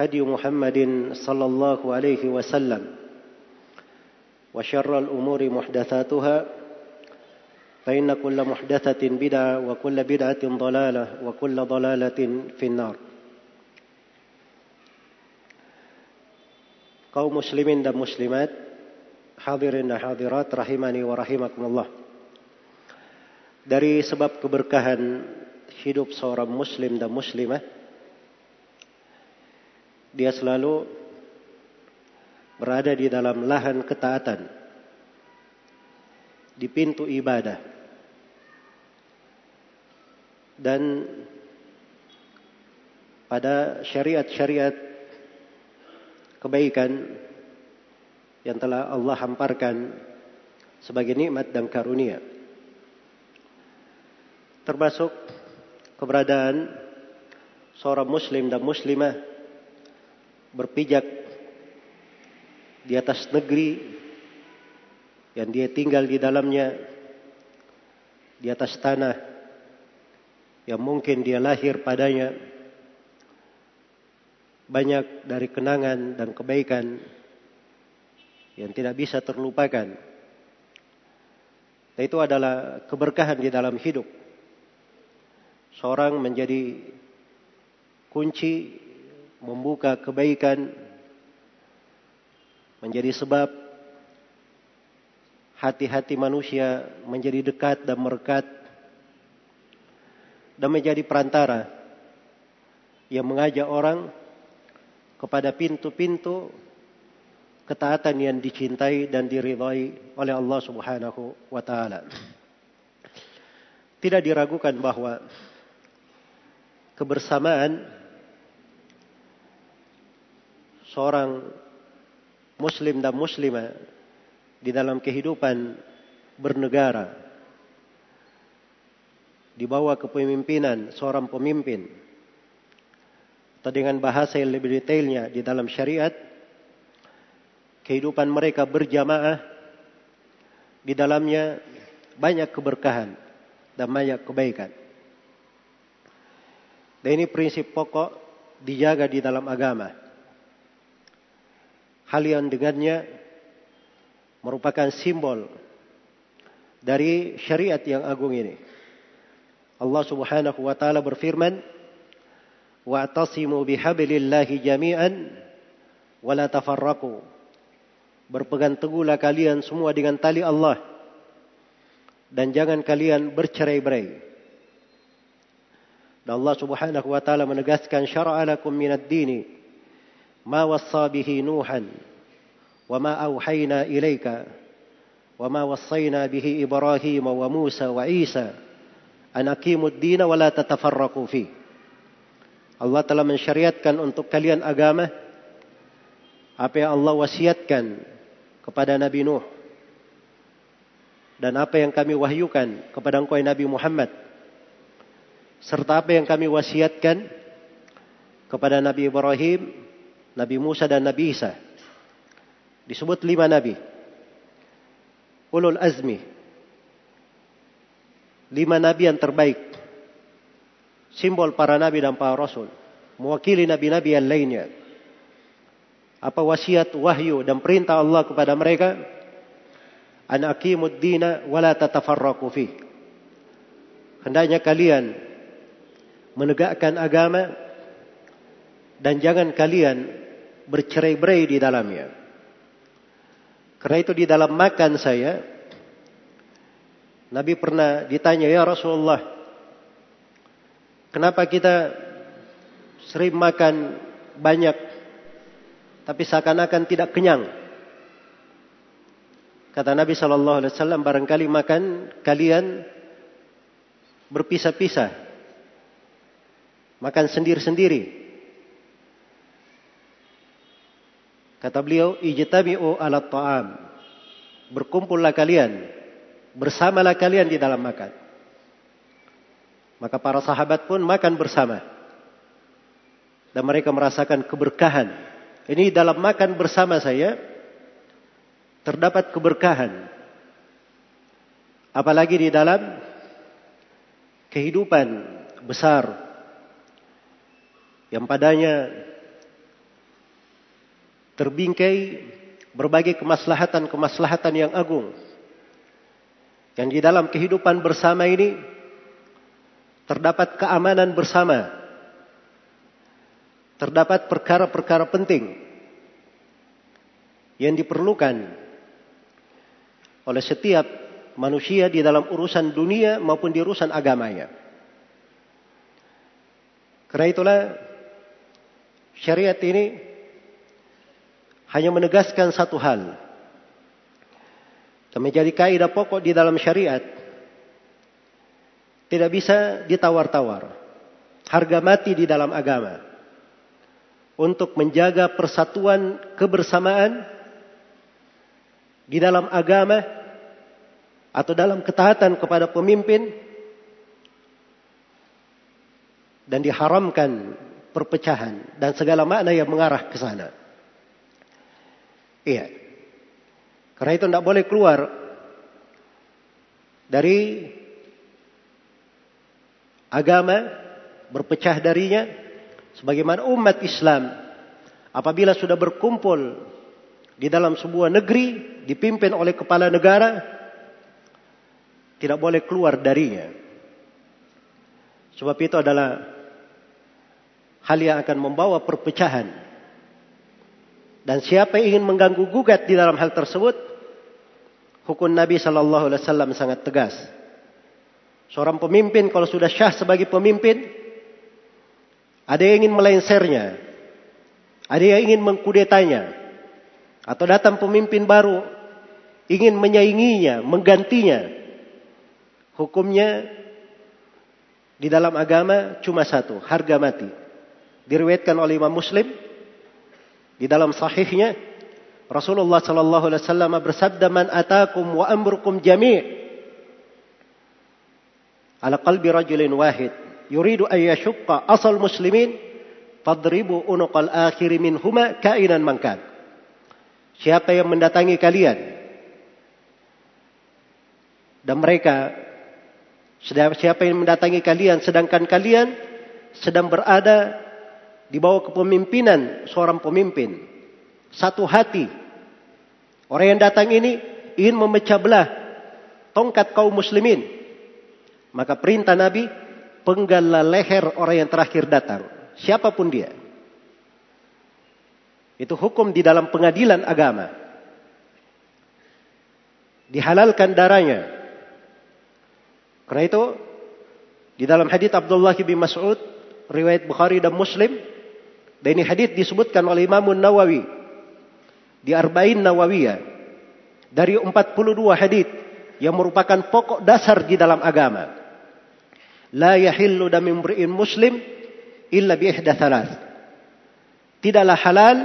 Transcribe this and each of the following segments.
هدي محمد صلى الله عليه وسلم وشر الأمور محدثاتها فإن كل محدثة بدعة وكل بدعة ضلالة وكل ضلالة في النار. قوم مسلمين دم مسلمات حاضرين حاضرات رحمني ورحمكم الله dari sebab keberkahan hidup seorang muslim dan muslimah dia selalu berada di dalam lahan ketaatan, di pintu ibadah. Dan pada syariat-syariat kebaikan yang telah Allah hamparkan sebagai nikmat dan karunia. Termasuk keberadaan seorang muslim dan muslimah berpijak di atas negeri yang dia tinggal di dalamnya di atas tanah yang mungkin dia lahir padanya banyak dari kenangan dan kebaikan yang tidak bisa terlupakan. Dan itu adalah keberkahan di dalam hidup. Seorang menjadi kunci membuka kebaikan menjadi sebab hati-hati manusia menjadi dekat dan merekat dan menjadi perantara yang mengajak orang kepada pintu-pintu ketaatan yang dicintai dan diridhai oleh Allah Subhanahu wa taala. Tidak diragukan bahwa kebersamaan seorang muslim dan muslimah di dalam kehidupan bernegara di bawah kepemimpinan seorang pemimpin atau dengan bahasa yang lebih detailnya di dalam syariat kehidupan mereka berjamaah di dalamnya banyak keberkahan dan banyak kebaikan. Dan ini prinsip pokok dijaga di dalam agama. Hal yang dengannya merupakan simbol dari syariat yang agung ini. Allah Subhanahu wa taala berfirman, "Wa'tasimu bihablillahi jami'an wa la tafarraqu." Berpegang teguhlah kalian semua dengan tali Allah dan jangan kalian bercerai-berai. Dan Allah Subhanahu wa taala menegaskan syara'a lakum minad dini ma auhayna ilaika wa ma wassayna bihi Ibrahim wa Musa wa Isa an aqimud dina wa la tatafarraqu fi. Allah telah mensyariatkan untuk kalian agama apa yang Allah wasiatkan kepada Nabi Nuh dan apa yang kami wahyukan kepada engkau Nabi Muhammad serta apa yang kami wasiatkan kepada Nabi Ibrahim, Nabi Musa dan Nabi Isa Disebut lima nabi. Ulul azmi. Lima nabi yang terbaik. Simbol para nabi dan para rasul. Mewakili nabi-nabi yang lainnya. Apa wasiat wahyu dan perintah Allah kepada mereka? An aqimud dina wa la fi. Hendaknya kalian menegakkan agama dan jangan kalian bercerai-berai di dalamnya. Karena itu di dalam makan saya, Nabi pernah ditanya, ya Rasulullah, kenapa kita sering makan banyak, tapi seakan-akan tidak kenyang? Kata Nabi Shallallahu Alaihi Wasallam, barangkali makan kalian berpisah-pisah, makan sendiri-sendiri. Kata beliau, ijtami'u ala ta'am. Berkumpullah kalian, bersamalah kalian di dalam makan. Maka para sahabat pun makan bersama. Dan mereka merasakan keberkahan. Ini dalam makan bersama saya, terdapat keberkahan. Apalagi di dalam kehidupan besar yang padanya terbingkai berbagai kemaslahatan-kemaslahatan yang agung. Yang di dalam kehidupan bersama ini terdapat keamanan bersama. Terdapat perkara-perkara penting yang diperlukan oleh setiap manusia di dalam urusan dunia maupun di urusan agamanya. Karena itulah syariat ini hanya menegaskan satu hal. Dan menjadi kaidah pokok di dalam syariat. Tidak bisa ditawar-tawar. Harga mati di dalam agama. Untuk menjaga persatuan kebersamaan di dalam agama atau dalam ketaatan kepada pemimpin dan diharamkan perpecahan dan segala makna yang mengarah ke sana. Iya. Karena itu tidak boleh keluar dari agama, berpecah darinya, sebagaimana umat Islam apabila sudah berkumpul di dalam sebuah negeri dipimpin oleh kepala negara, tidak boleh keluar darinya. Sebab itu adalah hal yang akan membawa perpecahan dan siapa yang ingin mengganggu gugat di dalam hal tersebut, hukum Nabi Shallallahu Alaihi Wasallam sangat tegas. Seorang pemimpin kalau sudah syah sebagai pemimpin, ada yang ingin melensernya, ada yang ingin mengkudetanya, atau datang pemimpin baru ingin menyainginya, menggantinya. Hukumnya di dalam agama cuma satu, harga mati. Diriwayatkan oleh Imam Muslim di dalam sahihnya Rasulullah sallallahu alaihi wasallam bersabda man atakum wa amrukum jami' ala qalbi rajulin wahid yuridu an yashqa asal muslimin fadribu unuqal akhir minhuma kainan mankan siapa yang mendatangi kalian dan mereka siapa yang mendatangi kalian sedangkan kalian sedang berada di bawah kepemimpinan seorang pemimpin. Satu hati. Orang yang datang ini ingin memecah belah tongkat kaum muslimin. Maka perintah Nabi, penggallah leher orang yang terakhir datang. Siapa pun dia. Itu hukum di dalam pengadilan agama. Dihalalkan darahnya. Karena itu, di dalam hadits Abdullah bin Mas'ud, riwayat Bukhari dan Muslim, dan ini hadis disebutkan oleh Imam Nawawi di Arba'in Nawawiyah dari 42 hadis yang merupakan pokok dasar di dalam agama. La yahillu dam imri'in muslim illa bi. Tidaklah halal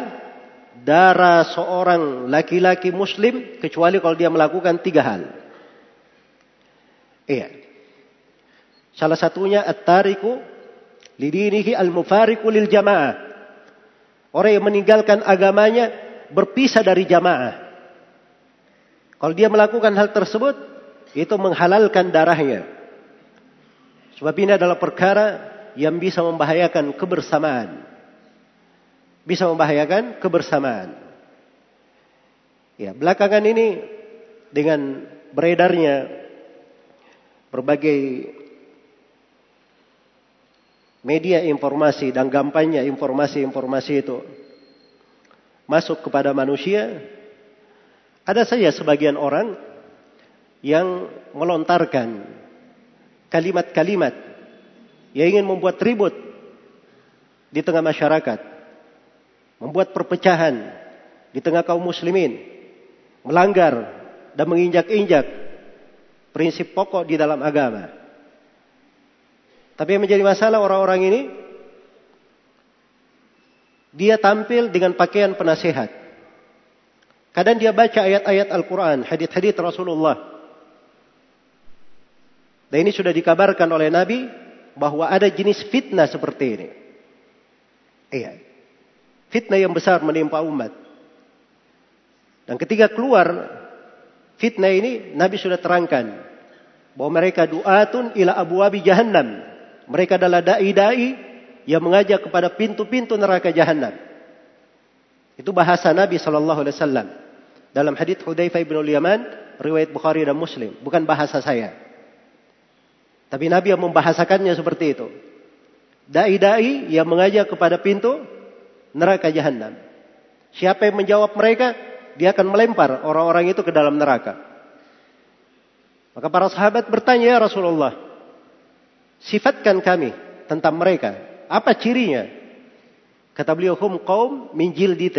darah seorang laki-laki muslim kecuali kalau dia melakukan tiga hal. Iya. Salah satunya at-tariku lidinihi al-mufariqu lil jamaah. Orang yang meninggalkan agamanya berpisah dari jamaah. Kalau dia melakukan hal tersebut, itu menghalalkan darahnya. Sebab ini adalah perkara yang bisa membahayakan kebersamaan. Bisa membahayakan kebersamaan. Ya, belakangan ini dengan beredarnya berbagai media informasi dan gampangnya informasi-informasi itu masuk kepada manusia, ada saja sebagian orang yang melontarkan kalimat-kalimat yang ingin membuat ribut di tengah masyarakat, membuat perpecahan di tengah kaum muslimin, melanggar dan menginjak-injak prinsip pokok di dalam agama. Tapi yang menjadi masalah orang-orang ini dia tampil dengan pakaian penasehat. Kadang dia baca ayat-ayat Al-Quran, hadith-hadith Rasulullah. Dan ini sudah dikabarkan oleh Nabi bahwa ada jenis fitnah seperti ini. Iya. Fitnah yang besar menimpa umat. Dan ketika keluar fitnah ini Nabi sudah terangkan bahwa mereka duatun ila abwabi jahannam. Mereka adalah dai-dai yang mengajak kepada pintu-pintu neraka jahannam. Itu bahasa Nabi sallallahu alaihi wasallam. Dalam hadis Hudzaifah bin Yaman, riwayat Bukhari dan Muslim, bukan bahasa saya. Tapi Nabi yang membahasakannya seperti itu. Dai-dai yang mengajak kepada pintu neraka jahanam. Siapa yang menjawab mereka, dia akan melempar orang-orang itu ke dalam neraka. Maka para sahabat bertanya, ya Rasulullah, sifatkan kami tentang mereka. Apa cirinya? Kata beliau, hum kaum minjil di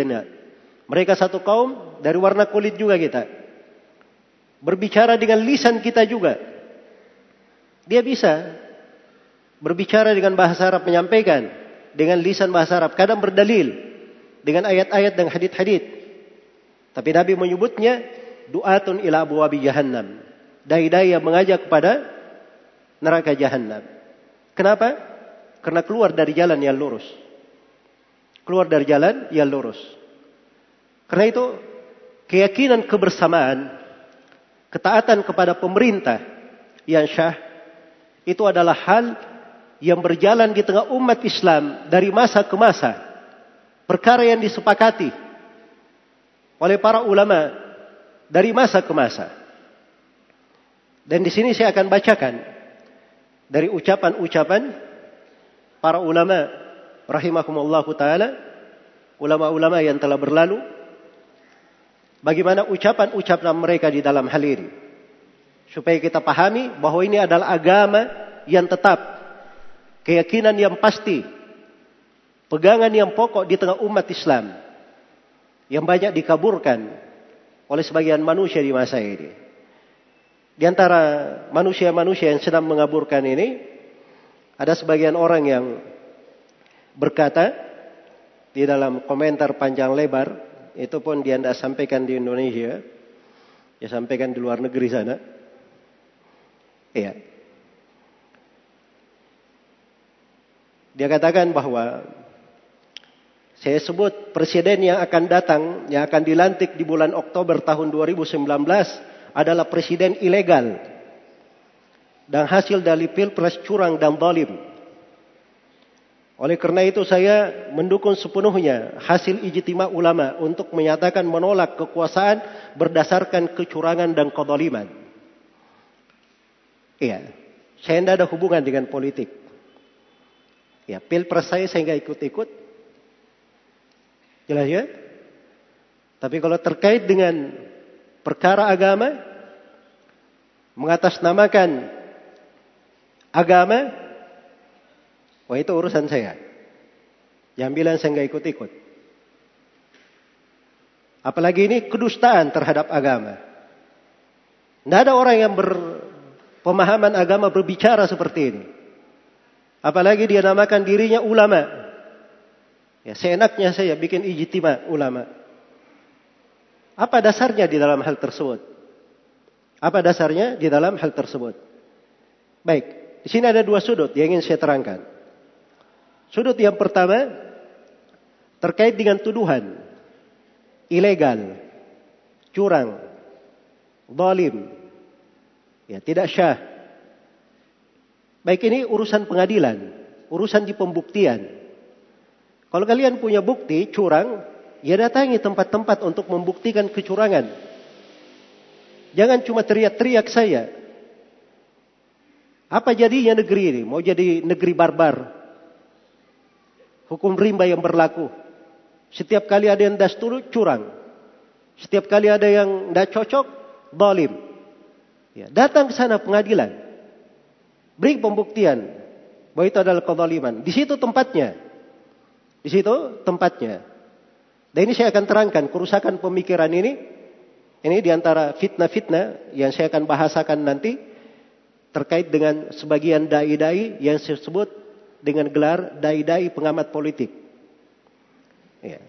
Mereka satu kaum dari warna kulit juga kita. Berbicara dengan lisan kita juga. Dia bisa berbicara dengan bahasa Arab menyampaikan dengan lisan bahasa Arab, kadang berdalil dengan ayat-ayat dan hadit-hadit. Tapi Nabi menyebutnya du'atun ila abwabi jahannam. Dai-dai yang mengajak kepada neraka jahannam. Kenapa? Karena keluar dari jalan yang lurus. Keluar dari jalan yang lurus. Karena itu keyakinan kebersamaan, ketaatan kepada pemerintah yang syah itu adalah hal yang berjalan di tengah umat Islam dari masa ke masa. Perkara yang disepakati oleh para ulama dari masa ke masa. Dan di sini saya akan bacakan dari ucapan-ucapan para ulama rahimahumullah taala, ulama-ulama yang telah berlalu bagaimana ucapan-ucapan mereka di dalam hal ini. Supaya kita pahami bahwa ini adalah agama yang tetap. Keyakinan yang pasti. Pegangan yang pokok di tengah umat Islam. Yang banyak dikaburkan oleh sebagian manusia di masa ini. Di antara manusia-manusia yang sedang mengaburkan ini, ada sebagian orang yang berkata di dalam komentar panjang lebar, itu pun dia tidak sampaikan di Indonesia, ya sampaikan di luar negeri sana. Iya. Dia katakan bahwa saya sebut presiden yang akan datang, yang akan dilantik di bulan Oktober tahun 2019 adalah presiden ilegal. Dan hasil dari pilpres curang dan zalim. Oleh karena itu saya mendukung sepenuhnya hasil ijtima ulama untuk menyatakan menolak kekuasaan berdasarkan kecurangan dan kedoliman. Iya. Saya tidak ada hubungan dengan politik. Ya, pilpres saya saya nggak ikut-ikut. Jelas ya? Tapi kalau terkait dengan perkara agama, mengatasnamakan agama, wah itu urusan saya. Yang bilang saya nggak ikut-ikut. Apalagi ini kedustaan terhadap agama. Tidak ada orang yang ber, pemahaman agama berbicara seperti ini. Apalagi dia namakan dirinya ulama. Ya, seenaknya saya bikin ijtima ulama. Apa dasarnya di dalam hal tersebut? Apa dasarnya di dalam hal tersebut? Baik, di sini ada dua sudut yang ingin saya terangkan. Sudut yang pertama terkait dengan tuduhan ilegal, curang, zalim, ya tidak syah. Baik ini urusan pengadilan, urusan di pembuktian. Kalau kalian punya bukti curang, ya datangi tempat-tempat untuk membuktikan kecurangan. Jangan cuma teriak-teriak saya. Apa jadinya negeri ini? Mau jadi negeri barbar. Hukum rimba yang berlaku. Setiap kali ada yang dasturu, curang. Setiap kali ada yang tidak cocok, balim. Ya, datang ke sana pengadilan. Beri pembuktian bahwa itu adalah kezaliman. Di situ tempatnya. Di situ tempatnya. Dan ini saya akan terangkan kerusakan pemikiran ini. Ini di antara fitnah-fitnah yang saya akan bahasakan nanti terkait dengan sebagian dai-dai yang disebut dengan gelar dai-dai pengamat politik. Ya.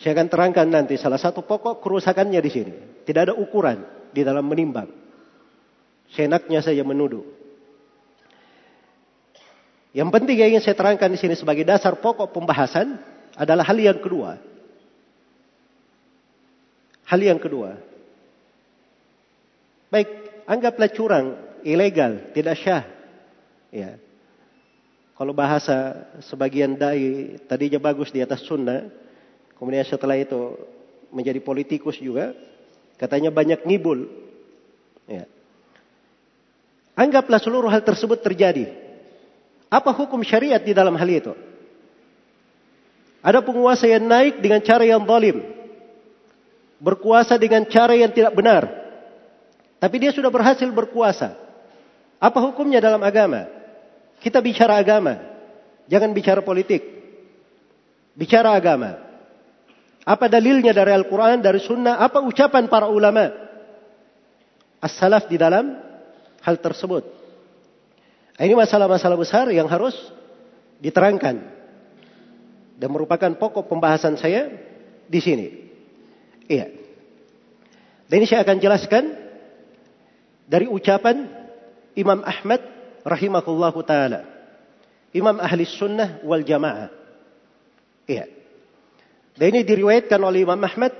Saya akan terangkan nanti salah satu pokok kerusakannya di sini. Tidak ada ukuran di dalam menimbang. Senaknya saja menuduh. Yang penting yang ingin saya terangkan di sini sebagai dasar pokok pembahasan adalah hal yang kedua. Hal yang kedua. Baik, anggaplah curang, ilegal, tidak syah. Ya. Kalau bahasa sebagian dai tadinya bagus di atas sunnah, Kemudian setelah itu menjadi politikus juga. Katanya banyak ngibul. Ya. Anggaplah seluruh hal tersebut terjadi. Apa hukum syariat di dalam hal itu? Ada penguasa yang naik dengan cara yang zalim. Berkuasa dengan cara yang tidak benar. Tapi dia sudah berhasil berkuasa. Apa hukumnya dalam agama? Kita bicara agama. Jangan bicara politik. Bicara agama. Apa dalilnya dari Al-Quran, dari Sunnah? Apa ucapan para ulama? As-salaf di dalam hal tersebut. Ini masalah-masalah besar yang harus diterangkan. Dan merupakan pokok pembahasan saya di sini. Iya. Dan ini saya akan jelaskan dari ucapan Imam Ahmad rahimahullahu taala. Imam ahli sunnah wal jamaah. Iya. Dan ini diriwayatkan oleh Imam Ahmad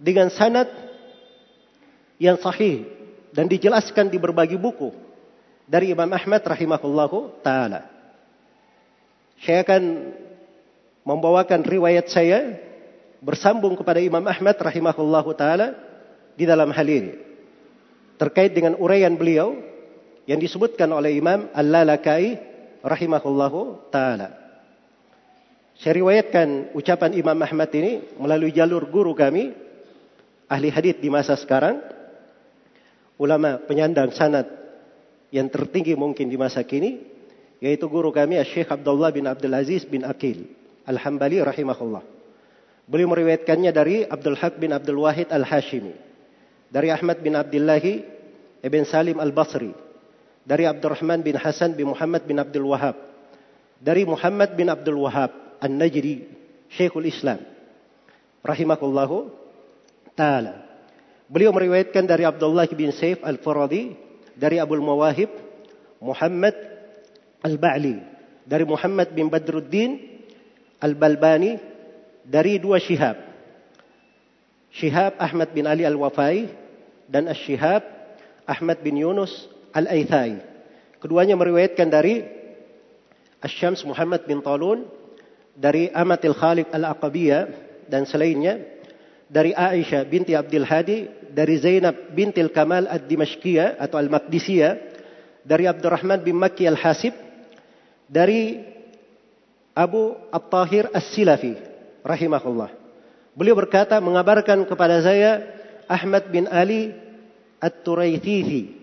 dengan sanad yang sahih dan dijelaskan di berbagai buku dari Imam Ahmad rahimahullahu taala. Saya akan membawakan riwayat saya bersambung kepada Imam Ahmad rahimahullahu taala di dalam hal ini terkait dengan uraian beliau yang disebutkan oleh Imam Al-Lalakai rahimahullahu taala. Saya riwayatkan ucapan Imam Ahmad ini melalui jalur guru kami, ahli hadith di masa sekarang, ulama penyandang sanad yang tertinggi mungkin di masa kini, yaitu guru kami Syekh Abdullah bin Abdul Aziz bin Akil Al-Hambali rahimahullah. Beliau meriwayatkannya dari Abdul Haq bin Abdul Wahid Al-Hashimi, dari Ahmad bin Abdillahi ibn Salim Al-Basri, dari Abdurrahman bin Hasan bin Muhammad bin Abdul Wahab, dari Muhammad bin Abdul Wahab, An-Najdi, Syekhul Islam. Rahimahullahu ta'ala. Beliau meriwayatkan dari Abdullah bin Saif Al-Faradi, dari Abu Mawahib, Muhammad Al-Ba'li, dari Muhammad bin Badruddin Al-Balbani, dari dua syihab. Syihab Ahmad bin Ali Al-Wafai, dan Ash-Syihab Ahmad bin Yunus Al-Aithai. Keduanya meriwayatkan dari Ash-Shams Muhammad bin Talun, dari Amatil Khaliq Al-Aqabiyah dan selainnya dari Aisyah binti Abdul Hadi dari Zainab bintil Kamal Ad-Dimashqiyah atau Al-Maqdisiyah dari Abdurrahman bin Makki Al-Hasib dari Abu At-Tahir As-Silafi rahimahullah. Beliau berkata mengabarkan kepada saya Ahmad bin Ali At-Turaithithi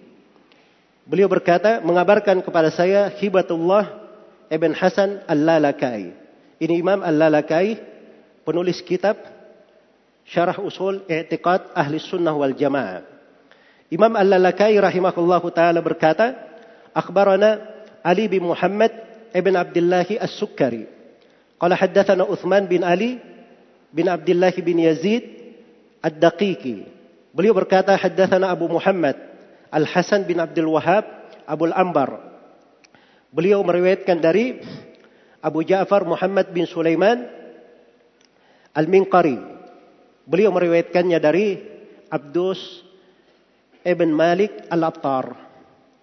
beliau berkata mengabarkan kepada saya Hibatullah Ibn Hasan Al-Lalakai. Ini Imam Al-Lalakai, penulis kitab Syarah Usul I'tiqad Ahli Sunnah wal Jamaah. Imam Al-Lalakai rahimahullah taala berkata, "Akhbarana Ali bin Muhammad ابن عبد الله السكري. قال حدثنا عثمان بن علي بن عبد الله بن يزيد الدقيقي. beliau berkata حدثنا أبو محمد الحسن بن عبد الوهاب أبو الأنبر. beliau meriwayatkan dari أبو جعفر محمد بن سليمان المنقري. beliau meriwayatkannya dari عبدوس ابن مالك الأبطار.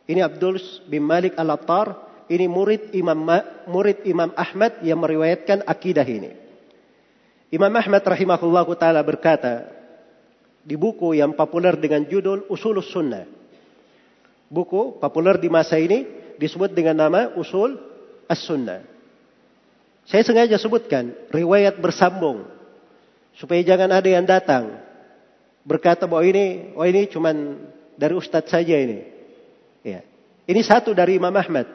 إني عبدوس بن مالك الأبطار Ini murid Imam murid Imam Ahmad yang meriwayatkan akidah ini. Imam Ahmad rahimahullah taala berkata di buku yang populer dengan judul Usulus Sunnah. Buku populer di masa ini disebut dengan nama Usul As-Sunnah. Saya sengaja sebutkan riwayat bersambung supaya jangan ada yang datang berkata bahwa ini oh ini cuman dari ustadz saja ini. Ya. Ini satu dari Imam Ahmad.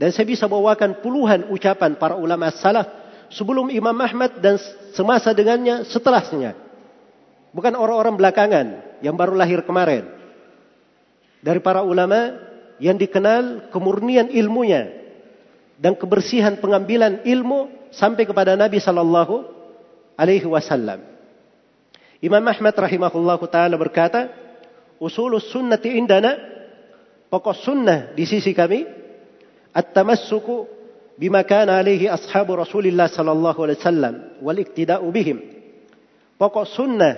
Dan saya bisa bawakan puluhan ucapan para ulama salaf sebelum Imam Ahmad dan semasa dengannya setelahnya. Bukan orang-orang belakangan yang baru lahir kemarin. Dari para ulama yang dikenal kemurnian ilmunya dan kebersihan pengambilan ilmu sampai kepada Nabi sallallahu alaihi wasallam. Imam Ahmad rahimahullahu taala berkata, "Usulus sunnati indana" Pokok sunnah di sisi kami at-tamassuku bima kana alaihi ashabu Rasulillah sallallahu alaihi wasallam wal iktida'u bihim. Pokok sunnah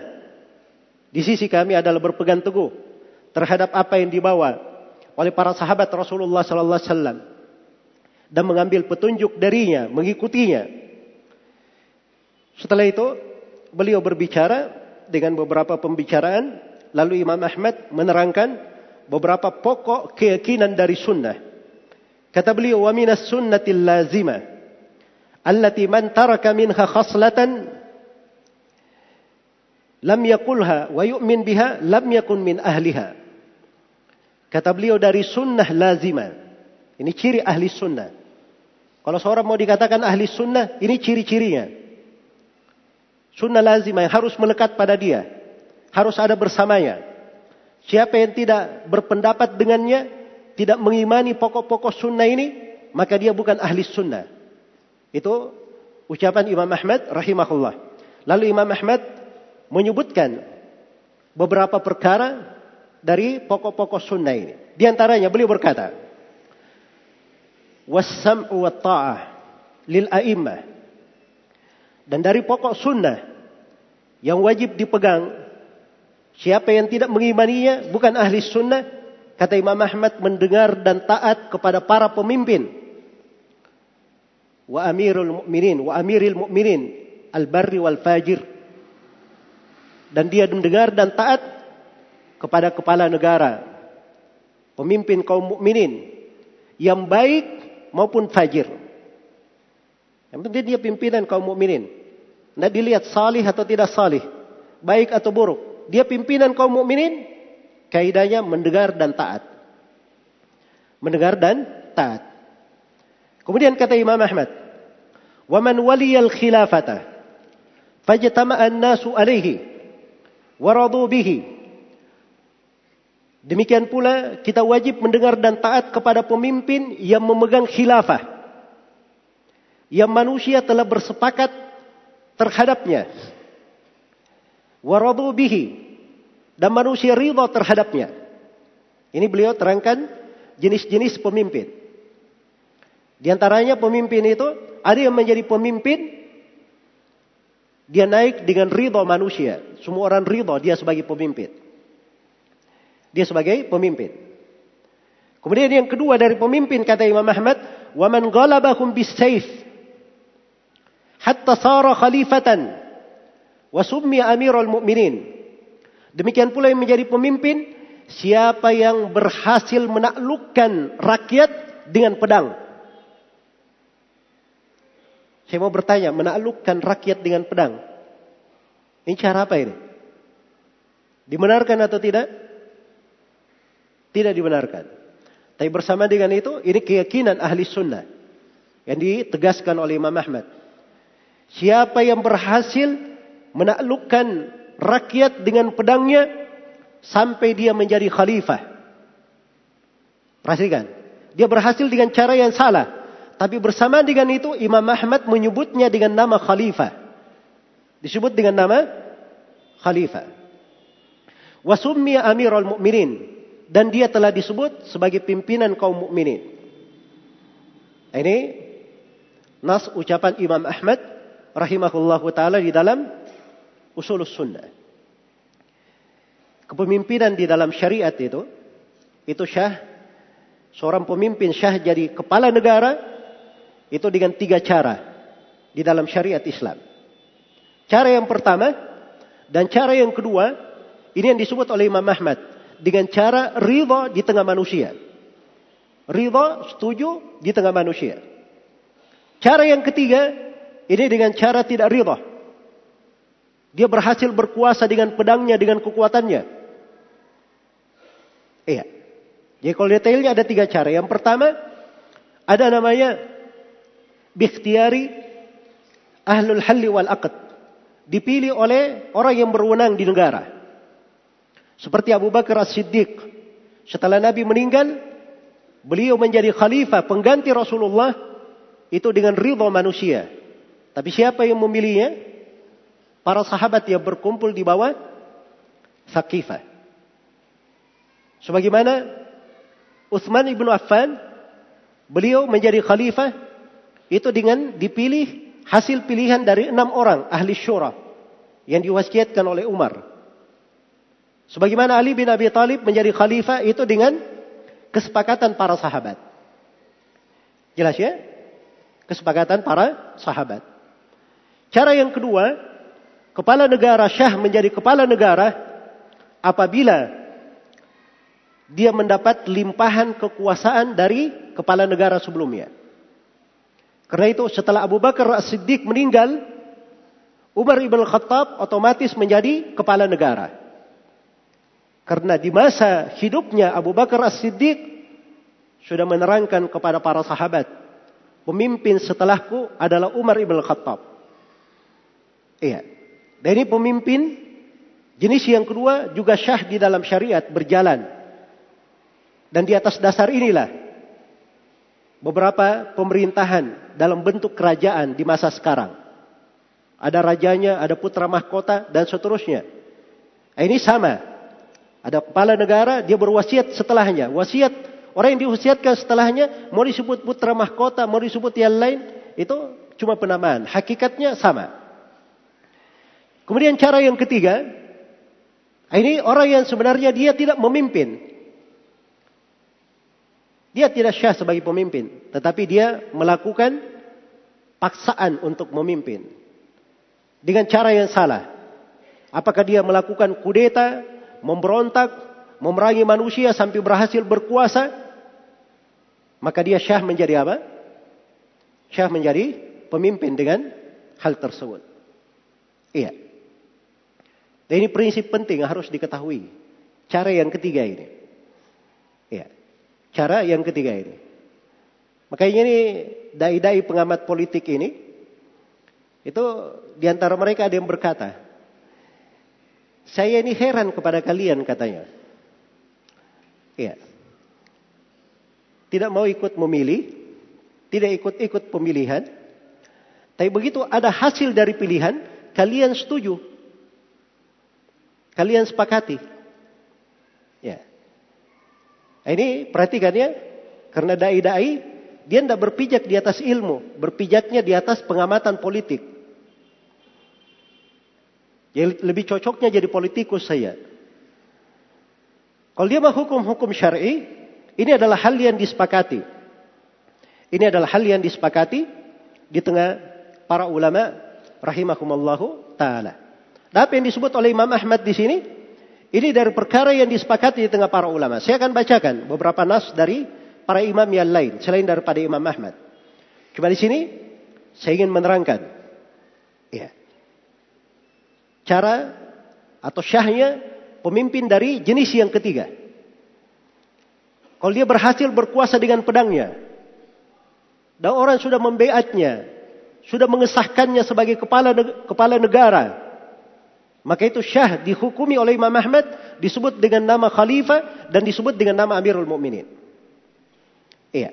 di sisi kami adalah berpegang teguh terhadap apa yang dibawa oleh para sahabat Rasulullah sallallahu alaihi wasallam dan mengambil petunjuk darinya, mengikutinya. Setelah itu beliau berbicara dengan beberapa pembicaraan lalu Imam Ahmad menerangkan beberapa pokok keyakinan dari sunnah. Kata beliau, wa minas sunnatil lazimah allati man taraka minha khaslatan lam yakulha wa yu'min biha lam yakun min ahliha. Kata beliau dari sunnah lazimah. Ini ciri ahli sunnah. Kalau seorang mau dikatakan ahli sunnah, ini ciri-cirinya. Sunnah lazimah yang harus melekat pada dia. Harus ada bersamanya. Siapa yang tidak berpendapat dengannya, tidak mengimani pokok-pokok sunnah ini, maka dia bukan ahli sunnah. Itu ucapan Imam Ahmad rahimahullah. Lalu Imam Ahmad menyebutkan beberapa perkara dari pokok-pokok sunnah ini. Di antaranya beliau berkata, "Was-sam'u wat-ta'ah lil a'immah." Dan dari pokok sunnah yang wajib dipegang, siapa yang tidak mengimaninya bukan ahli sunnah, Kata Imam Ahmad mendengar dan taat kepada para pemimpin. Wa amirul mu'minin, wa amiril mu'minin, al-barri wal fajir. Dan dia mendengar dan taat kepada kepala negara, pemimpin kaum mukminin yang baik maupun fajir. Yang penting dia pimpinan kaum mukminin. Tidak dilihat salih atau tidak salih, baik atau buruk. Dia pimpinan kaum mukminin, Kaidahnya mendengar dan taat. Mendengar dan taat. Kemudian kata Imam Ahmad, "Wa man waliyal khilafata fajtama'a an-nasu alaihi wa radu bihi." Demikian pula kita wajib mendengar dan taat kepada pemimpin yang memegang khilafah. Yang manusia telah bersepakat terhadapnya. Waradu bihi dan manusia ridha terhadapnya. Ini beliau terangkan jenis-jenis pemimpin. Di antaranya pemimpin itu ada yang menjadi pemimpin dia naik dengan ridho manusia. Semua orang ridho dia sebagai pemimpin. Dia sebagai pemimpin. Kemudian yang kedua dari pemimpin kata Imam Ahmad, "Wa man ghalabahum bis-sayf hatta sara khalifatan wa summiya amirul mu'minin." Demikian pula yang menjadi pemimpin siapa yang berhasil menaklukkan rakyat dengan pedang. Saya mau bertanya, menaklukkan rakyat dengan pedang. Ini cara apa ini? Dibenarkan atau tidak? Tidak dibenarkan. Tapi bersama dengan itu, ini keyakinan ahli sunnah. Yang ditegaskan oleh Imam Ahmad. Siapa yang berhasil menaklukkan rakyat dengan pedangnya sampai dia menjadi khalifah. Perhatikan. Dia berhasil dengan cara yang salah. Tapi bersama dengan itu Imam Ahmad menyebutnya dengan nama khalifah. Disebut dengan nama khalifah. Wasummiya amirul mu'minin. Dan dia telah disebut sebagai pimpinan kaum mukminin. Ini nas ucapan Imam Ahmad rahimahullahu taala di dalam usul sunnah. Kepemimpinan di dalam syariat itu itu syah seorang pemimpin syah jadi kepala negara itu dengan tiga cara di dalam syariat Islam. Cara yang pertama dan cara yang kedua ini yang disebut oleh Imam Ahmad dengan cara ridha di tengah manusia. Ridha setuju di tengah manusia. Cara yang ketiga ini dengan cara tidak ridha. Dia berhasil berkuasa dengan pedangnya, dengan kekuatannya. Iya. Jadi kalau detailnya ada tiga cara. Yang pertama, ada namanya bikhtiari ahlul halli wal aqd. Dipilih oleh orang yang berwenang di negara. Seperti Abu Bakar As-Siddiq. Setelah Nabi meninggal, beliau menjadi khalifah, pengganti Rasulullah, itu dengan ridha manusia. Tapi siapa yang memilihnya? Para sahabat yang berkumpul di bawah Thaqifah. Sebagaimana Utsman ibnu Affan, beliau menjadi khalifah itu dengan dipilih hasil pilihan dari enam orang ahli syura yang diwasiatkan oleh Umar. Sebagaimana Ali bin Abi Thalib menjadi khalifah itu dengan kesepakatan para sahabat. Jelas ya? Kesepakatan para sahabat. Cara yang kedua, kepala negara syah menjadi kepala negara apabila dia mendapat limpahan kekuasaan dari kepala negara sebelumnya. Karena itu setelah Abu Bakar As-Siddiq meninggal, Umar ibn Khattab otomatis menjadi kepala negara. Karena di masa hidupnya Abu Bakar As-Siddiq sudah menerangkan kepada para sahabat, pemimpin setelahku adalah Umar ibn Khattab. Iya. Dan ini pemimpin jenis yang kedua juga syah di dalam syariat berjalan. Dan di atas dasar inilah beberapa pemerintahan dalam bentuk kerajaan di masa sekarang. Ada rajanya, ada putra mahkota dan seterusnya. Nah, ini sama. Ada kepala negara, dia berwasiat setelahnya. Wasiat orang yang diwasiatkan setelahnya mau disebut putra mahkota, mau disebut yang lain, itu cuma penamaan. Hakikatnya sama. Kemudian cara yang ketiga, ini orang yang sebenarnya dia tidak memimpin. Dia tidak syah sebagai pemimpin, tetapi dia melakukan paksaan untuk memimpin dengan cara yang salah. Apakah dia melakukan kudeta, memberontak, memerangi manusia sampai berhasil berkuasa? Maka dia syah menjadi apa? Syah menjadi pemimpin dengan hal tersebut. Iya. Dan ini prinsip penting harus diketahui. Cara yang ketiga ini. Iya. Cara yang ketiga ini. Makanya ini dai-dai pengamat politik ini itu di antara mereka ada yang berkata, saya ini heran kepada kalian katanya. Iya. Tidak mau ikut memilih, tidak ikut-ikut pemilihan. Tapi begitu ada hasil dari pilihan, kalian setuju Kalian sepakati. Ya. Ini perhatikan ya. Karena dai-dai dia tidak berpijak di atas ilmu, berpijaknya di atas pengamatan politik. Jadi lebih cocoknya jadi politikus saya. Kalau dia mau hukum-hukum syar'i, ini adalah hal yang disepakati. Ini adalah hal yang disepakati di tengah para ulama rahimahumallahu taala. Apa yang disebut oleh Imam Ahmad di sini? Ini dari perkara yang disepakati di tengah para ulama. Saya akan bacakan beberapa nas dari para imam yang lain selain daripada Imam Ahmad. Cuma di sini saya ingin menerangkan ya. Cara atau syahnya pemimpin dari jenis yang ketiga. Kalau dia berhasil berkuasa dengan pedangnya dan orang sudah membeatnya, sudah mengesahkannya sebagai kepala kepala negara, maka itu syah dihukumi oleh Imam Ahmad disebut dengan nama khalifah dan disebut dengan nama Amirul Mukminin. Iya.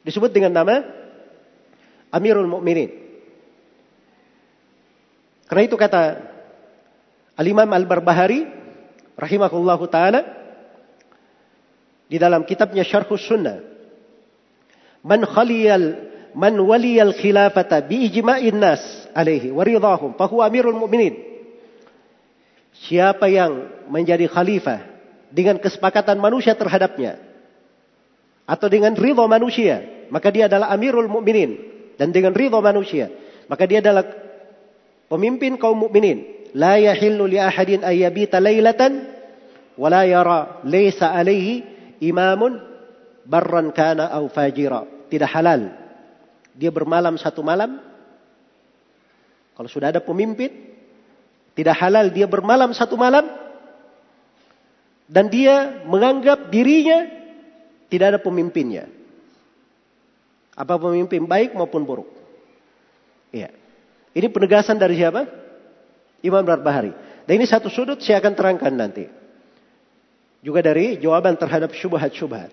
Disebut dengan nama Amirul Mukminin. Karena itu kata Al-Imam Al-Barbahari rahimahullahu taala di dalam kitabnya Syarhus Sunnah Man khaliyal man waliyal khilafata bi ijma'in nas alaihi wa ridahum fa huwa amirul mu'minin. Siapa yang menjadi khalifah dengan kesepakatan manusia terhadapnya atau dengan ridho manusia, maka dia adalah amirul mu'minin dan dengan ridho manusia, maka dia adalah pemimpin kaum mukminin. La yahillu li ahadin ayyabita laylatan wa la yara laysa alaihi imamun barran kana au fajira. Tidak halal. Dia bermalam satu malam. Kalau sudah ada pemimpin, tidak halal dia bermalam satu malam dan dia menganggap dirinya tidak ada pemimpinnya. Apa pemimpin baik maupun buruk. Iya. Ini penegasan dari siapa? Imam Barbahari. Dan ini satu sudut saya akan terangkan nanti. Juga dari jawaban terhadap syubhat-syubhat.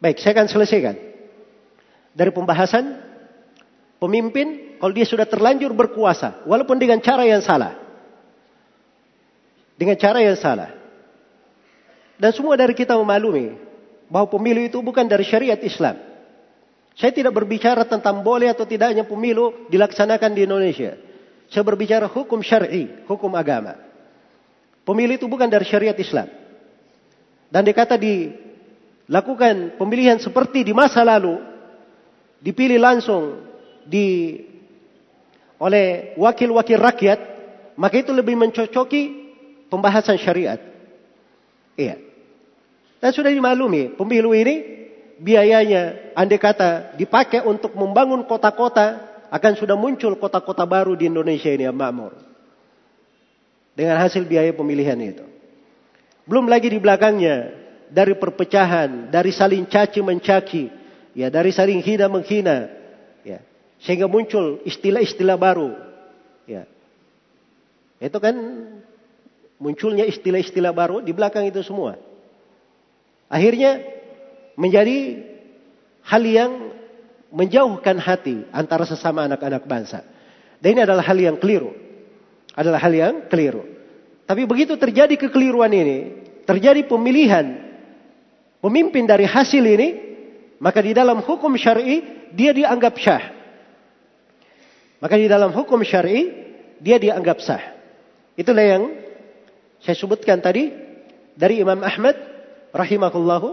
Baik, saya akan selesaikan. Dari pembahasan pemimpin kalau dia sudah terlanjur berkuasa, walaupun dengan cara yang salah. Dengan cara yang salah. Dan semua dari kita memaklumi bahwa pemilu itu bukan dari syariat Islam. Saya tidak berbicara tentang boleh atau tidaknya pemilu dilaksanakan di Indonesia. Saya berbicara hukum syar'i, hukum agama. Pemilu itu bukan dari syariat Islam. Dan dikata dilakukan pemilihan seperti di masa lalu, dipilih langsung di oleh wakil-wakil rakyat, maka itu lebih mencocoki pembahasan syariat. Iya. Dan sudah dimaklumi, pemilu ini biayanya andai kata dipakai untuk membangun kota-kota akan sudah muncul kota-kota baru di Indonesia ini yang makmur. Dengan hasil biaya pemilihan itu. Belum lagi di belakangnya dari perpecahan, dari saling caci mencaci, ya dari saling hina menghina, sehingga muncul istilah-istilah baru, ya itu kan munculnya istilah-istilah baru di belakang itu semua. Akhirnya menjadi hal yang menjauhkan hati antara sesama anak-anak bangsa. Dan ini adalah hal yang keliru. Adalah hal yang keliru. Tapi begitu terjadi kekeliruan ini, terjadi pemilihan pemimpin dari hasil ini, maka di dalam hukum syar'i dia dianggap syah. Maka di dalam hukum syar'i dia dianggap sah. Itulah yang saya sebutkan tadi dari Imam Ahmad rahimahullahu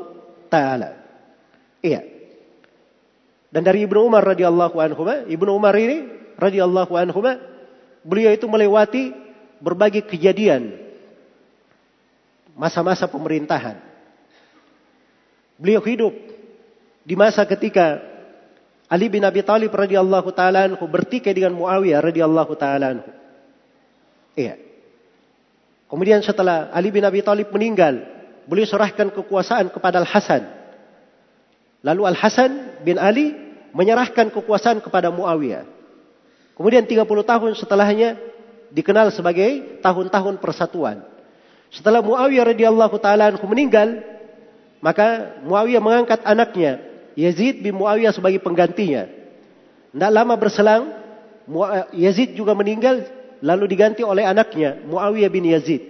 taala. Iya. Dan dari Ibnu Umar radhiyallahu anhu, Ibnu Umar ini radhiyallahu anhu, beliau itu melewati berbagai kejadian masa-masa pemerintahan. Beliau hidup di masa ketika Ali bin Abi Thalib radhiyallahu taala anhu bertikai dengan Muawiyah radhiyallahu taala anhu. Iya. Kemudian setelah Ali bin Abi Thalib meninggal, beliau serahkan kekuasaan kepada Al-Hasan. Lalu Al-Hasan bin Ali menyerahkan kekuasaan kepada Muawiyah. Kemudian 30 tahun setelahnya dikenal sebagai tahun-tahun persatuan. Setelah Muawiyah radhiyallahu taala meninggal, maka Muawiyah mengangkat anaknya Yazid bin Muawiyah sebagai penggantinya. Tidak lama berselang, Yazid juga meninggal, lalu diganti oleh anaknya Muawiyah bin Yazid.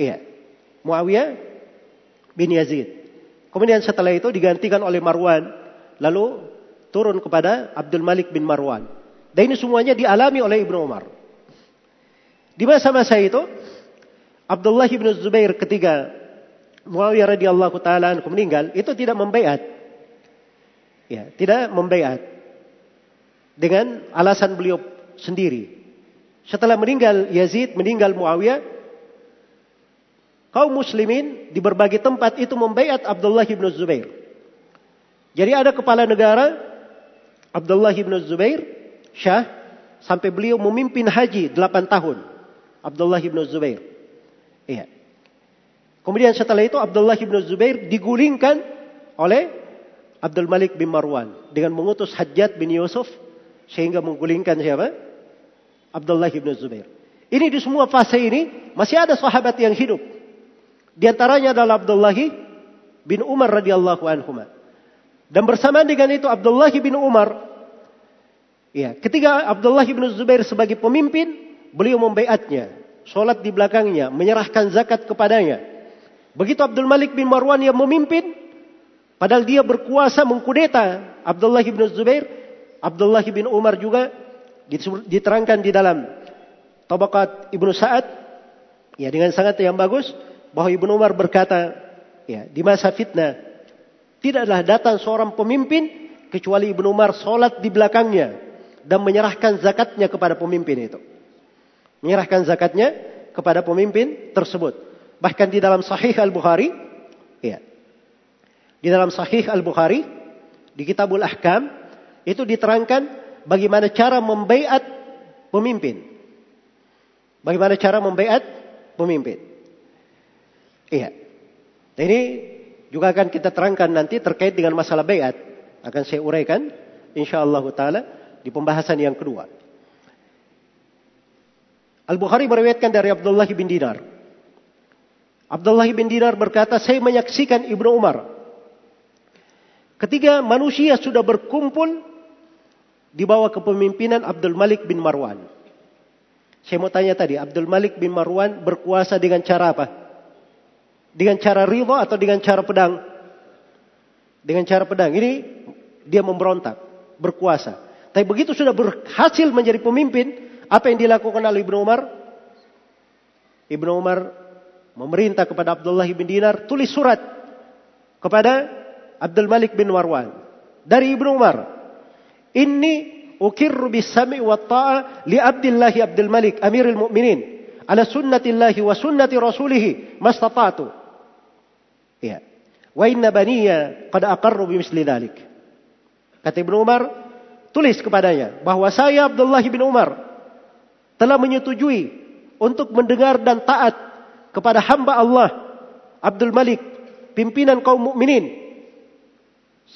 Iya. Muawiyah bin Yazid. Kemudian setelah itu digantikan oleh Marwan. Lalu turun kepada Abdul Malik bin Marwan. Dan ini semuanya dialami oleh Ibnu Umar. Di masa-masa itu, Abdullah bin Zubair ketika Muawiyah radhiyallahu taala meninggal, itu tidak membaiat. Ya, tidak membaiat. Dengan alasan beliau sendiri. Setelah meninggal Yazid, meninggal Muawiyah, kaum muslimin di berbagai tempat itu membaiat Abdullah bin Zubair. Jadi ada kepala negara Abdullah bin Zubair, Syah, sampai beliau memimpin haji 8 tahun. Abdullah bin Zubair. Iya. Kemudian setelah itu Abdullah bin Zubair digulingkan oleh Abdul Malik bin Marwan dengan mengutus Hajjat bin Yusuf sehingga menggulingkan siapa? Abdullah bin Zubair. Ini di semua fase ini masih ada sahabat yang hidup. Di antaranya adalah Abdullah bin Umar radhiyallahu anhu. Dan bersamaan dengan itu Abdullah bin Umar ya, ketika Abdullah bin Zubair sebagai pemimpin, beliau membaiatnya, sholat di belakangnya, menyerahkan zakat kepadanya. Begitu Abdul Malik bin Marwan yang memimpin, padahal dia berkuasa mengkudeta Abdullah bin Zubair, Abdullah bin Umar juga diterangkan di dalam Tabaqat Ibnu Sa'ad ya dengan sangat yang bagus bahwa Ibnu Umar berkata ya di masa fitnah tidaklah datang seorang pemimpin kecuali Ibnu Umar salat di belakangnya dan menyerahkan zakatnya kepada pemimpin itu. Menyerahkan zakatnya kepada pemimpin tersebut. Bahkan di dalam Sahih Al-Bukhari. Di dalam Sahih Al-Bukhari di Kitabul Ahkam itu diterangkan bagaimana cara membaiat pemimpin. Bagaimana cara membaiat pemimpin. Iya. Ini juga akan kita terangkan nanti terkait dengan masalah baiat. Akan saya uraikan insyaallah taala di pembahasan yang kedua. Al-Bukhari meriwayatkan dari Abdullah bin Dinar. Abdullah bin Dinar berkata, saya menyaksikan Ibnu Umar Ketika manusia sudah berkumpul di bawah kepemimpinan Abdul Malik bin Marwan. Saya mau tanya tadi, Abdul Malik bin Marwan berkuasa dengan cara apa? Dengan cara ridho atau dengan cara pedang? Dengan cara pedang. Ini dia memberontak, berkuasa. Tapi begitu sudah berhasil menjadi pemimpin, apa yang dilakukan oleh Ibnu Umar? Ibnu Umar memerintah kepada Abdullah bin Dinar, tulis surat kepada Abdul Malik bin Marwan dari Ibnu Umar. Ini ukirru bis-sami wa ta'a li Abdullah Abdul Malik Amirul Mukminin ala sunnatillahi wa sunnati rasulih mastata'tu. Ya. Wa inna baniya qad aqarru bimisli dhalik. Kata Ibnu Umar, tulis kepadanya bahwa saya Abdullah bin Umar telah menyetujui untuk mendengar dan taat kepada hamba Allah Abdul Malik, pimpinan kaum mukminin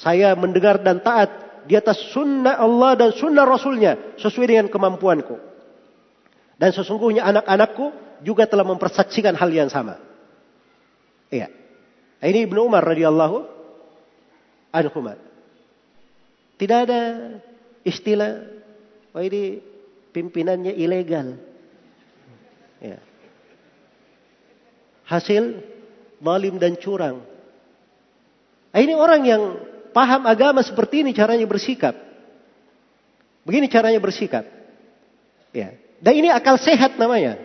saya mendengar dan taat di atas sunnah Allah dan sunnah Rasulnya sesuai dengan kemampuanku. Dan sesungguhnya anak-anakku juga telah mempersaksikan hal yang sama. Iya. Ini Ibnu Umar radhiyallahu anhu. Tidak ada istilah wah ini pimpinannya ilegal. Ya. Hasil malim dan curang. Ini orang yang paham agama seperti ini caranya bersikap. Begini caranya bersikap. Ya. Dan ini akal sehat namanya.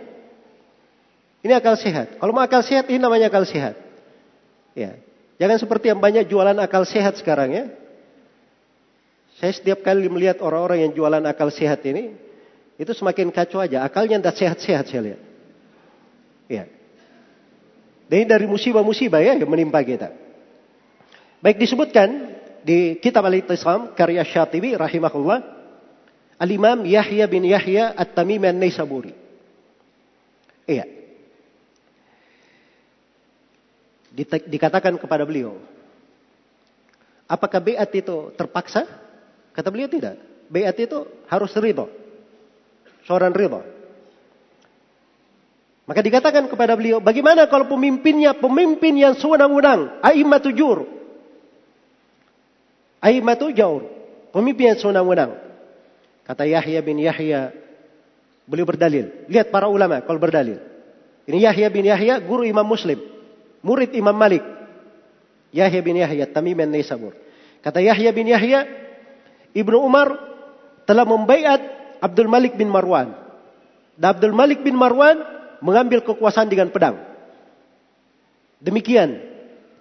Ini akal sehat. Kalau mau akal sehat ini namanya akal sehat. Ya. Jangan seperti yang banyak jualan akal sehat sekarang ya. Saya setiap kali melihat orang-orang yang jualan akal sehat ini, itu semakin kacau aja. Akalnya tidak sehat-sehat saya lihat. Ya. Dan ini dari musibah-musibah ya yang menimpa kita. Baik disebutkan di kitab Al-Ittisam karya Syatibi rahimahullah Al-Imam Yahya bin Yahya At-Tamimi An-Naisaburi. Iya. Dikatakan kepada beliau, apakah beat itu terpaksa? Kata beliau tidak. Beat itu harus ridho. Seorang ridho. Maka dikatakan kepada beliau, bagaimana kalau pemimpinnya pemimpin yang sewenang-wenang, aimmatu Aimatu jaur. Pemimpin yang senang-wenang. Kata Yahya bin Yahya. Beliau berdalil. Lihat para ulama kalau berdalil. Ini Yahya bin Yahya guru Imam Muslim. Murid Imam Malik. Yahya bin Yahya Tamim Naisabur. Kata Yahya bin Yahya. Ibnu Umar telah membaiat Abdul Malik bin Marwan. Dan Abdul Malik bin Marwan mengambil kekuasaan dengan pedang. Demikian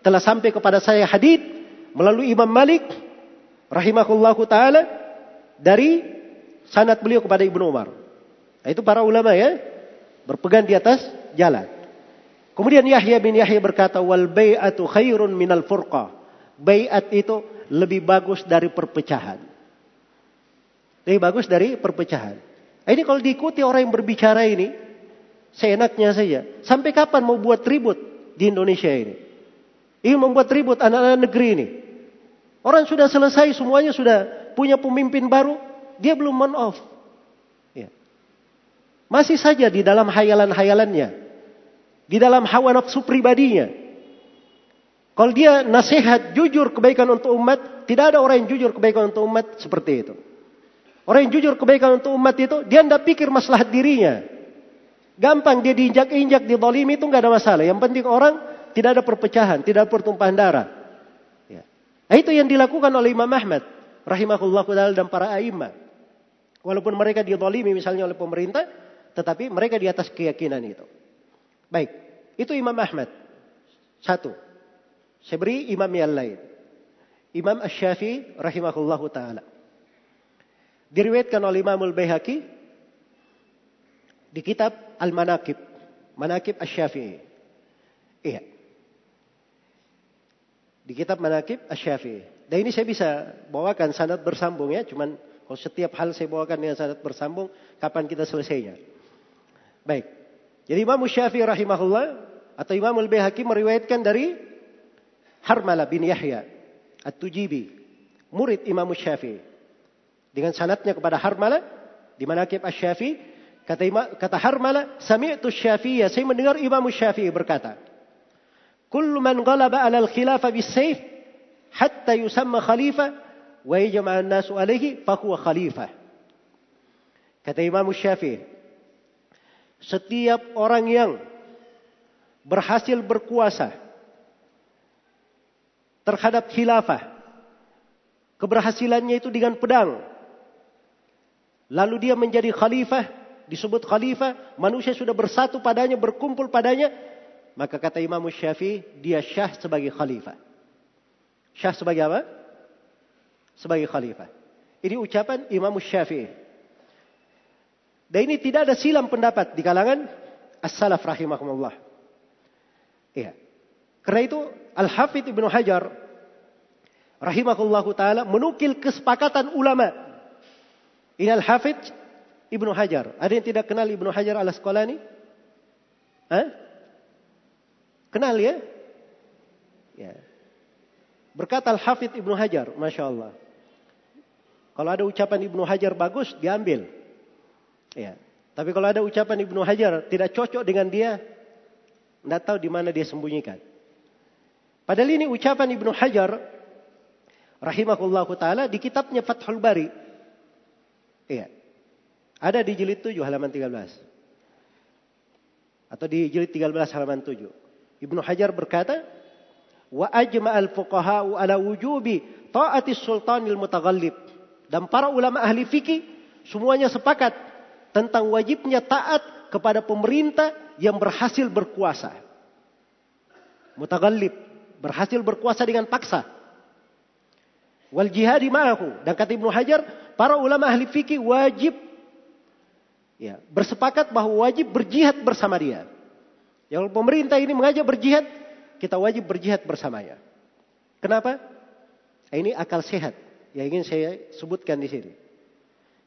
telah sampai kepada saya hadith melalui Imam Malik rahimahullahu taala dari sanad beliau kepada Ibnu Umar. Nah, itu para ulama ya berpegang di atas jalan. Kemudian Yahya bin Yahya berkata wal bai'atu khairun minal furqa. Bai'at itu lebih bagus dari perpecahan. Lebih bagus dari perpecahan. Nah, ini kalau diikuti orang yang berbicara ini seenaknya saja. Sampai kapan mau buat ribut di Indonesia ini? Ini membuat ribut anak-anak negeri ini. Orang sudah selesai semuanya sudah punya pemimpin baru, dia belum on off. Ya. Masih saja di dalam hayalan-hayalannya. Di dalam hawa nafsu pribadinya. Kalau dia nasihat jujur kebaikan untuk umat, tidak ada orang yang jujur kebaikan untuk umat seperti itu. Orang yang jujur kebaikan untuk umat itu, dia tidak pikir masalah dirinya. Gampang dia diinjak-injak, didolimi itu nggak ada masalah. Yang penting orang tidak ada perpecahan, tidak ada pertumpahan darah. Nah, itu yang dilakukan oleh Imam Ahmad rahimahullah dan para a'immah. Walaupun mereka didolimi misalnya oleh pemerintah, tetapi mereka di atas keyakinan itu. Baik, itu Imam Ahmad. Satu. Saya beri imam yang lain. Imam Ash-Syafi'i rahimahullah ta'ala. Diriwayatkan oleh Imam Al-Baihaqi di kitab Al-Manaqib. Manaqib Ash-Syafi'i. Iya. Di kitab Manaqib Ash-Syafi'i. Dan ini saya bisa bawakan sanad bersambung ya. Cuman kalau setiap hal saya bawakan dengan sanad bersambung, kapan kita selesainya? Baik. Jadi Imam Syafi'i rahimahullah atau Imam Al-Baihaqi meriwayatkan dari Harmala bin Yahya At-Tujibi, murid Imam Syafi'i. Dengan sanatnya kepada Harmala di Manaqib Asy-Syafi'i, kata kata Harmala, sami'tu Syafi'i, saya mendengar Imam Syafi'i berkata, "Kullu man ghalaba 'ala al-khilafah bis-sayf hatta yusamma khalifah wa yajma'u an-nasu fa huwa khalifah." Kata Imam Syafi'i, setiap orang yang berhasil berkuasa terhadap khilafah. Keberhasilannya itu dengan pedang. Lalu dia menjadi khalifah, disebut khalifah, manusia sudah bersatu padanya, berkumpul padanya, maka kata Imam Syafi'i, dia syah sebagai khalifah. Syah sebagai apa? Sebagai khalifah. Ini ucapan Imam Syafi'i. Dan ini tidak ada silam pendapat di kalangan as-salaf rahimahumullah. Iya. Karena itu Al-Hafidh Ibnu Hajar rahimahullahu taala menukil kesepakatan ulama. Ini Al-Hafidh Ibnu Hajar. Ada yang tidak kenal Ibnu Hajar al-Asqalani? Hah? Kenal ya? Ya. Berkata Al-Hafidh Ibnu Hajar, Masya Allah. Kalau ada ucapan Ibnu Hajar bagus, diambil. Ya. Tapi kalau ada ucapan Ibnu Hajar tidak cocok dengan dia, tidak tahu di mana dia sembunyikan. Padahal ini ucapan Ibnu Hajar rahimahullahu taala di kitabnya Fathul Bari. Iya. Ada di jilid 7 halaman 13. Atau di jilid 13 halaman 7. Ibnu Hajar berkata, "Wa ajma'al fuqaha'u ala wujubi ta'ati sultanil mutaghallib." Dan para ulama ahli fikih semuanya sepakat tentang wajibnya taat kepada pemerintah yang berhasil berkuasa. Mutaghallib berhasil berkuasa dengan paksa. Wal jihadi ma'ahu. Dan kata Ibnu Hajar, para ulama ahli fikih wajib ya, bersepakat bahwa wajib berjihad bersama dia. Yang pemerintah ini mengajak berjihad, kita wajib berjihad bersamanya. Kenapa? Ini akal sehat yang ingin saya sebutkan di sini.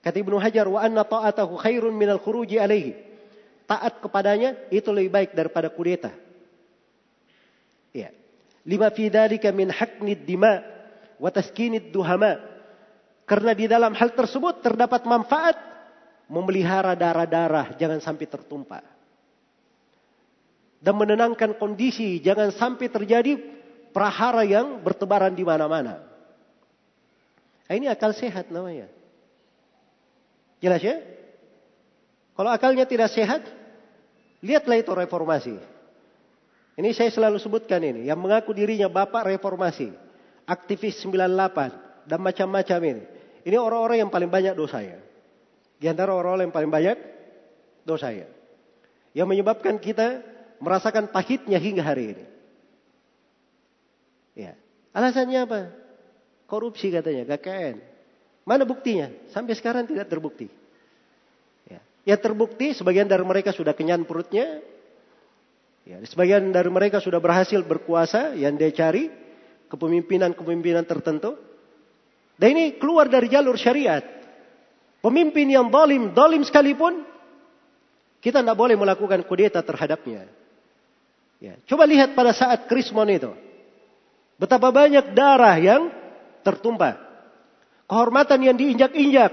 Kata Ibnu Hajar, wa anna ta'atahu khairun minal khuruji alaihi. Taat kepadanya itu lebih baik daripada kudeta. Ya lima fi dzalika min haknid dima wa taskinid duhama. Karena di dalam hal tersebut terdapat manfaat memelihara darah-darah jangan sampai tertumpah. Dan menenangkan kondisi jangan sampai terjadi prahara yang bertebaran di mana-mana. Nah, ini akal sehat namanya. Jelas ya? Kalau akalnya tidak sehat, lihatlah itu reformasi. Ini saya selalu sebutkan ini. Yang mengaku dirinya Bapak Reformasi. Aktivis 98. Dan macam-macam ini. Ini orang-orang yang paling banyak dosanya. Di antara orang-orang yang paling banyak dosanya. Yang menyebabkan kita merasakan pahitnya hingga hari ini. Ya. Alasannya apa? Korupsi katanya, KKN. Mana buktinya? Sampai sekarang tidak terbukti. Ya, ya terbukti sebagian dari mereka sudah kenyang perutnya, Ya, sebagian dari mereka sudah berhasil berkuasa yang dia cari kepemimpinan-kepemimpinan tertentu. Dan ini keluar dari jalur syariat. Pemimpin yang dolim, dolim sekalipun, kita tidak boleh melakukan kudeta terhadapnya. Ya, coba lihat pada saat Krismon itu. Betapa banyak darah yang tertumpah. Kehormatan yang diinjak-injak.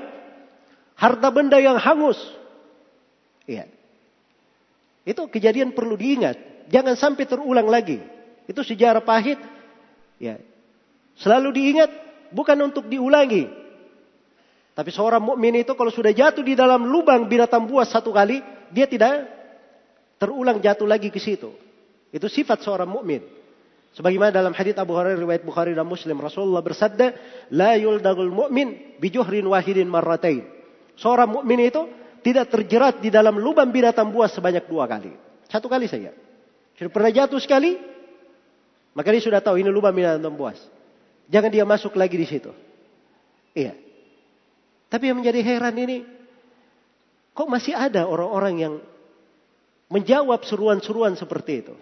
Harta benda yang hangus. Ya. Itu kejadian perlu diingat. Jangan sampai terulang lagi. Itu sejarah pahit. Ya. Selalu diingat bukan untuk diulangi. Tapi seorang mukmin itu kalau sudah jatuh di dalam lubang binatang buas satu kali, dia tidak terulang jatuh lagi ke situ. Itu sifat seorang mukmin. Sebagaimana dalam hadits Abu Hurairah riwayat Bukhari dan Muslim, Rasulullah bersabda, "La yuldagul mu'min bijuhrin wahidin marratain." Seorang mukmin itu tidak terjerat di dalam lubang binatang buas sebanyak dua kali. Satu kali saja. Sudah pernah jatuh sekali, maka dia sudah tahu ini lubang binatang buas. Jangan dia masuk lagi di situ. Iya. Tapi yang menjadi heran ini, kok masih ada orang-orang yang menjawab seruan-seruan seperti itu.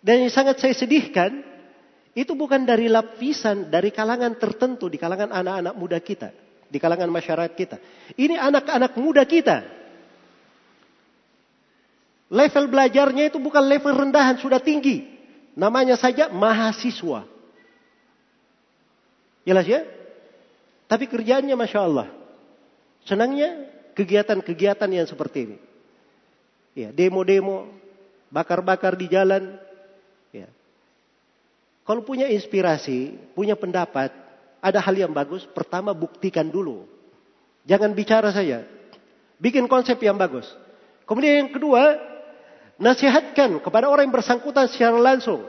Dan yang sangat saya sedihkan, itu bukan dari lapisan, dari kalangan tertentu, di kalangan anak-anak muda kita. Di kalangan masyarakat kita. Ini anak-anak muda kita. Level belajarnya itu bukan level rendahan, sudah tinggi. Namanya saja mahasiswa. Jelas ya? Tapi kerjaannya Masya Allah. Senangnya kegiatan-kegiatan yang seperti ini. Ya, demo-demo, bakar-bakar di jalan, kalau punya inspirasi, punya pendapat, ada hal yang bagus, pertama buktikan dulu. Jangan bicara saja. Bikin konsep yang bagus. Kemudian yang kedua, nasihatkan kepada orang yang bersangkutan secara langsung.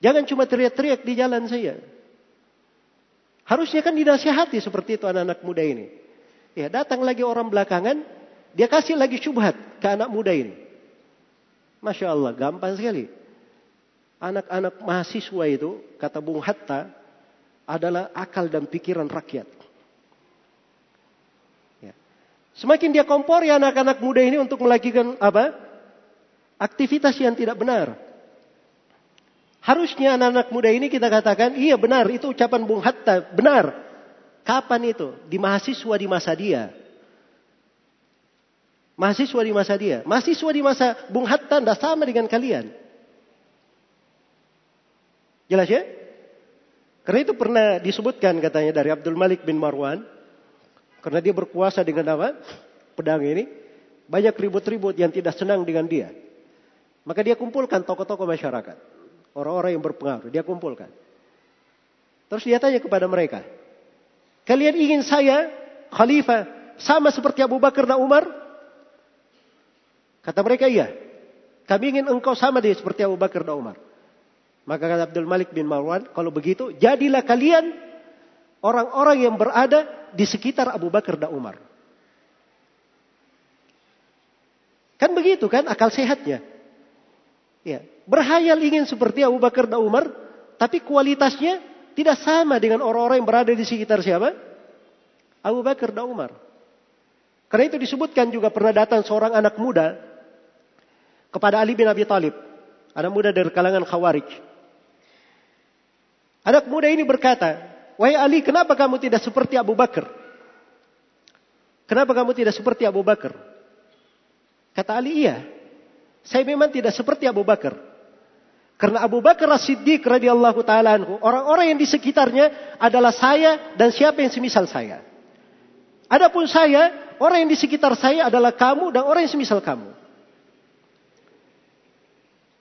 Jangan cuma teriak-teriak di jalan saya. Harusnya kan dinasihati seperti itu anak-anak muda ini. Ya, datang lagi orang belakangan, dia kasih lagi syubhat ke anak muda ini. Masya Allah, gampang sekali. Anak-anak mahasiswa itu, kata Bung Hatta, adalah akal dan pikiran rakyat. Ya. Semakin dia kompor ya anak-anak muda ini untuk melakukan apa? Aktivitas yang tidak benar. Harusnya anak-anak muda ini kita katakan, iya benar, itu ucapan Bung Hatta, benar. Kapan itu? Di mahasiswa di masa dia. Mahasiswa di masa dia. Mahasiswa di masa Bung Hatta tidak sama dengan kalian. Jelas ya? Karena itu pernah disebutkan katanya dari Abdul Malik bin Marwan. Karena dia berkuasa dengan apa? Pedang ini. Banyak ribut-ribut yang tidak senang dengan dia. Maka dia kumpulkan tokoh-tokoh masyarakat. Orang-orang yang berpengaruh. Dia kumpulkan. Terus dia tanya kepada mereka. Kalian ingin saya khalifah sama seperti Abu Bakar dan Umar? Kata mereka iya. Kami ingin engkau sama dia seperti Abu Bakar dan Umar. Maka kata Abdul Malik bin Marwan, kalau begitu jadilah kalian orang-orang yang berada di sekitar Abu Bakar dan Umar. Kan begitu kan akal sehatnya. Ya, berhayal ingin seperti Abu Bakar dan Umar, tapi kualitasnya tidak sama dengan orang-orang yang berada di sekitar siapa? Abu Bakar dan Umar. Karena itu disebutkan juga pernah datang seorang anak muda kepada Ali bin Abi Thalib. Anak muda dari kalangan Khawarij. Anak muda ini berkata, Wahai Ali, kenapa kamu tidak seperti Abu Bakar? Kenapa kamu tidak seperti Abu Bakar? Kata Ali, iya. Saya memang tidak seperti Abu Bakar. Karena Abu Bakar As-Siddiq radhiyallahu taala orang-orang yang di sekitarnya adalah saya dan siapa yang semisal saya. Adapun saya, orang yang di sekitar saya adalah kamu dan orang yang semisal kamu.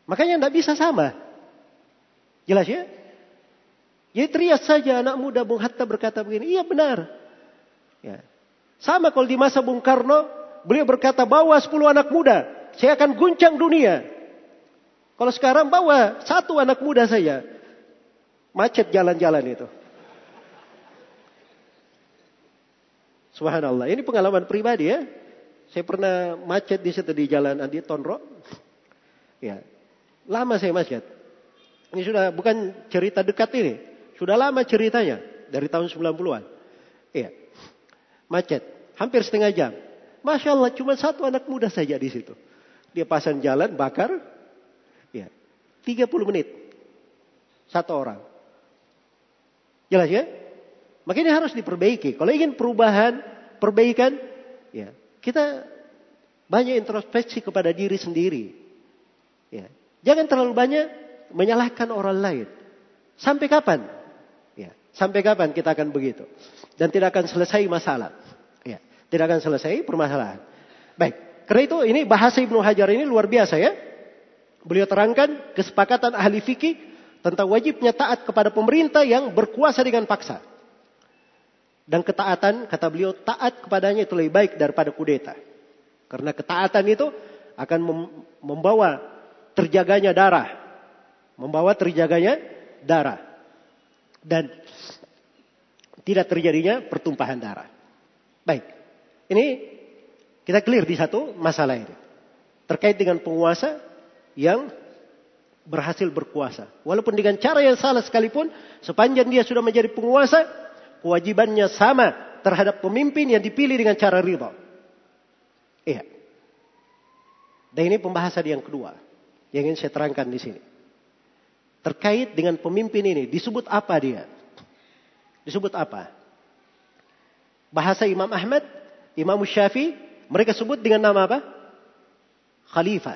Makanya tidak bisa sama. Jelas ya? Jadi teriak saja anak muda Bung Hatta berkata begini, iya benar. Ya. Sama kalau di masa Bung Karno, beliau berkata bawa 10 anak muda, saya akan guncang dunia. Kalau sekarang bawa satu anak muda saja, macet jalan-jalan itu. Subhanallah, ini pengalaman pribadi ya. Saya pernah macet di situ di jalan Andi Tonro. Ya, lama saya macet. Ini sudah bukan cerita dekat ini. Sudah lama ceritanya. Dari tahun 90-an. Iya. Macet. Hampir setengah jam. Masya Allah cuma satu anak muda saja di situ. Dia pasang jalan, bakar. Ya. 30 menit. Satu orang. Jelas ya? Makanya harus diperbaiki. Kalau ingin perubahan, perbaikan, ya kita banyak introspeksi kepada diri sendiri. Ya. Jangan terlalu banyak menyalahkan orang lain. Sampai kapan? Sampai kapan kita akan begitu? Dan tidak akan selesai masalah. Ya, tidak akan selesai permasalahan. Baik, karena itu ini bahasa Ibnu Hajar ini luar biasa ya. Beliau terangkan kesepakatan ahli fikih tentang wajibnya taat kepada pemerintah yang berkuasa dengan paksa. Dan ketaatan, kata beliau, taat kepadanya itu lebih baik daripada kudeta. Karena ketaatan itu akan membawa terjaganya darah, Membawa terjaganya darah. Dan tidak terjadinya pertumpahan darah. Baik. Ini kita clear di satu masalah ini. Terkait dengan penguasa yang berhasil berkuasa. Walaupun dengan cara yang salah sekalipun, sepanjang dia sudah menjadi penguasa, kewajibannya sama terhadap pemimpin yang dipilih dengan cara riba. Iya. Dan ini pembahasan yang kedua yang ingin saya terangkan di sini. Terkait dengan pemimpin ini, disebut apa dia? Disebut apa? Bahasa Imam Ahmad, Imam Syafi'i, mereka sebut dengan nama apa? Khalifah.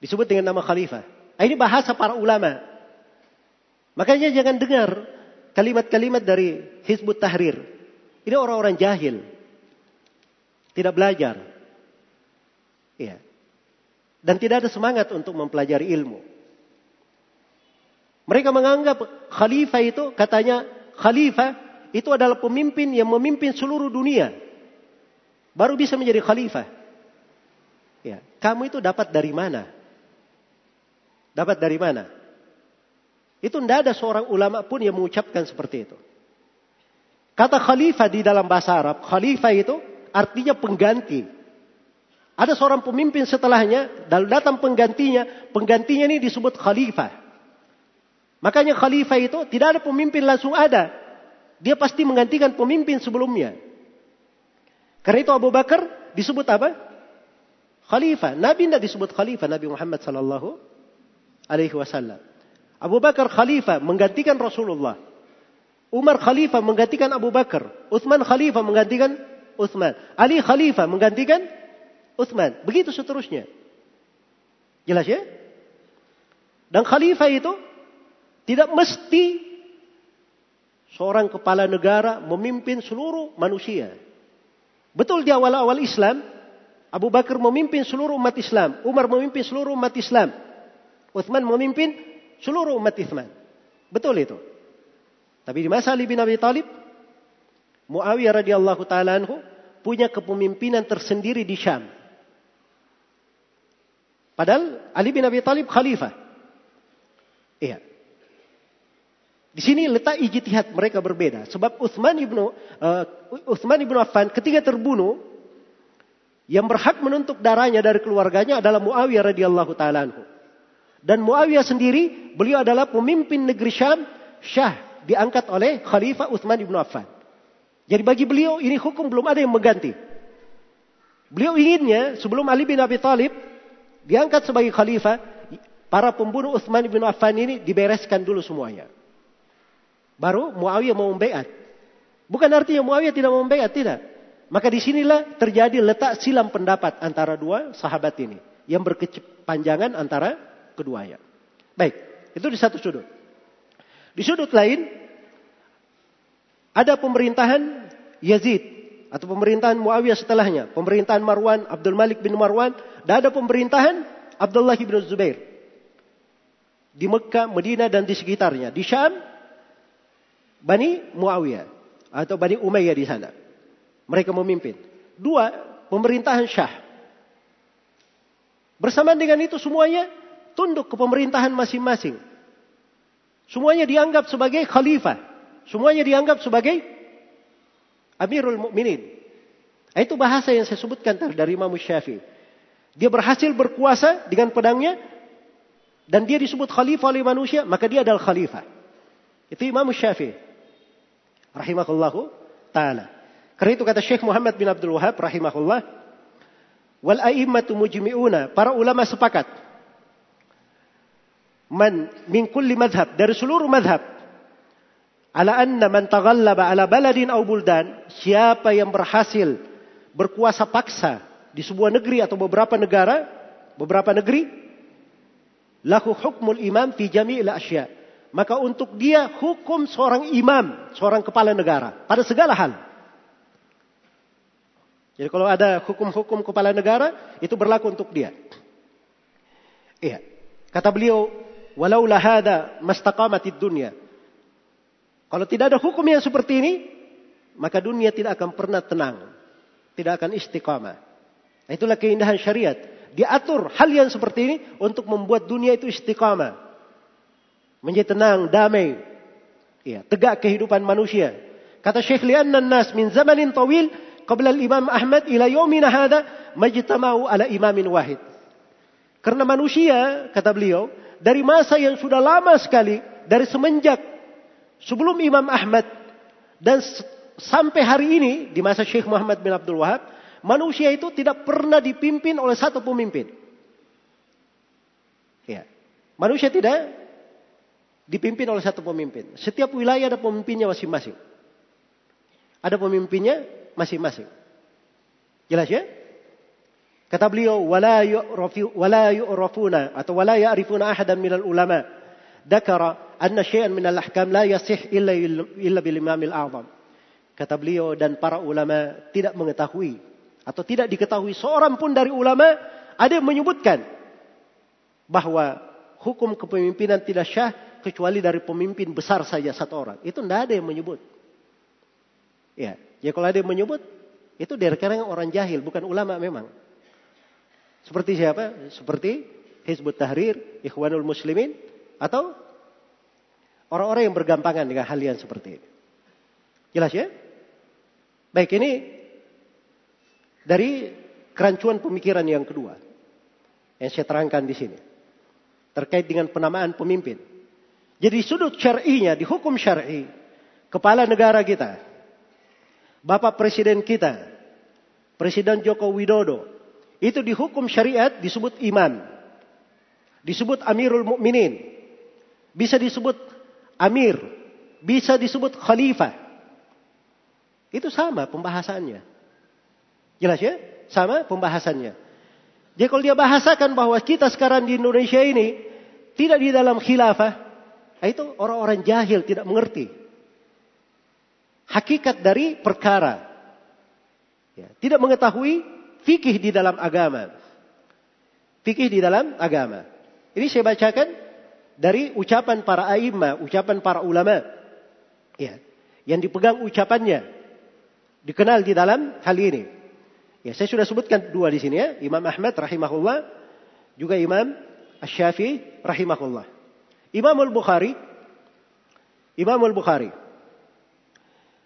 Disebut dengan nama khalifah. Ah, ini bahasa para ulama. Makanya jangan dengar kalimat-kalimat dari Hizbut Tahrir. Ini orang-orang jahil. Tidak belajar. Iya. Dan tidak ada semangat untuk mempelajari ilmu. Mereka menganggap khalifah itu katanya khalifah itu adalah pemimpin yang memimpin seluruh dunia. Baru bisa menjadi khalifah. Ya, kamu itu dapat dari mana? Dapat dari mana? Itu tidak ada seorang ulama pun yang mengucapkan seperti itu. Kata khalifah di dalam bahasa Arab, khalifah itu artinya pengganti. Ada seorang pemimpin setelahnya, dan datang penggantinya, penggantinya ini disebut khalifah. Makanya khalifah itu tidak ada pemimpin langsung ada. Dia pasti menggantikan pemimpin sebelumnya. Karena itu Abu Bakar disebut apa? Khalifah. Nabi tidak disebut khalifah. Nabi Muhammad sallallahu alaihi wasallam. Abu Bakar khalifah menggantikan Rasulullah. Umar khalifah menggantikan Abu Bakar. Uthman khalifah menggantikan Uthman. Ali khalifah menggantikan Uthman. Begitu seterusnya. Jelas ya? Dan khalifah itu tidak mesti seorang kepala negara memimpin seluruh manusia. Betul di awal-awal Islam, Abu Bakar memimpin seluruh umat Islam, Umar memimpin seluruh umat Islam. Uthman memimpin seluruh umat Islam. Betul itu. Tapi di masa Ali bin Abi Thalib, Muawiyah radhiyallahu taala anhu punya kepemimpinan tersendiri di Syam. Padahal Ali bin Abi Thalib khalifah. Iya. Di sini letak ijtihad mereka berbeda. Sebab Uthman ibnu uh, Uthman ibnu Affan ketika terbunuh, yang berhak menuntut darahnya dari keluarganya adalah Muawiyah radhiyallahu taala anhu. Dan Muawiyah sendiri, beliau adalah pemimpin negeri Syam, Syah, diangkat oleh Khalifah Uthman ibn Affan. Jadi bagi beliau ini hukum belum ada yang mengganti. Beliau inginnya sebelum Ali bin Abi Thalib diangkat sebagai khalifah, para pembunuh Uthman bin Affan ini dibereskan dulu semuanya. Baru Muawiyah mau membaiat. Bukan artinya Muawiyah tidak mau membaiat, tidak. Maka di sinilah terjadi letak silam pendapat antara dua sahabat ini. Yang berkepanjangan antara keduanya. Baik, itu di satu sudut. Di sudut lain, ada pemerintahan Yazid atau pemerintahan Muawiyah setelahnya, pemerintahan Marwan, Abdul Malik bin Marwan, dan ada pemerintahan Abdullah bin Zubair di Mekah, Medina dan di sekitarnya. Di Syam, Bani Muawiyah atau Bani Umayyah di sana. Mereka memimpin. Dua, pemerintahan Syah. Bersamaan dengan itu semuanya tunduk ke pemerintahan masing-masing. Semuanya dianggap sebagai khalifah. Semuanya dianggap sebagai Amirul Mukminin. Itu bahasa yang saya sebutkan tadi dari Imam Syafi'i. Dia berhasil berkuasa dengan pedangnya dan dia disebut khalifah oleh manusia, maka dia adalah khalifah. Itu Imam Syafi'i. Rahimahullahu taala. Karena itu kata Syekh Muhammad bin Abdul Wahab rahimahullah, wal a'immatu mujmi'una, para ulama sepakat man min kulli madhab dari seluruh madhab ala anna man taghallaba ala baladin aw buldan siapa yang berhasil berkuasa paksa di sebuah negeri atau beberapa negara beberapa negeri lahu hukmul imam fi jami'il asya maka untuk dia hukum seorang imam seorang kepala negara pada segala hal jadi kalau ada hukum-hukum kepala negara itu berlaku untuk dia iya kata beliau Walau lahada mastaqamatid dunia. Kalau tidak ada hukum yang seperti ini, maka dunia tidak akan pernah tenang. Tidak akan istiqamah. Itulah keindahan syariat. diatur hal yang seperti ini untuk membuat dunia itu istiqamah. Menjadi tenang, damai. Ya, tegak kehidupan manusia. Kata Syekh lianna nas min zamanin tawil qabla al-Imam Ahmad ila yaumina hadha majtama'u ala imamin wahid. Karena manusia, kata beliau, dari masa yang sudah lama sekali, dari semenjak sebelum Imam Ahmad dan sampai hari ini di masa Syekh Muhammad bin Abdul Wahab, manusia itu tidak pernah dipimpin oleh satu pemimpin. Ya. Manusia tidak dipimpin oleh satu pemimpin. Setiap wilayah ada pemimpinnya masing-masing. Ada pemimpinnya masing-masing. Jelas ya? Kata beliau, wala yu'rafuna atau wala ya'rifuna ahadan minal ulama. Dakara anna syai'an minal ahkam la yasih illa, illa bil imamil a'zam. Kata beliau dan para ulama tidak mengetahui atau tidak diketahui seorang pun dari ulama ada yang menyebutkan bahwa hukum kepemimpinan tidak syah kecuali dari pemimpin besar saja satu orang. Itu tidak ada yang menyebut. Ya, ya kalau ada yang menyebut, itu dari kalangan orang jahil, bukan ulama memang. Seperti siapa? Seperti Hizbut Tahrir, Ikhwanul Muslimin, atau orang-orang yang bergampangan dengan hal yang seperti ini. Jelas ya? Baik, ini dari kerancuan pemikiran yang kedua yang saya terangkan di sini terkait dengan penamaan pemimpin. Jadi sudut syar'inya di hukum syar'i kepala negara kita Bapak Presiden kita, Presiden Joko Widodo, itu di hukum syariat disebut imam. Disebut Amirul Mukminin. Bisa disebut Amir, bisa disebut Khalifah. Itu sama pembahasannya. Jelas ya? Sama pembahasannya. Jadi kalau dia bahasakan bahwa kita sekarang di Indonesia ini tidak di dalam khilafah, itu orang-orang jahil tidak mengerti hakikat dari perkara. Ya, tidak mengetahui fikih di dalam agama. Fikih di dalam agama. Ini saya bacakan dari ucapan para aima, ucapan para ulama. Ya, yang dipegang ucapannya. Dikenal di dalam hal ini. Ya, saya sudah sebutkan dua di sini ya. Imam Ahmad rahimahullah. Juga Imam Asy-Syafi'i rahimahullah. Imam Al-Bukhari. Imam Al-Bukhari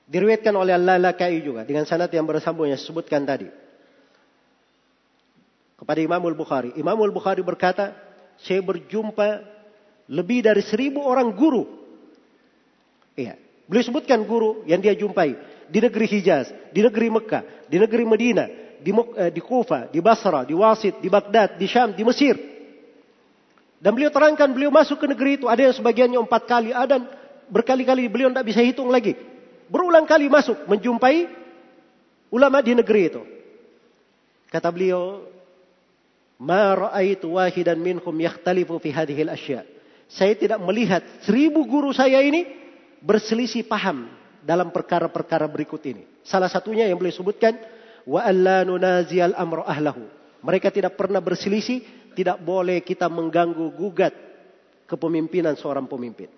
Diriwayatkan oleh Al-Lalakai juga dengan sanad yang bersambung yang disebutkan tadi. Kepada Imam Al-Bukhari. Imam Al-Bukhari berkata, saya berjumpa lebih dari seribu orang guru. Iya. Beliau sebutkan guru yang dia jumpai di negeri Hijaz, di negeri Mekah, di negeri Medina, di, eh, di Kufa, di Basra, di Wasit, di Baghdad, di Syam, di Mesir. Dan beliau terangkan beliau masuk ke negeri itu ada yang sebagiannya empat kali, ada berkali-kali beliau tidak bisa hitung lagi berulang kali masuk menjumpai ulama di negeri itu. Kata beliau, "Ma ra'aitu wahidan minhum yakhtalifu fi hadhihi al-asya'." Saya tidak melihat seribu guru saya ini berselisih paham dalam perkara-perkara berikut ini. Salah satunya yang beliau sebutkan, "Wa alla nunaziyal amra ahlahu." Mereka tidak pernah berselisih, tidak boleh kita mengganggu gugat kepemimpinan seorang pemimpin.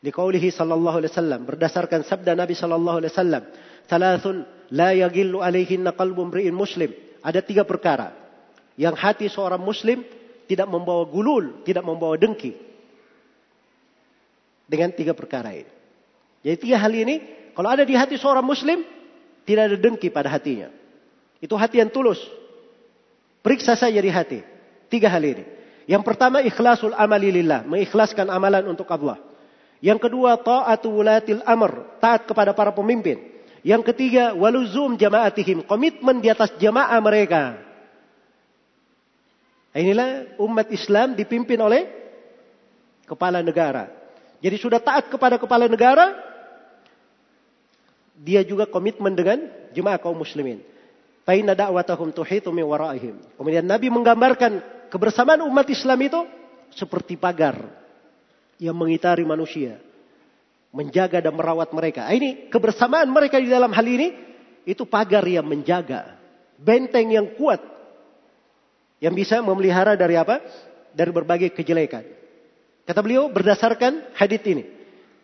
Liqaulihi sallallahu alaihi wasallam berdasarkan sabda Nabi sallallahu alaihi wasallam, "Thalathun la yagillu alaihinna qalbu mri'in muslim." Ada tiga perkara yang hati seorang muslim tidak membawa gulul, tidak membawa dengki. Dengan tiga perkara ini. Jadi tiga hal ini kalau ada di hati seorang muslim tidak ada dengki pada hatinya. Itu hati yang tulus. Periksa saja di hati. Tiga hal ini. Yang pertama ikhlasul amali lillah, mengikhlaskan amalan untuk Allah. Yang kedua ta'atu wulatil amr, taat kepada para pemimpin. Yang ketiga waluzum jamaatihim, komitmen di atas jamaah mereka. Inilah umat Islam dipimpin oleh kepala negara. Jadi sudah taat kepada kepala negara, dia juga komitmen dengan jemaah kaum muslimin. Faina da'watahum tuhitu min waraihim. Kemudian Nabi menggambarkan kebersamaan umat Islam itu seperti pagar yang mengitari manusia. Menjaga dan merawat mereka. Ini kebersamaan mereka di dalam hal ini, itu pagar yang menjaga. Benteng yang kuat. Yang bisa memelihara dari apa? Dari berbagai kejelekan. Kata beliau berdasarkan hadith ini.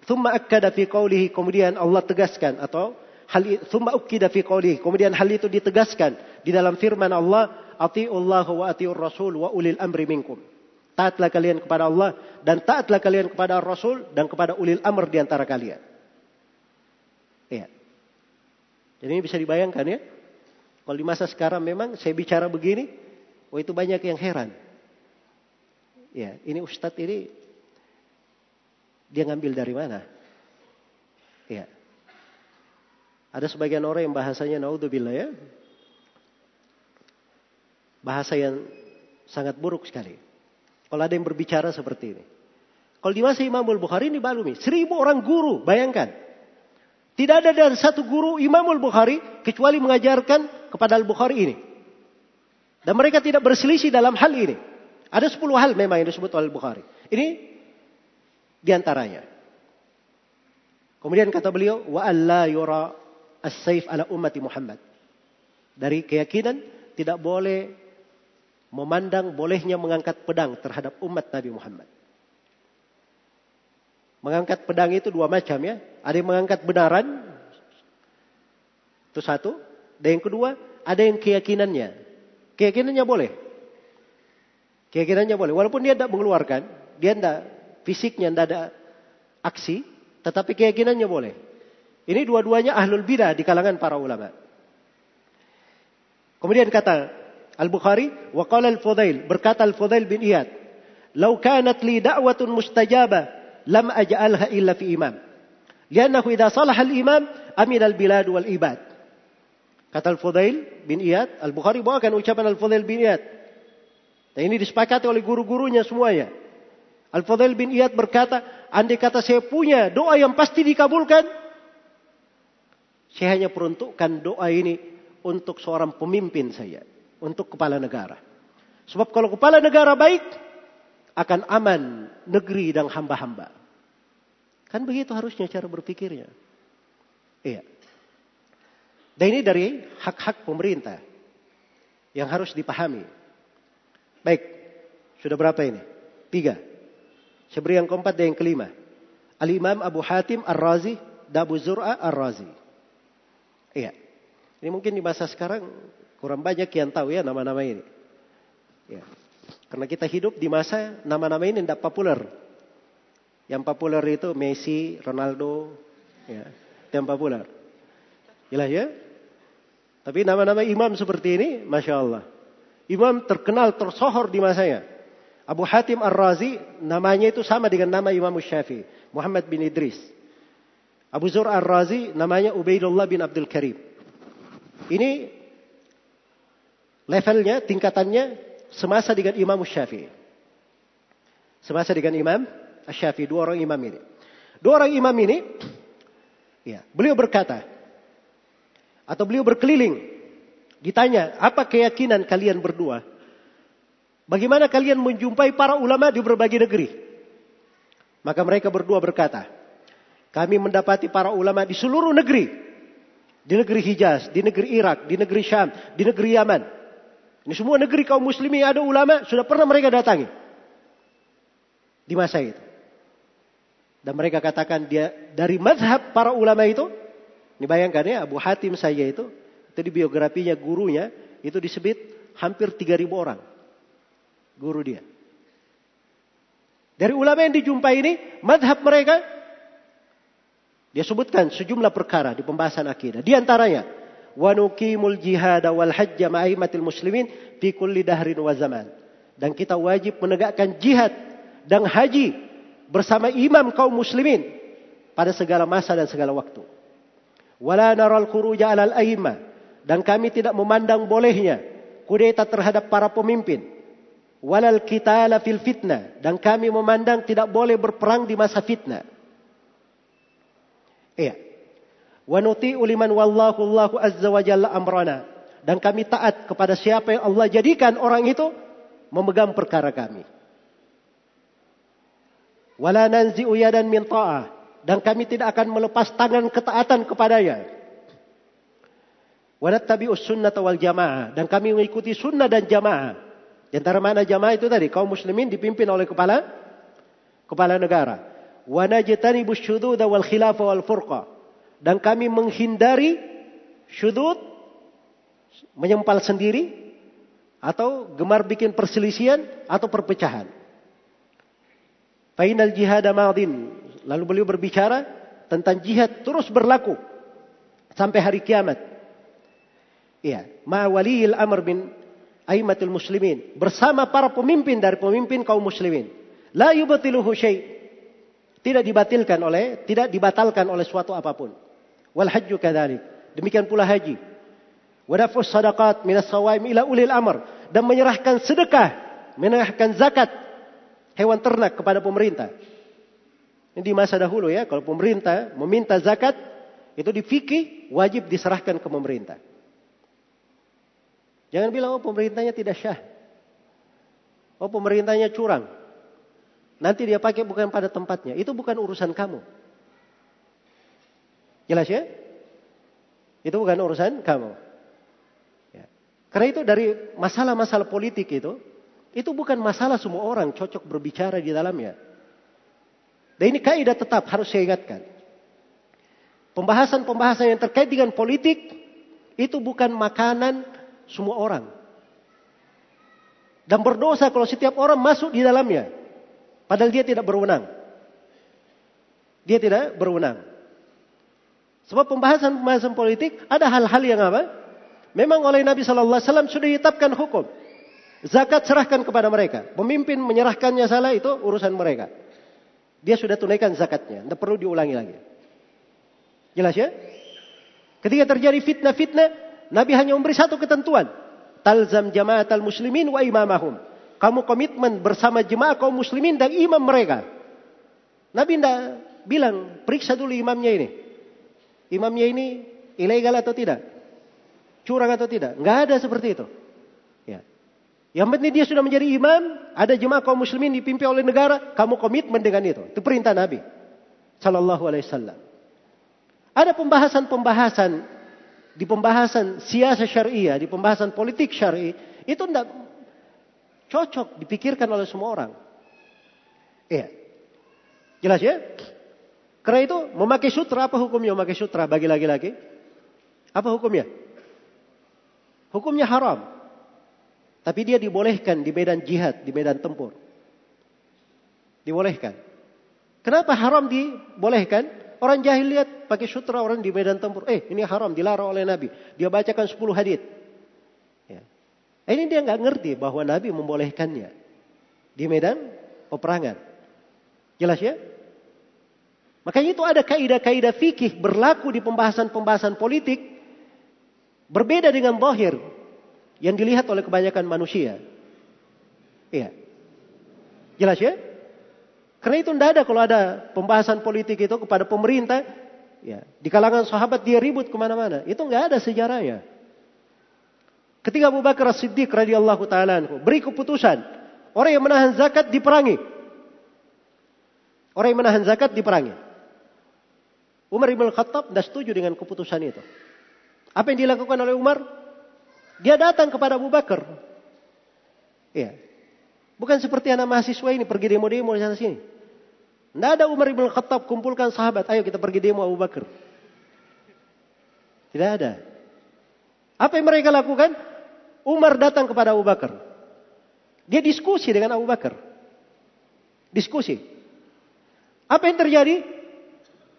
Thumma akkada fi qawlihi. Kemudian Allah tegaskan atau hal thumma ukida fi qawli. Kemudian hal itu ditegaskan di dalam firman Allah, "Atiullah wa atiur rasul wa ulil amri minkum." Taatlah kalian kepada Allah dan taatlah kalian kepada Rasul dan kepada ulil amr di antara kalian. Iya. Jadi ini bisa dibayangkan ya. Kalau di masa sekarang memang saya bicara begini, oh itu banyak yang heran. Ya, ini ustadz ini dia ngambil dari mana? Ya. Ada sebagian orang yang bahasanya naudzubillah ya. Bahasa yang sangat buruk sekali. Kalau ada yang berbicara seperti ini. Kalau di masa Imam Al-Bukhari ini balumi. Seribu orang guru, bayangkan. Tidak ada dari satu guru Imam Al-Bukhari kecuali mengajarkan kepada Al-Bukhari ini. Dan mereka tidak berselisih dalam hal ini. Ada sepuluh hal memang yang disebut oleh Al-Bukhari. Ini di antaranya. Kemudian kata beliau, wa alla yura as-saif ala ummati Muhammad. Dari keyakinan tidak boleh memandang bolehnya mengangkat pedang terhadap umat Nabi Muhammad. Mengangkat pedang itu dua macam ya. Ada yang mengangkat benaran. Itu satu. Dan yang kedua, ada yang keyakinannya. Keyakinannya boleh. Keyakinannya boleh. Walaupun dia tidak mengeluarkan. Dia tidak, fisiknya tidak ada aksi. Tetapi keyakinannya boleh. Ini dua-duanya ahlul bidah di kalangan para ulama. Kemudian kata Al-Bukhari, wa qala Al-Fudail, berkata Al-Fudail bin Iyad, "Lau kanat li da'watun mustajabah, lam aj'alha illa fi imam." Liannahu idza salaha al-imam, amin al-bilad wal ibad. Kata Al-Fudail bin Iyad, Al-Bukhari bawakan ucapan Al-Fudail bin Iyad. Dan ini disepakati oleh guru-gurunya semuanya. Al-Fudail bin Iyad berkata, andai kata saya punya doa yang pasti dikabulkan, saya hanya peruntukkan doa ini untuk seorang pemimpin saya untuk kepala negara. Sebab kalau kepala negara baik, akan aman negeri dan hamba-hamba. Kan begitu harusnya cara berpikirnya. Iya. Dan ini dari hak-hak pemerintah yang harus dipahami. Baik, sudah berapa ini? Tiga. Saya beri yang keempat dan yang kelima. Al-Imam Abu Hatim Ar-Razi, Dabu Zur'a Ar-Razi. Iya. Ini mungkin di masa sekarang Kurang banyak yang tahu ya nama-nama ini. Ya. Karena kita hidup di masa nama-nama ini tidak populer. Yang populer itu Messi, Ronaldo, ya, yang populer. Jelas ya? Tapi nama-nama imam seperti ini, masya Allah. Imam terkenal, tersohor di masanya. Abu Hatim Ar-Razi, namanya itu sama dengan nama Imam Syafi'i. Muhammad bin Idris. Abu Zur Ar-Razi, namanya Ubaidullah bin Abdul Karim. Ini levelnya, tingkatannya semasa dengan Imam Syafi'i. Semasa dengan Imam Syafi'i, dua orang imam ini. Dua orang imam ini, ya, beliau berkata, atau beliau berkeliling, ditanya, apa keyakinan kalian berdua? Bagaimana kalian menjumpai para ulama di berbagai negeri? Maka mereka berdua berkata, kami mendapati para ulama di seluruh negeri. Di negeri Hijaz, di negeri Irak, di negeri Syam, di negeri Yaman. Ini semua negeri kaum muslimin ada ulama sudah pernah mereka datangi. Di masa itu. Dan mereka katakan dia dari mazhab para ulama itu. Ini bayangkan ya Abu Hatim saya itu. Itu di biografinya gurunya. Itu disebut hampir 3000 orang. Guru dia. Dari ulama yang dijumpai ini. Mazhab mereka. Dia sebutkan sejumlah perkara di pembahasan akidah. Di antaranya wa nuqimul jihad wal hajj ma'aimatil muslimin fi kulli dahrin wa zaman. Dan kita wajib menegakkan jihad dan haji bersama imam kaum muslimin pada segala masa dan segala waktu. Wala naral khuruja alal aimma dan kami tidak memandang bolehnya kudeta terhadap para pemimpin. Walal qitala fil fitnah dan kami memandang tidak boleh berperang di masa fitnah. Iya. Wa nuti'u liman wallahu Allahu azza wa jalla amrana. Dan kami taat kepada siapa yang Allah jadikan orang itu memegang perkara kami. Wala nanzi'u yadan min ta'ah. Dan kami tidak akan melepas tangan ketaatan kepadanya. Wanattabi'us sunnata wal jamaah. Dan kami mengikuti sunnah dan jamaah. Di antara mana jamaah itu tadi. Kaum muslimin dipimpin oleh kepala kepala negara. Wanajtanibu syududa wal khilafa wal furqa Dan kami menghindari syudud, menyempal sendiri, atau gemar bikin perselisihan atau perpecahan. Fainal jihad madin. Lalu beliau berbicara tentang jihad terus berlaku sampai hari kiamat. Iya, ma waliyil amr bin aimatul muslimin bersama para pemimpin dari pemimpin kaum muslimin. La yubtiluhu syai' tidak dibatalkan oleh tidak dibatalkan oleh suatu apa pun. Wal hajju kadzalik. Demikian pula haji. Wadafus sadaqat minas sawaim ila ulil amr dan menyerahkan sedekah, menyerahkan zakat hewan ternak kepada pemerintah. Ini di masa dahulu ya, kalau pemerintah meminta zakat itu di fikih wajib diserahkan ke pemerintah. Jangan bilang oh pemerintahnya tidak syah. Oh pemerintahnya curang. Nanti dia pakai bukan pada tempatnya. Itu bukan urusan kamu. Jelas ya? Itu bukan urusan kamu. Ya. Karena itu dari masalah-masalah politik itu, itu bukan masalah semua orang cocok berbicara di dalamnya. Dan ini kaidah tetap harus saya ingatkan. Pembahasan-pembahasan yang terkait dengan politik itu bukan makanan semua orang. Dan berdosa kalau setiap orang masuk di dalamnya. Padahal dia tidak berwenang. Dia tidak berwenang. Sebab pembahasan-pembahasan politik ada hal-hal yang apa? Memang oleh Nabi Shallallahu Alaihi Wasallam sudah ditetapkan hukum. Zakat serahkan kepada mereka. Pemimpin menyerahkannya salah itu urusan mereka. Dia sudah tunaikan zakatnya. Tidak perlu diulangi lagi. Jelas ya? Ketika terjadi fitnah-fitnah, Nabi hanya memberi satu ketentuan. Talzam jamaat al-muslimin wa imamahum. Kamu komitmen bersama jemaah kaum muslimin dan imam mereka. Nabi tidak bilang, periksa dulu imamnya ini. Imamnya ini ilegal atau tidak? Curang atau tidak? Nggak ada seperti itu. Ya. Yang penting dia sudah menjadi imam, ada jemaah kaum muslimin dipimpin oleh negara, kamu komitmen dengan itu. Itu perintah Nabi. Sallallahu alaihi wasallam. Ada pembahasan-pembahasan di pembahasan siasa syariah, di pembahasan politik syari, itu tidak Cocok dipikirkan oleh semua orang. Iya. Jelas ya? Karena itu memakai sutra apa hukumnya memakai sutra bagi laki-laki? Apa hukumnya? Hukumnya haram. Tapi dia dibolehkan di medan jihad, di medan tempur. Dibolehkan. Kenapa haram dibolehkan? Orang jahil lihat pakai sutra orang di medan tempur. Eh, ini haram, dilarang oleh Nabi. Dia bacakan 10 hadith. Ini dia nggak ngerti bahwa Nabi membolehkannya di medan peperangan. Jelas ya? Makanya itu ada kaidah-kaidah fikih berlaku di pembahasan-pembahasan politik berbeda dengan bohir yang dilihat oleh kebanyakan manusia. Iya. Jelas ya? Karena itu tidak ada kalau ada pembahasan politik itu kepada pemerintah, ya di kalangan sahabat dia ribut ke mana-mana. Itu nggak ada sejarahnya. Ketika Abu Bakar As-Siddiq radhiyallahu taala beri keputusan, orang yang menahan zakat diperangi. Orang yang menahan zakat diperangi. Umar Ibn Khattab tidak setuju dengan keputusan itu. Apa yang dilakukan oleh Umar? Dia datang kepada Abu Bakar. Iya. Bukan seperti anak mahasiswa ini pergi demo-demo di sana sini. Tidak ada Umar Ibn Khattab kumpulkan sahabat, ayo kita pergi demo Abu Bakar. Tidak ada. Apa yang mereka lakukan? Umar datang kepada Abu Bakar. Dia diskusi dengan Abu Bakar. Diskusi. Apa yang terjadi?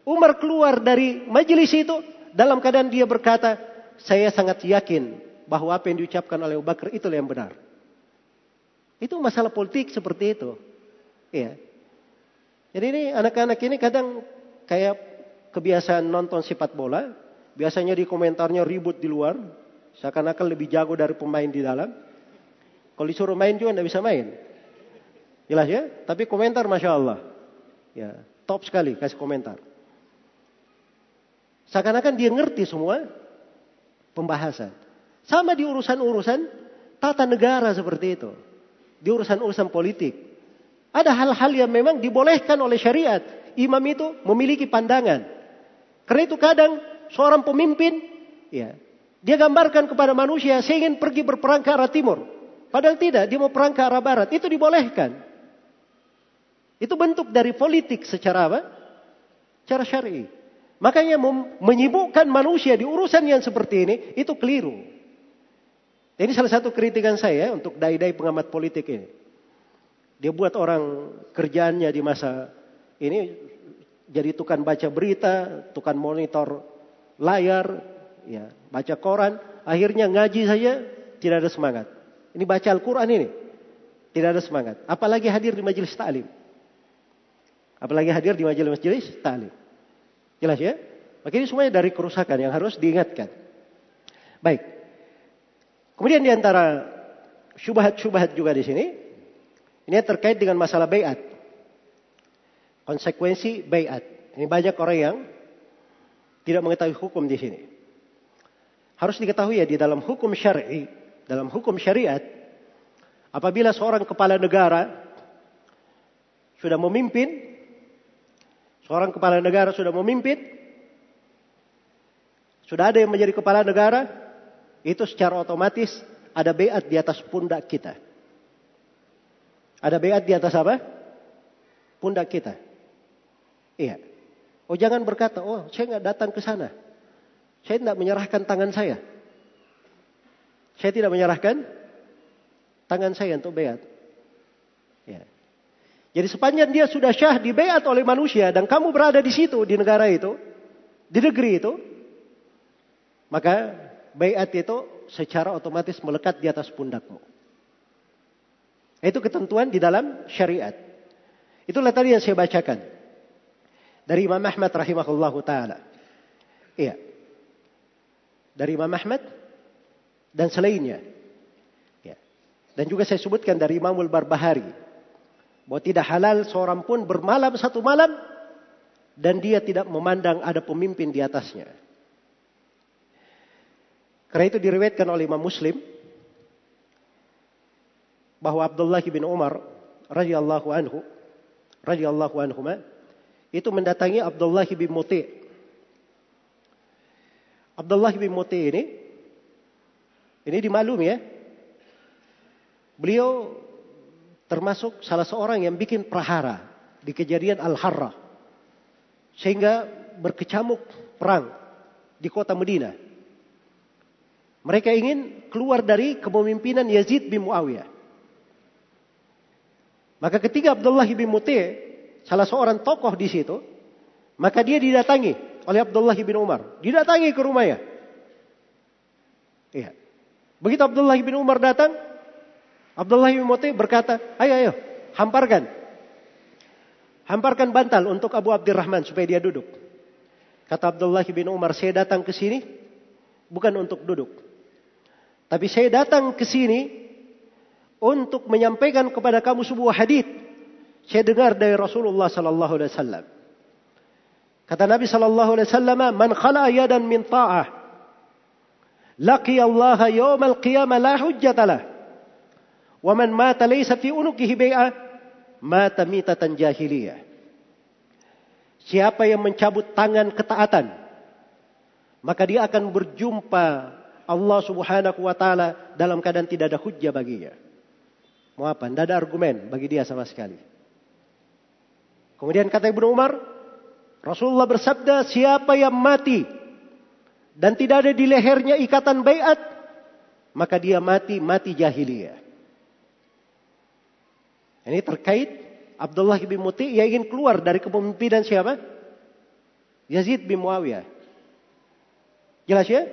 Umar keluar dari majelis itu dalam keadaan dia berkata, saya sangat yakin bahwa apa yang diucapkan oleh Abu Bakar itu yang benar. Itu masalah politik seperti itu. Iya. Jadi ini anak-anak ini kadang kayak kebiasaan nonton sepak bola. Biasanya di komentarnya ribut di luar. Seakan-akan lebih jago dari pemain di dalam. Kalau disuruh main juga tidak bisa main. Jelas ya? Tapi komentar Masya Allah. Ya, top sekali kasih komentar. Seakan-akan dia ngerti semua pembahasan. Sama di urusan-urusan tata negara seperti itu. Di urusan-urusan politik. Ada hal-hal yang memang dibolehkan oleh syariat. Imam itu memiliki pandangan. Karena itu kadang seorang pemimpin ya dia gambarkan kepada manusia, saya ingin pergi berperang ke arah timur. Padahal tidak, dia mau perang ke arah barat. Itu dibolehkan. Itu bentuk dari politik secara apa? Cara syar'i. Makanya menyibukkan manusia di urusan yang seperti ini itu keliru. Ini salah satu kritikan saya untuk dai-dai pengamat politik ini. Dia buat orang kerjaannya di masa ini jadi tukang baca berita, tukang monitor layar, ya, baca koran, akhirnya ngaji saja tidak ada semangat. Ini baca Al-Qur'an ini tidak ada semangat, apalagi hadir di majelis taklim. Apalagi hadir di majelis-majelis taklim. Jelas ya? Maka ini semuanya dari kerusakan yang harus diingatkan. Baik. Kemudian di antara syubhat-syubhat juga di sini, ini terkait dengan masalah bayat. Konsekuensi bayat. Ini banyak orang yang tidak mengetahui hukum di sini. Harus diketahui ya di dalam hukum syar'i, dalam hukum syariat, apabila seorang kepala negara sudah memimpin Seorang kepala negara sudah memimpin, sudah ada yang menjadi kepala negara, itu secara otomatis ada beat di atas pundak kita. Ada beat di atas apa? Pundak kita. Iya. Oh jangan berkata, oh saya nggak datang ke sana. Saya tidak menyerahkan tangan saya. Saya tidak menyerahkan tangan saya untuk beat. Ya. Jadi sepanjang dia sudah syah dibayat oleh manusia dan kamu berada di situ di negara itu, di negeri itu, maka bayat itu secara otomatis melekat di atas pundakmu. Itu ketentuan di dalam syariat. Itulah tadi yang saya bacakan. Dari Imam Ahmad rahimahullah ta'ala. Iya. Dari Imam Ahmad dan selainnya. Ya. Dan juga saya sebutkan dari Imamul Barbahari bahwa tidak halal seorang pun bermalam satu malam dan dia tidak memandang ada pemimpin di atasnya. Karena itu diriwayatkan oleh Imam Muslim bahwa Abdullah bin Umar radhiyallahu anhu radhiyallahu anhu itu mendatangi Abdullah bin Muti. Abdullah bin Muti ini ini dimaklumi ya. Beliau termasuk salah seorang yang bikin prahara di kejadian Al-Harrah. Sehingga berkecamuk perang di kota Medina. Mereka ingin keluar dari kepemimpinan Yazid bin Muawiyah. Maka ketika Abdullah bin Muti' salah seorang tokoh di situ, maka dia didatangi oleh Abdullah bin Umar. Didatangi ke rumahnya. Iya. Begitu Abdullah bin Umar datang, Abdullah bin Muti berkata, ayo ayo, hamparkan. Hamparkan bantal untuk Abu Abdurrahman supaya dia duduk. Kata Abdullah bin Umar, saya datang ke sini bukan untuk duduk. Tapi saya datang ke sini untuk menyampaikan kepada kamu sebuah hadis. Saya dengar dari Rasulullah sallallahu alaihi wasallam. Kata Nabi sallallahu alaihi wasallam, "Man khala yadan min ta'ah, laqiya Allah yawmal qiyamah la hujjata Waman mata laysa fi unukihi bai'ah mata mitatan jahiliyah. Siapa yang mencabut tangan ketaatan maka dia akan berjumpa Allah Subhanahu wa taala dalam keadaan tidak ada hujjah baginya. Mau apa? Tidak ada argumen bagi dia sama sekali. Kemudian kata Ibnu Umar, Rasulullah bersabda, siapa yang mati dan tidak ada di lehernya ikatan bayat, maka dia mati mati jahiliyah. Ini terkait Abdullah bin Muti yang ingin keluar dari kepemimpinan siapa? Yazid bin Muawiyah. Jelas ya?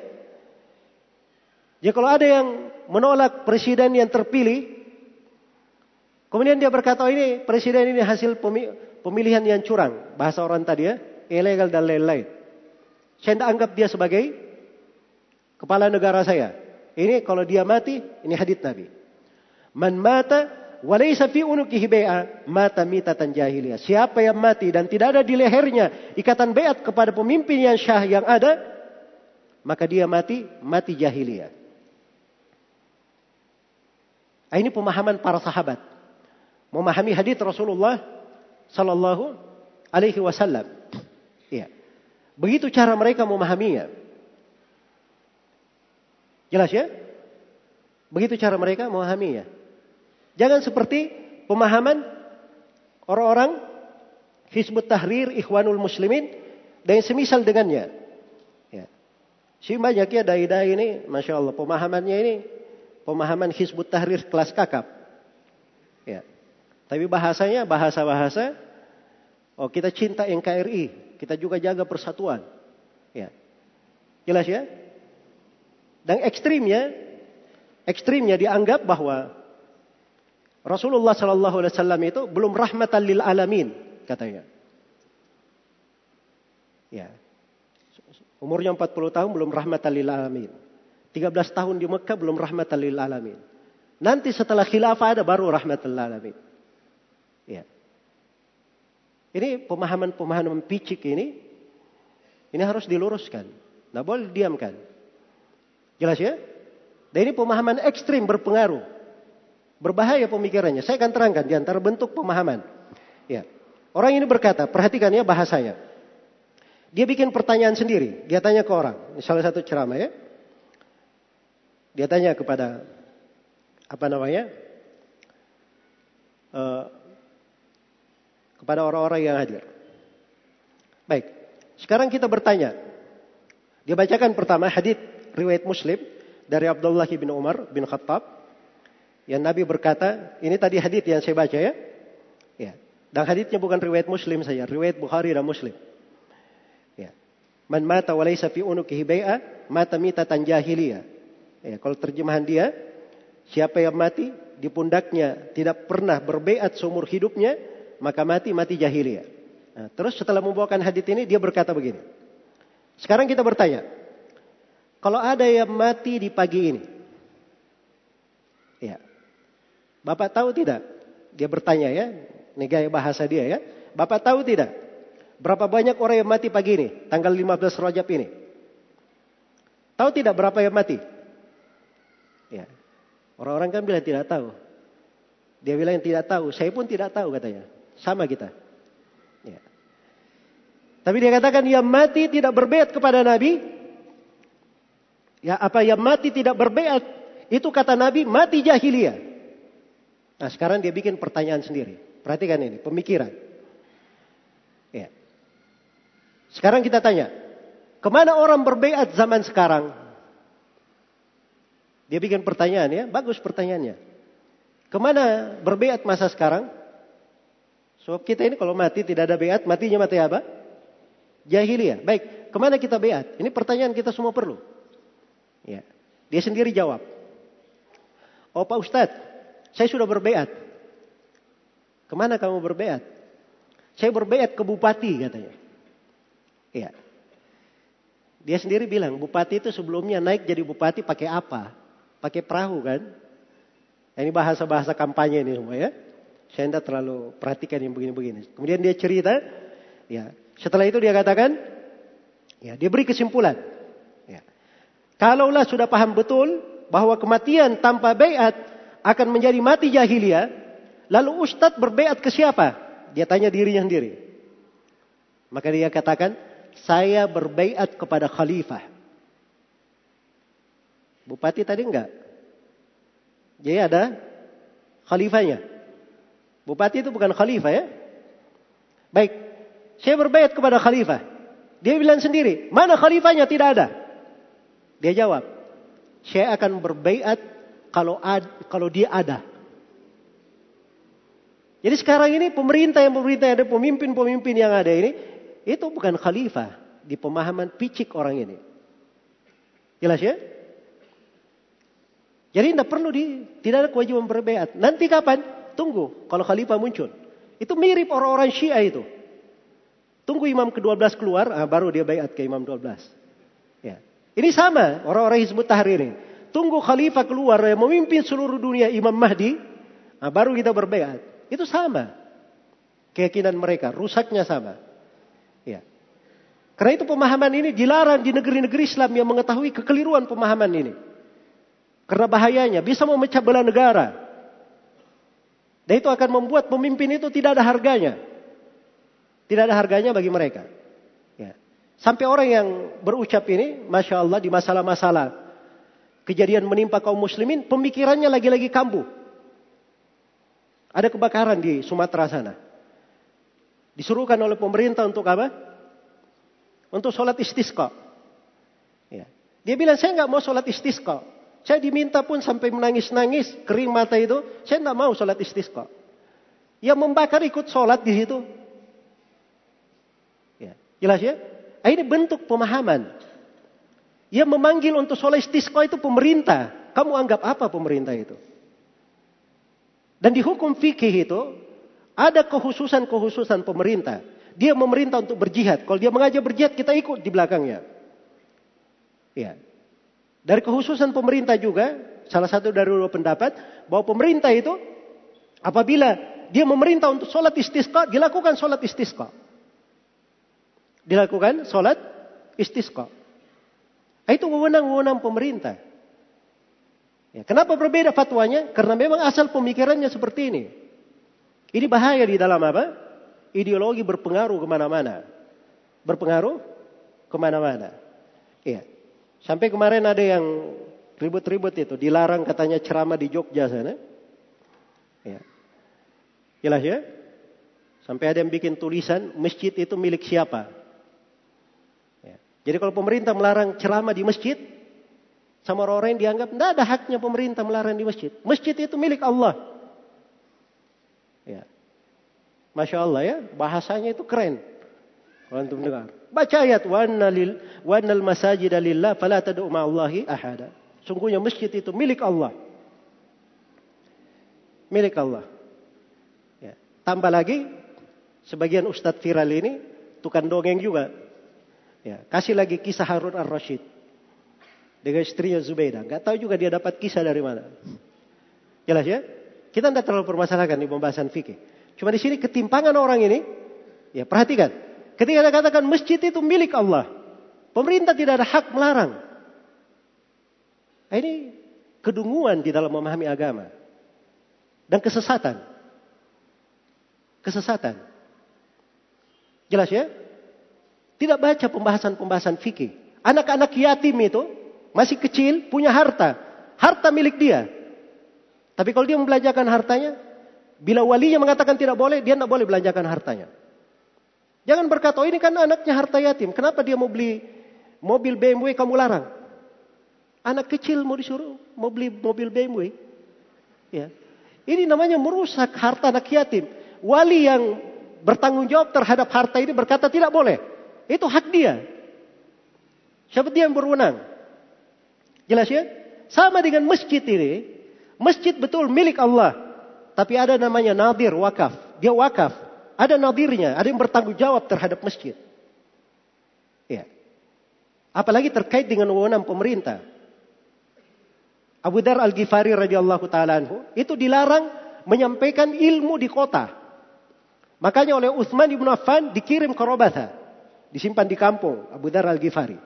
Ya kalau ada yang menolak presiden yang terpilih, kemudian dia berkata oh, ini presiden ini hasil pemilihan yang curang, bahasa orang tadi ya, ilegal dan lain-lain. Saya tidak anggap dia sebagai kepala negara saya. Ini kalau dia mati, ini hadits Nabi. Man mata Walaysa fi unukihi bai'a mata mitatan jahiliyah. Siapa yang mati dan tidak ada di lehernya ikatan baiat kepada pemimpin yang syah yang ada, maka dia mati mati jahiliyah. Ini pemahaman para sahabat. Memahami hadis Rasulullah sallallahu alaihi wasallam. Iya. Begitu cara mereka memahaminya. Jelas ya? Begitu cara mereka memahaminya. Jangan seperti pemahaman orang-orang Hizbut Tahrir Ikhwanul Muslimin. Dan semisal dengannya. Ya. Si banyak ya dai-dai ini, Masya Allah, pemahamannya ini, pemahaman Hizbut Tahrir kelas kakap. Ya. Tapi bahasanya, bahasa-bahasa, oh kita cinta NKRI, kita juga jaga persatuan. Ya. Jelas ya? Dan ekstrimnya, ekstrimnya dianggap bahwa Rasulullah Shallallahu Alaihi Wasallam itu belum rahmatan lil alamin katanya. Ya. Umurnya 40 tahun belum rahmatan lil alamin. 13 tahun di Mekah belum rahmatan lil alamin. Nanti setelah khilafah ada baru rahmatan lil alamin. Ya. Ini pemahaman-pemahaman picik ini ini harus diluruskan. Nah boleh diamkan. Jelas ya? Dan ini pemahaman ekstrim berpengaruh. Berbahaya pemikirannya. Saya akan terangkan di antara bentuk pemahaman. Ya. Orang ini berkata, perhatikan ya bahasanya. Dia bikin pertanyaan sendiri. Dia tanya ke orang. Ini salah satu ceramah ya. Dia tanya kepada apa namanya? Uh, kepada orang-orang yang hadir. Baik. Sekarang kita bertanya. Dia bacakan pertama hadis riwayat Muslim dari Abdullah bin Umar bin Khattab yang Nabi berkata, ini tadi hadits yang saya baca ya. Ya. Dan haditsnya bukan riwayat Muslim saja, riwayat Bukhari dan Muslim. Ya. Man mata walaysa fi unukihi bai'a mata mitatan jahiliyah. Ya, kalau terjemahan dia, siapa yang mati di pundaknya tidak pernah berbaiat seumur hidupnya, maka mati mati jahiliyah. Nah, terus setelah membawakan hadits ini dia berkata begini. Sekarang kita bertanya, kalau ada yang mati di pagi ini. Ya. Bapak tahu tidak? Dia bertanya ya. Ini gaya bahasa dia ya. Bapak tahu tidak? Berapa banyak orang yang mati pagi ini? Tanggal 15 Rajab ini. Tahu tidak berapa yang mati? Ya. Orang-orang kan bilang tidak tahu. Dia bilang yang tidak tahu. Saya pun tidak tahu katanya. Sama kita. Ya. Tapi dia katakan yang mati tidak berbeat kepada Nabi. Ya apa yang mati tidak berbeat itu kata Nabi mati jahiliyah. Nah sekarang dia bikin pertanyaan sendiri. Perhatikan ini pemikiran. Ya. Sekarang kita tanya, ke mana orang berbeat zaman sekarang? Dia bikin pertanyaan ya, bagus pertanyaannya. Ke mana berbeat masa sekarang? Sebab kita ini kalau mati tidak ada beat, matinya mati apa? Jahiliyah. Baik, ke mana kita beat? Ini pertanyaan kita semua perlu. Ya. Dia sendiri jawab. Oh Pak Ustadz, saya sudah berbeat. Ke mana kamu berbeat? Saya berbeat ke bupati katanya. Iya. Dia sendiri bilang, bupati itu sebelumnya naik jadi bupati pakai apa? Pakai perahu kan? Ini bahasa-bahasa kampanye ini semua ya. Saya tidak terlalu perhatikan yang begini-begini. Kemudian dia cerita, ya. Setelah itu dia katakan, ya dia beri kesimpulan. Kalaulah sudah paham betul bahwa kematian tanpa bayat akan menjadi mati jahiliyah, lalu ustadz berbayat ke siapa? Dia tanya dirinya sendiri. Maka dia katakan, saya berbayat kepada khalifah. Bupati tadi enggak? Jadi ada khalifahnya. Bupati itu bukan khalifah ya. Baik, saya berbayat kepada khalifah. Dia bilang sendiri, mana khalifahnya tidak ada. Dia jawab, saya akan berbaiat kalau ad, kalau dia ada. Jadi sekarang ini pemerintah yang pemerintah ada pemimpin-pemimpin yang ada ini itu bukan khalifah di pemahaman picik orang ini. Jelas ya? Jadi tidak perlu di tidak ada kewajiban berbaiat. Nanti kapan? Tunggu kalau khalifah muncul. Itu mirip orang-orang Syiah itu. Tunggu imam ke-12 keluar, ah, baru dia bayat ke imam 12. Ya. Ini sama orang-orang Hizbut Tahrir ini. Tunggu khalifah keluar yang memimpin seluruh dunia Imam Mahdi. Nah, baru kita berbeat. Itu sama. Keyakinan mereka. Rusaknya sama. Ya. Karena itu pemahaman ini dilarang di negeri-negeri Islam yang mengetahui kekeliruan pemahaman ini. Karena bahayanya bisa memecah belah negara. Dan itu akan membuat pemimpin itu tidak ada harganya. Tidak ada harganya bagi mereka. Sampai orang yang berucap ini, Masya Allah di masalah-masalah kejadian menimpa kaum muslimin, pemikirannya lagi-lagi kambuh. Ada kebakaran di Sumatera sana. Disuruhkan oleh pemerintah untuk apa? untuk sholat istisqa. Ya. Dia bilang saya nggak mau sholat istisqa. Saya diminta pun sampai menangis-nangis, kering mata itu, saya nggak mau sholat istisqa. Yang membakar ikut sholat di situ. Ya. Jelas ya? Nah, ini bentuk pemahaman. Yang memanggil untuk sholat istisqa itu pemerintah. Kamu anggap apa pemerintah itu? Dan di hukum fikih itu ada kehususan-kehususan pemerintah. Dia memerintah untuk berjihad. Kalau dia mengajak berjihad, kita ikut di belakangnya. Ya. Dari kehususan pemerintah juga, salah satu dari dua pendapat, bahwa pemerintah itu apabila dia memerintah untuk sholat istisqa, dilakukan sholat istisqa. Dilakukan sholat istisqa. Itu wewenang-wewenang pemerintah. Ya, kenapa berbeda fatwanya? Karena memang asal pemikirannya seperti ini. Ini bahaya di dalam apa? Ideologi berpengaruh ke mana-mana. Berpengaruh ke mana-mana. Iya. Sampai kemarin ada yang ribut-ribut itu. Dilarang katanya ceramah di Jogja sana. Iya. Jelas ya? Sampai ada yang bikin tulisan, masjid itu milik siapa? Ya. Jadi kalau pemerintah melarang ceramah di masjid, sama orang-orang yang dianggap tidak ada haknya pemerintah melarang di masjid. Masjid itu milik Allah. Ya. Masya Allah ya, bahasanya itu keren. Kalau antum dengar. Baca ayat wanna lil wannal masajid lillah fala tad'u ma'allahi ahada. Sungguhnya masjid itu milik Allah. Milik Allah. Ya. Tambah lagi sebagian ustadz viral ini tukang dongeng juga. Ya, kasih lagi kisah Harun ar-Rasyid dengan istrinya Zubaidah. Gak tahu juga dia dapat kisah dari mana. Jelas ya? Kita tidak terlalu permasalahkan di pembahasan fikih. Cuma di sini ketimpangan orang ini, ya perhatikan. Ketika dia katakan masjid itu milik Allah, pemerintah tidak ada hak melarang. Nah, ini kedunguan di dalam memahami agama dan kesesatan. Kesesatan. Jelas ya? Tidak baca pembahasan-pembahasan fikih. Anak-anak yatim itu masih kecil, punya harta. Harta milik dia. Tapi kalau dia membelanjakan hartanya, bila walinya mengatakan tidak boleh, dia tidak boleh belanjakan hartanya. Jangan berkata, oh ini kan anaknya harta yatim. Kenapa dia mau beli mobil BMW kamu larang? Anak kecil mau disuruh mau beli mobil BMW. Ya. Ini namanya merusak harta anak yatim. Wali yang bertanggung jawab terhadap harta ini berkata tidak boleh. Itu hak dia. Siapa dia yang berwenang? Jelas ya? Sama dengan masjid ini. Masjid betul milik Allah. Tapi ada namanya nadir, wakaf. Dia wakaf. Ada nadirnya. Ada yang bertanggung jawab terhadap masjid. Ya. Apalagi terkait dengan wewenang pemerintah. Abu Dar Al-Ghifari radhiyallahu taala itu dilarang menyampaikan ilmu di kota. Makanya oleh Utsman bin Affan dikirim ke Robatha, disimpan di kampung Abu Dar Al-Ghifari.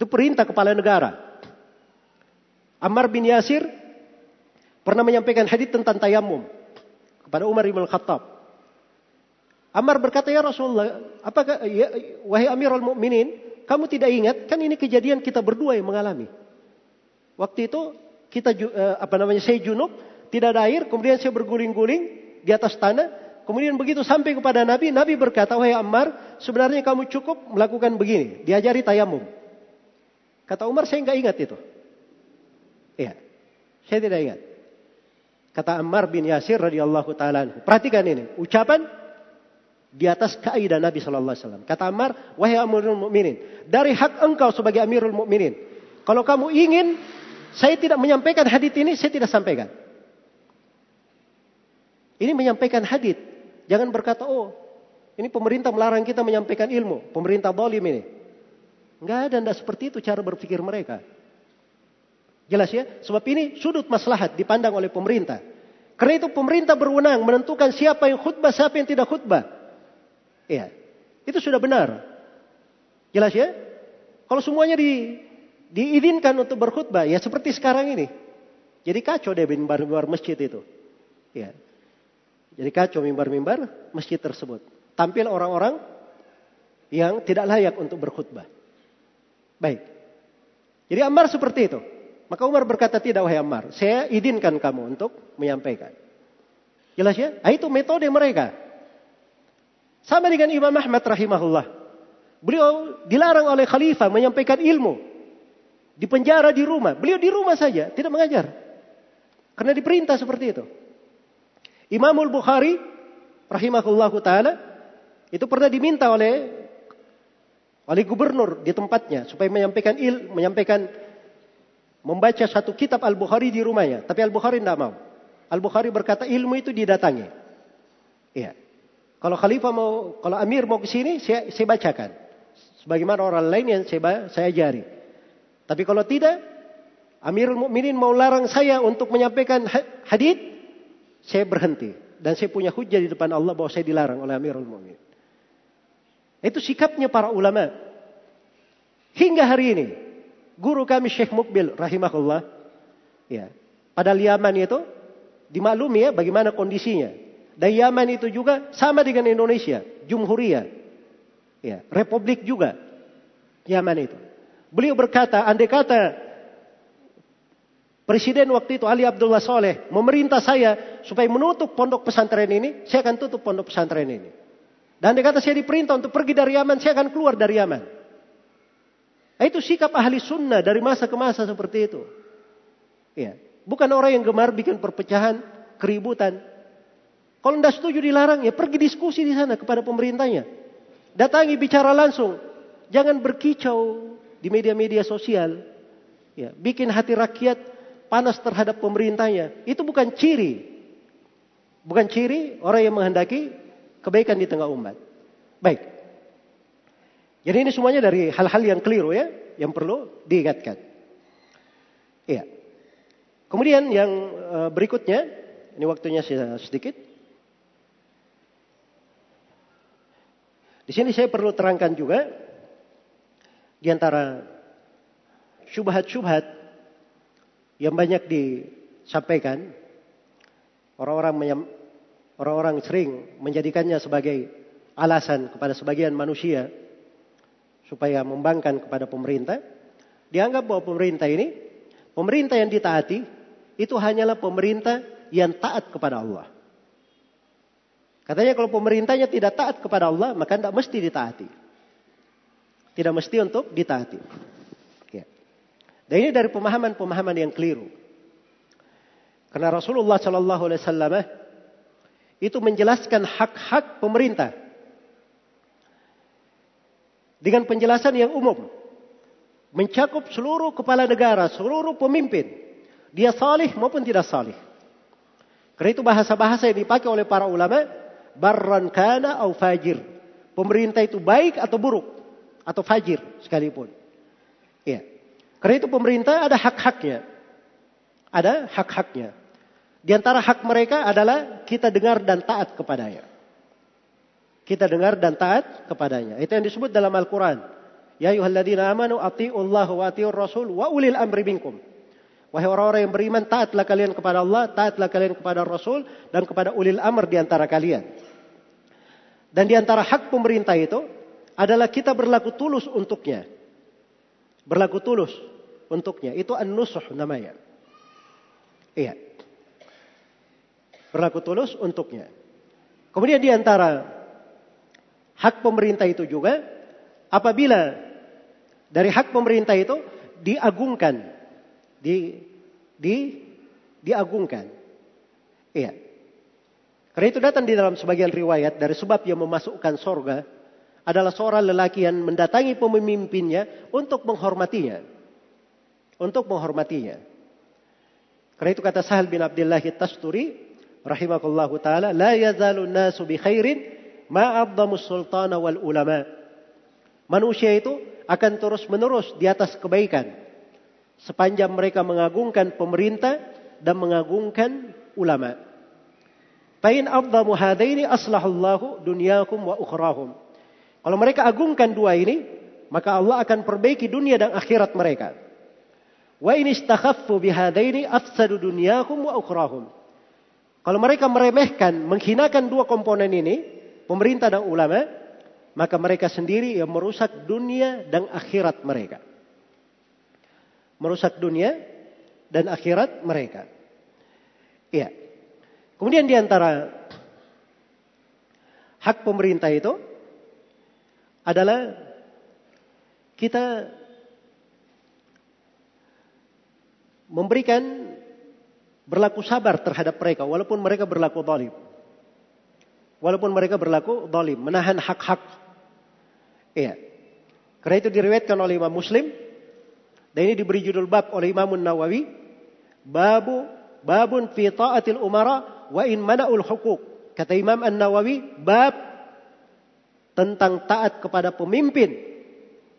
Itu perintah kepala negara. Ammar bin Yasir pernah menyampaikan hadis tentang tayamum kepada Umar bin Khattab. Ammar berkata, "Ya Rasulullah, apakah ya, wahai Amirul Mukminin, kamu tidak ingat kan ini kejadian kita berdua yang mengalami. Waktu itu kita eh, apa namanya saya junub, tidak ada air, kemudian saya berguling-guling di atas tanah, Kemudian begitu sampai kepada Nabi, Nabi berkata, wahai Ammar, sebenarnya kamu cukup melakukan begini. Diajari tayamum. Kata Umar, saya nggak ingat itu. Iya. Saya tidak ingat. Kata Ammar bin Yasir radhiyallahu taala Perhatikan ini, ucapan di atas kaidah Nabi sallallahu alaihi wasallam. Kata Ammar, "Wahai Amirul Mukminin, dari hak engkau sebagai Amirul Mukminin, kalau kamu ingin saya tidak menyampaikan hadis ini, saya tidak sampaikan." Ini menyampaikan hadis. Jangan berkata, "Oh, ini pemerintah melarang kita menyampaikan ilmu, pemerintah zalim ini." Enggak ada, enggak seperti itu cara berpikir mereka. Jelas ya? Sebab ini sudut maslahat dipandang oleh pemerintah. Karena itu pemerintah berwenang menentukan siapa yang khutbah, siapa yang tidak khutbah. Iya. Itu sudah benar. Jelas ya? Kalau semuanya di, diizinkan untuk berkhutbah, ya seperti sekarang ini. Jadi kacau deh mimbar-mimbar masjid itu. Ya. Jadi kacau mimbar-mimbar masjid tersebut. Tampil orang-orang yang tidak layak untuk berkhutbah. Baik. Jadi Ammar seperti itu. Maka Umar berkata, tidak wahai Ammar, saya izinkan kamu untuk menyampaikan. Jelas ya? Nah, itu metode mereka. Sama dengan Imam Ahmad rahimahullah. Beliau dilarang oleh khalifah menyampaikan ilmu. Di penjara di rumah. Beliau di rumah saja, tidak mengajar. Karena diperintah seperti itu. Imamul Bukhari rahimahullah taala itu pernah diminta oleh oleh gubernur di tempatnya supaya menyampaikan il, menyampaikan membaca satu kitab Al-Bukhari di rumahnya, tapi Al-Bukhari tidak mau. Al-Bukhari berkata ilmu itu didatangi. Iya. Kalau khalifah mau, kalau amir mau ke sini, saya, saya bacakan. Sebagaimana orang lain yang saya, saya ajari. Tapi kalau tidak, Amirul Mukminin mau larang saya untuk menyampaikan hadith, saya berhenti. Dan saya punya hujah di depan Allah bahwa saya dilarang oleh Amirul Mukminin. Itu sikapnya para ulama. Hingga hari ini, guru kami Syekh Mukbil rahimahullah, ya, pada Yaman itu dimaklumi ya bagaimana kondisinya. Dan Yaman itu juga sama dengan Indonesia, Jumhuriyah. Ya, republik juga Yaman itu. Beliau berkata, andai kata Presiden waktu itu Ali Abdullah Soleh memerintah saya supaya menutup pondok pesantren ini, saya akan tutup pondok pesantren ini. Dan dia kata saya diperintah untuk pergi dari Yaman, saya akan keluar dari Yaman. Nah, itu sikap ahli sunnah dari masa ke masa seperti itu. Ya. Bukan orang yang gemar bikin perpecahan, keributan. Kalau tidak setuju dilarang, ya pergi diskusi di sana kepada pemerintahnya. Datangi bicara langsung. Jangan berkicau di media-media sosial. Ya, bikin hati rakyat panas terhadap pemerintahnya. Itu bukan ciri. Bukan ciri orang yang menghendaki kebaikan di tengah umat. Baik. Jadi ini semuanya dari hal-hal yang keliru ya, yang perlu diingatkan. Iya. Kemudian yang eh, berikutnya, ini waktunya sedikit. Di sini saya perlu terangkan juga di antara syubhat-syubhat yang banyak disampaikan orang-orang Orang-orang sering menjadikannya sebagai alasan kepada sebagian manusia supaya membangkan kepada pemerintah. Dianggap bahwa pemerintah ini, pemerintah yang ditaati, itu hanyalah pemerintah yang taat kepada Allah. Katanya kalau pemerintahnya tidak taat kepada Allah, maka tidak mesti ditaati. Tidak mesti untuk ditaati. Ya. Dan ini dari pemahaman-pemahaman yang keliru. Karena Rasulullah Shallallahu Alaihi Wasallam itu menjelaskan hak-hak pemerintah dengan penjelasan yang umum mencakup seluruh kepala negara, seluruh pemimpin, dia salih maupun tidak salih. Karena itu bahasa-bahasa yang dipakai oleh para ulama, barran kana au fajir. Pemerintah itu baik atau buruk atau fajir sekalipun. Iya. Karena itu pemerintah ada hak-haknya. Ada hak-haknya. Di antara hak mereka adalah kita dengar dan taat kepadanya. Kita dengar dan taat kepadanya. Itu yang disebut dalam Al-Quran. Ya ayuhalladzina amanu ati'ullah wa ati'ur rasul wa ulil amri minkum. Wahai orang-orang yang beriman, taatlah kalian kepada Allah, taatlah kalian kepada Rasul, dan kepada ulil amr di antara kalian. Dan di antara hak pemerintah itu adalah kita berlaku tulus untuknya. Berlaku tulus untuknya. Itu an-nusuh namanya. Iya berlaku tulus untuknya. Kemudian di antara hak pemerintah itu juga apabila dari hak pemerintah itu diagungkan, di di diagungkan. Iya. Karena itu datang di dalam sebagian riwayat dari sebab yang memasukkan sorga adalah seorang lelaki yang mendatangi pemimpinnya untuk menghormatinya. Untuk menghormatinya. Karena itu kata Sahal bin Abdullah Tasturi, rahimakallahu taala la yazalu nasu bi khairin ma sultana wal ulama. Manusia itu akan terus-menerus di atas kebaikan sepanjang mereka mengagungkan pemerintah dan mengagungkan ulama. Pain afdamu hadaini aslahullahu dunyakum wa ukhrahum. Kalau mereka agungkan dua ini, maka Allah akan perbaiki dunia dan akhirat mereka. Wa in istakhaffu bihadaini afsadu dunyakum wa ukhrahum. Kalau mereka meremehkan, menghinakan dua komponen ini, pemerintah dan ulama, maka mereka sendiri yang merusak dunia dan akhirat mereka. Merusak dunia dan akhirat mereka. Iya. Kemudian di antara hak pemerintah itu adalah kita memberikan berlaku sabar terhadap mereka walaupun mereka berlaku zalim. Walaupun mereka berlaku zalim, menahan hak-hak. Iya. Karena itu diriwayatkan oleh Imam Muslim dan ini diberi judul bab oleh Imam Nawawi, babu babun fi ta'atil umara wa in mana'ul hukuk. Kata Imam An-Nawawi, bab tentang taat kepada pemimpin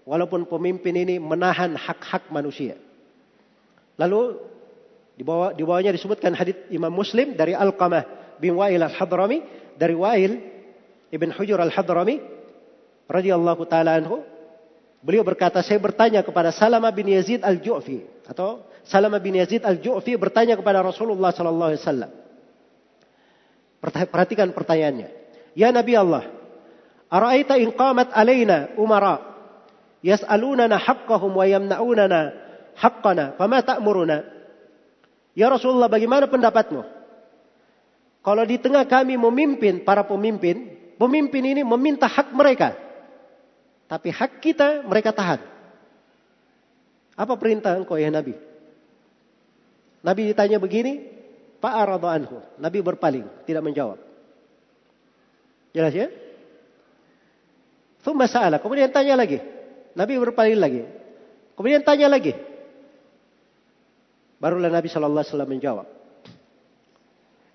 walaupun pemimpin ini menahan hak-hak manusia. Lalu di bawah di bawahnya disebutkan hadis Imam Muslim dari Al-Qamah bin Wa'il Al-Hadrami dari Wa'il Ibn Hujur Al-Hadrami radhiyallahu taala anhu beliau berkata saya bertanya kepada Salama bin Yazid Al-Ju'fi atau Salama bin Yazid Al-Ju'fi bertanya kepada Rasulullah sallallahu alaihi wasallam Perhatikan pertanyaannya Ya Nabi Allah Ara'aita in qamat alaina umara yas'alunana haqqahum wa yamna'unana haqqana fama ta'muruna Ya Rasulullah bagaimana pendapatmu? Kalau di tengah kami memimpin para pemimpin, pemimpin ini meminta hak mereka. Tapi hak kita mereka tahan. Apa perintah engkau ya Nabi? Nabi ditanya begini, Pak anhu. Nabi berpaling, tidak menjawab. Jelas ya? Thumma sa'ala. Kemudian tanya lagi. Nabi berpaling lagi. Kemudian tanya lagi. Barulah Nabi Shallallahu Alaihi Wasallam menjawab.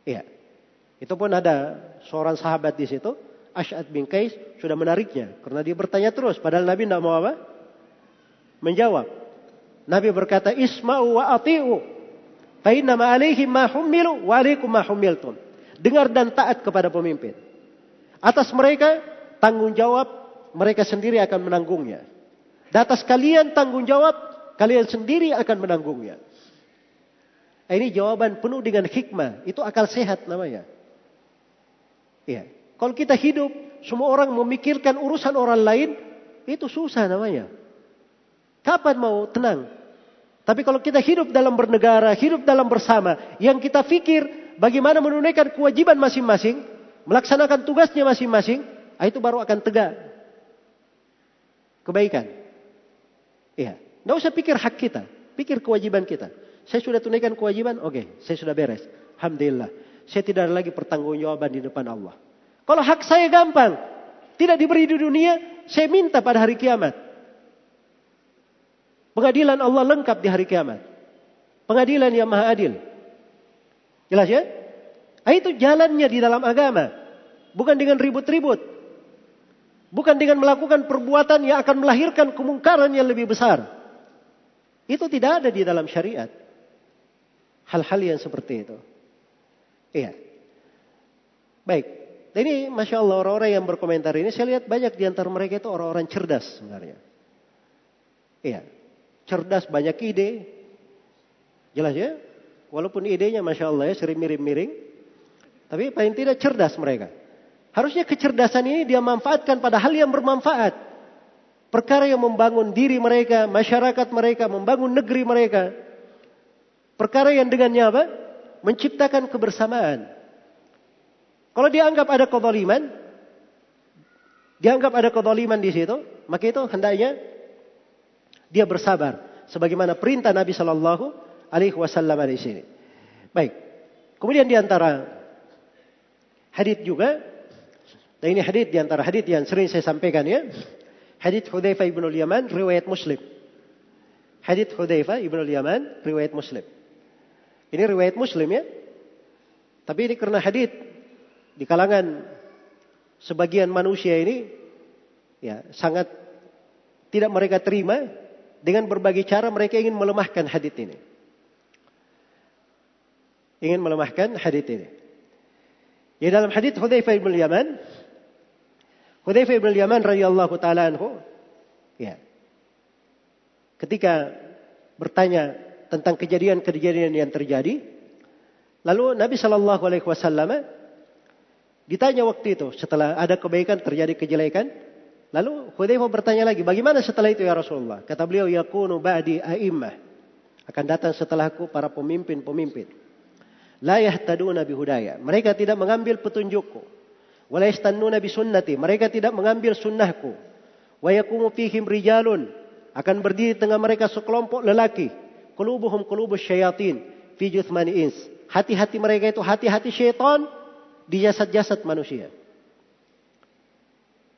Iya. Itu pun ada seorang sahabat di situ, Ash'ad bin Qais sudah menariknya karena dia bertanya terus padahal Nabi tidak mau apa? Menjawab. Nabi berkata, "Isma'u wa ati'u. Ma wa 'alaikum ma humiltum." Dengar dan taat kepada pemimpin. Atas mereka tanggung jawab mereka sendiri akan menanggungnya. Di atas kalian tanggung jawab kalian sendiri akan menanggungnya. Ini jawaban penuh dengan hikmah. Itu akal sehat namanya. Ya. Kalau kita hidup, semua orang memikirkan urusan orang lain, itu susah namanya. Kapan mau tenang? Tapi kalau kita hidup dalam bernegara, hidup dalam bersama, yang kita pikir bagaimana menunaikan kewajiban masing-masing, melaksanakan tugasnya masing-masing, ah, itu baru akan tegak kebaikan. Iya, tidak usah pikir hak kita, pikir kewajiban kita. Saya sudah tunaikan kewajiban, oke, okay, saya sudah beres. Alhamdulillah. Saya tidak ada lagi pertanggungjawaban di depan Allah. Kalau hak saya gampang, tidak diberi di dunia, saya minta pada hari kiamat. Pengadilan Allah lengkap di hari kiamat. Pengadilan yang maha adil. Jelas ya? Nah, itu jalannya di dalam agama. Bukan dengan ribut-ribut. Bukan dengan melakukan perbuatan yang akan melahirkan kemungkaran yang lebih besar. Itu tidak ada di dalam syariat. Hal-hal yang seperti itu. Iya. Baik. Ini Masya Allah orang-orang yang berkomentar ini saya lihat banyak di antara mereka itu orang-orang cerdas sebenarnya. Iya. Cerdas banyak ide. Jelas ya? Walaupun idenya Masya Allah ya sering miring-miring. Tapi paling tidak cerdas mereka. Harusnya kecerdasan ini dia manfaatkan pada hal yang bermanfaat. Perkara yang membangun diri mereka, masyarakat mereka, membangun negeri mereka. Perkara yang dengannya apa? Menciptakan kebersamaan. Kalau dianggap ada kezaliman, dianggap ada kezaliman di situ, maka itu hendaknya dia bersabar sebagaimana perintah Nabi Shallallahu alaihi wasallam di sini. Baik. Kemudian di antara juga dan ini hadis di antara yang sering saya sampaikan ya. Hadis Hudzaifah ibn al-Yaman riwayat Muslim. Hadis Hudzaifah ibn al-Yaman riwayat Muslim. Ini riwayat Muslim ya. Tapi ini karena hadis di kalangan sebagian manusia ini ya sangat tidak mereka terima dengan berbagai cara mereka ingin melemahkan hadis ini. Ingin melemahkan hadis ini. Ya dalam hadis Hudzaifah bin Yaman Hudzaifah bin Yaman radhiyallahu taala anhu ya ketika bertanya tentang kejadian-kejadian yang terjadi. Lalu Nabi Shallallahu Alaihi Wasallam ditanya waktu itu setelah ada kebaikan terjadi kejelekan. Lalu Hudzaifah bertanya lagi, bagaimana setelah itu ya Rasulullah? Kata beliau, yakunu ba'di a'immah. Akan datang setelahku para pemimpin-pemimpin. La yahtaduna bihudaya. Mereka tidak mengambil petunjukku. Wa la yastannuna bisunnati. Mereka tidak mengambil sunnahku. Wa yakumu fihim rijalun Akan berdiri tengah mereka sekelompok lelaki. Kulubuhum kulubus syayatin. Fi juthmani ins. Hati-hati mereka itu hati-hati syaitan di jasad-jasad manusia.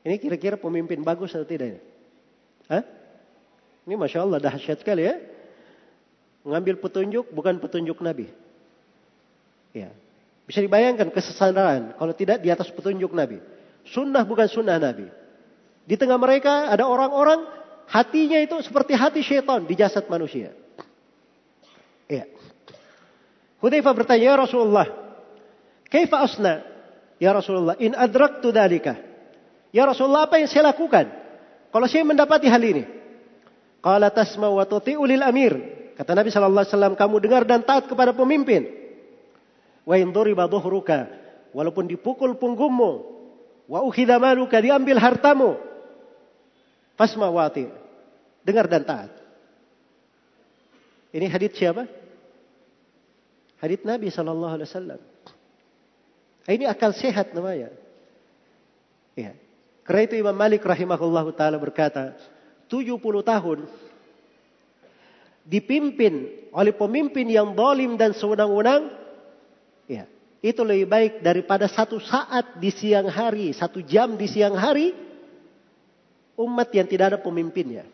Ini kira-kira pemimpin bagus atau tidak? Hah? Ini Masya Allah dahsyat sekali ya. Mengambil petunjuk bukan petunjuk Nabi. Ya. Bisa dibayangkan kesesadaran kalau tidak di atas petunjuk Nabi. Sunnah bukan sunnah Nabi. Di tengah mereka ada orang-orang hatinya itu seperti hati syaitan di jasad manusia. Ya. Hudzaifah bertanya, "Ya Rasulullah, kaifa asna?" Ya Rasulullah, "In adraktu dzalika." Ya Rasulullah, apa yang saya lakukan kalau saya mendapati hal ini? Qala tasma wa tuti'u lil amir. Kata Nabi sallallahu alaihi wasallam, kamu dengar dan taat kepada pemimpin. Wa in duriba dhuhruka, walaupun dipukul punggungmu, wa ukhidha maluka, diambil hartamu. Fasma wa Dengar dan taat. Ini hadits siapa? Hadits Nabi Sallallahu Alaihi Wasallam. Ini akal sehat namanya. Ya. Karena itu Imam Malik rahimahullah taala berkata, 70 tahun dipimpin oleh pemimpin yang dolim dan sewenang-wenang, ya, itu lebih baik daripada satu saat di siang hari, satu jam di siang hari, umat yang tidak ada pemimpinnya.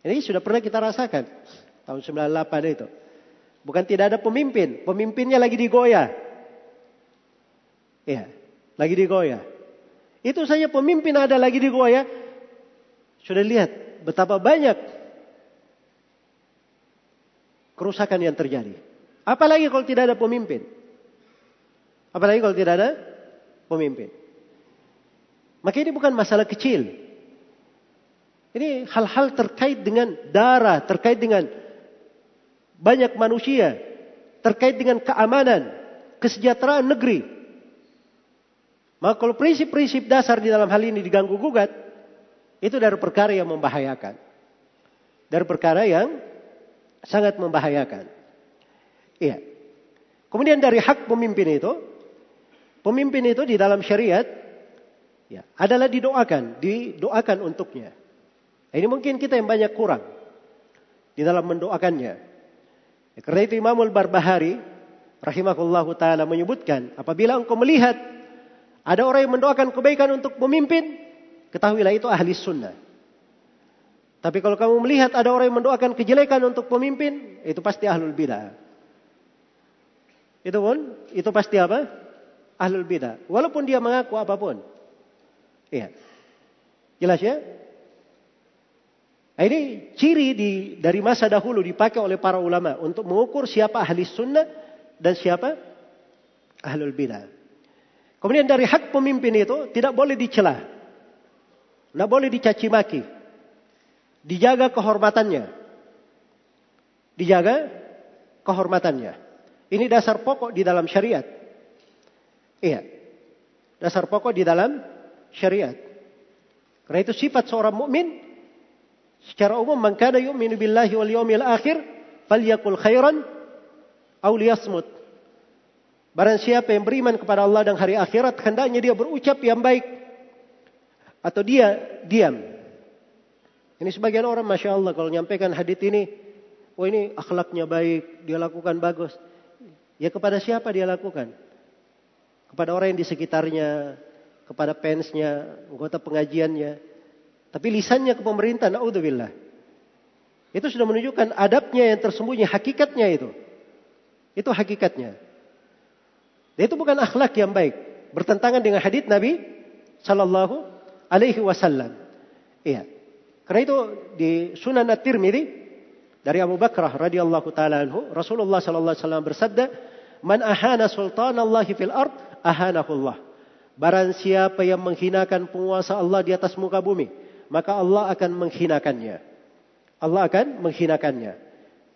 Ini sudah pernah kita rasakan tahun 98 itu. Bukan tidak ada pemimpin, pemimpinnya lagi digoyah. Ya, lagi digoyah. Itu saja pemimpin ada lagi digoyah. Sudah lihat betapa banyak kerusakan yang terjadi. Apalagi kalau tidak ada pemimpin. Apalagi kalau tidak ada pemimpin. Maka ini bukan masalah kecil. Ini hal-hal terkait dengan darah, terkait dengan banyak manusia, terkait dengan keamanan, kesejahteraan negeri. Maka kalau prinsip-prinsip dasar di dalam hal ini diganggu gugat, itu dari perkara yang membahayakan. Dari perkara yang sangat membahayakan. Iya. Kemudian dari hak pemimpin itu, pemimpin itu di dalam syariat ya, adalah didoakan, didoakan untuknya. Ini mungkin kita yang banyak kurang di dalam mendoakannya. Ya, karena itu Imamul Barbahari rahimahullahu taala menyebutkan, apabila engkau melihat ada orang yang mendoakan kebaikan untuk pemimpin, ketahuilah itu ahli sunnah. Tapi kalau kamu melihat ada orang yang mendoakan kejelekan untuk pemimpin, itu pasti ahlul bidah. Itu pun, itu pasti apa? Ahlul bidah. Walaupun dia mengaku apa pun. Iya. Jelas ya? Nah, ini ciri di, dari masa dahulu dipakai oleh para ulama untuk mengukur siapa ahli sunnah dan siapa ahlul bidah. Kemudian dari hak pemimpin itu tidak boleh dicela. Tidak boleh dicaci maki. Dijaga kehormatannya. Dijaga kehormatannya. Ini dasar pokok di dalam syariat. Iya. Dasar pokok di dalam syariat. Karena itu sifat seorang mukmin Secara umum, man kana yu'minu billahi wal yawmil akhir, falyakul khairan aw liyasmut. Barang siapa yang beriman kepada Allah dan hari akhirat, hendaknya dia berucap yang baik. Atau dia diam. Ini sebagian orang, Masya Allah, kalau menyampaikan hadith ini, oh ini akhlaknya baik, dia lakukan bagus. Ya kepada siapa dia lakukan? Kepada orang yang di sekitarnya, kepada fansnya, anggota pengajiannya. Tapi lisannya ke pemerintah, naudzubillah. Itu sudah menunjukkan adabnya yang tersembunyi, hakikatnya itu. Itu hakikatnya. Itu bukan akhlak yang baik. Bertentangan dengan hadis Nabi Sallallahu Alaihi Wasallam. Iya. Karena itu di Sunan At-Tirmidzi dari Abu Bakrah radhiyallahu taala anhu, Rasulullah sallallahu alaihi wasallam bersabda, "Man ahana sultanallahi fil ard, ahanahu Allah." Barang siapa yang menghinakan penguasa Allah di atas muka bumi, maka Allah akan menghinakannya. Allah akan menghinakannya.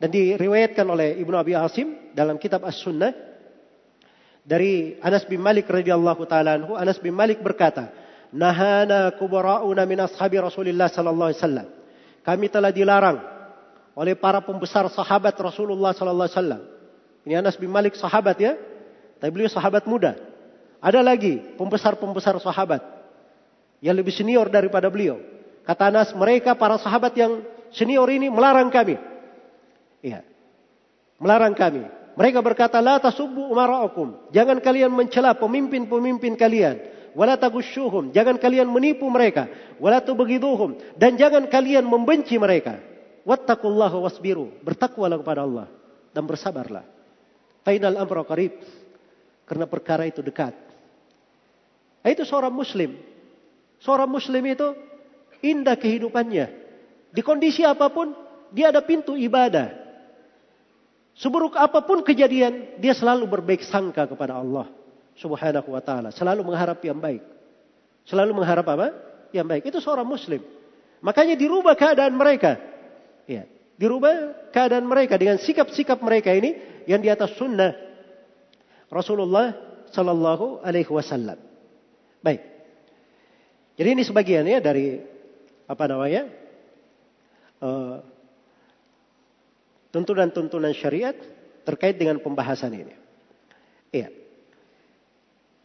Dan diriwayatkan oleh Ibnu Abi Asim dalam kitab As-Sunnah dari Anas bin Malik radhiyallahu taala anhu, Anas bin Malik berkata, "Nahana kubara'una min ashabi Rasulillah sallallahu alaihi wasallam." Kami telah dilarang oleh para pembesar sahabat Rasulullah sallallahu alaihi wasallam. Ini Anas bin Malik sahabat ya, tapi beliau sahabat muda. Ada lagi pembesar-pembesar sahabat yang lebih senior daripada beliau. Kata Anas, mereka para sahabat yang senior ini melarang kami. Iya. Melarang kami. Mereka berkata, La tasubbu umara'akum. Jangan kalian mencela pemimpin-pemimpin kalian. Wala tagushuhum. Jangan kalian menipu mereka. Wala tubghiduhum. Dan jangan kalian membenci mereka. Wattaqullaha wasbiru. Bertakwalah kepada Allah. Dan bersabarlah. Fainal amra qarib. Karena perkara itu dekat. Itu seorang muslim. Seorang muslim itu indah kehidupannya. Di kondisi apa pun, dia ada pintu ibadah. Seburuk apa pun kejadian, dia selalu berbaik sangka kepada Allah Subhanahu wa taala, selalu mengharap yang baik. Selalu mengharap apa? Yang baik. Itu seorang muslim. Makanya dirubah keadaan mereka. Ya, dirubah keadaan mereka dengan sikap-sikap mereka ini yang di atas sunnah Rasulullah sallallahu alaihi wasallam. Baik. Jadi ini sebagiannya dari apa namanya? Uh, tuntunan-tuntunan syariat terkait dengan pembahasan ini. Iya.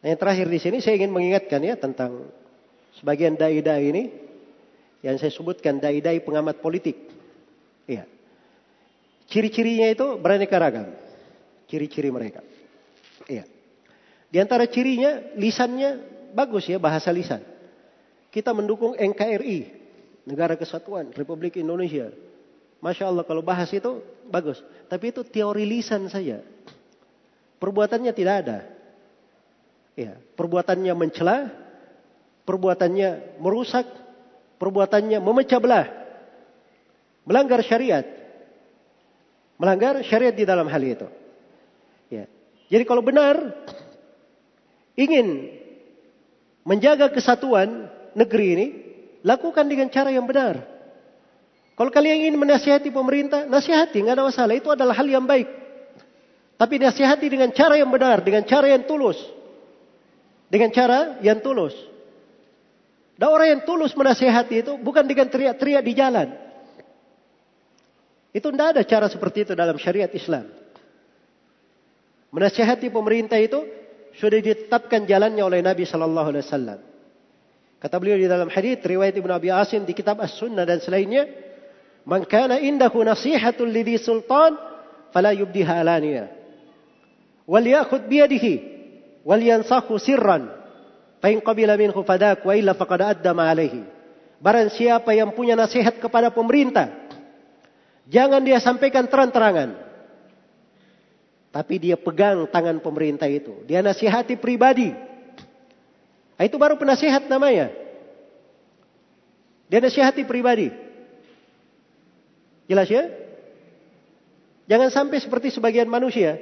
Nah, yang terakhir di sini saya ingin mengingatkan ya tentang sebagian dai-dai ini yang saya sebutkan dai-dai pengamat politik. Iya. Ciri-cirinya itu beraneka ragam. Ciri-ciri mereka. Iya. Di antara cirinya lisannya bagus ya bahasa lisan. Kita mendukung NKRI, Negara Kesatuan Republik Indonesia. Masya Allah kalau bahas itu bagus. Tapi itu teori lisan saja. Perbuatannya tidak ada. Ya, perbuatannya mencela, perbuatannya merusak, perbuatannya memecah belah. Melanggar syariat. Melanggar syariat di dalam hal itu. Ya. Jadi kalau benar ingin menjaga kesatuan negeri ini, lakukan dengan cara yang benar. Kalau kalian ingin menasihati pemerintah, nasihati, nggak ada masalah. Itu adalah hal yang baik. Tapi nasihati dengan cara yang benar, dengan cara yang tulus. Dengan cara yang tulus. Dan orang yang tulus menasihati itu bukan dengan teriak-teriak di jalan. Itu tidak ada cara seperti itu dalam syariat Islam. Menasihati pemerintah itu sudah ditetapkan jalannya oleh Nabi Sallallahu Alaihi Wasallam. Kata beliau di dalam hadis riwayat Ibnu Abi Asim di kitab As-Sunnah dan selainnya, Man kana indahu nasihatul lidhi sultan fala yubdiha alaniya. Wal yakhud biyadihi wal yansahu sirran. Fa in qabila minhu fadak wa illa faqad addama alaihi. Barang siapa yang punya nasihat kepada pemerintah, jangan dia sampaikan terang-terangan. Tapi dia pegang tangan pemerintah itu. Dia nasihati pribadi. Itu baru penasihat namanya. Dia nasihati pribadi. Jelas ya? Jangan sampai seperti sebagian manusia.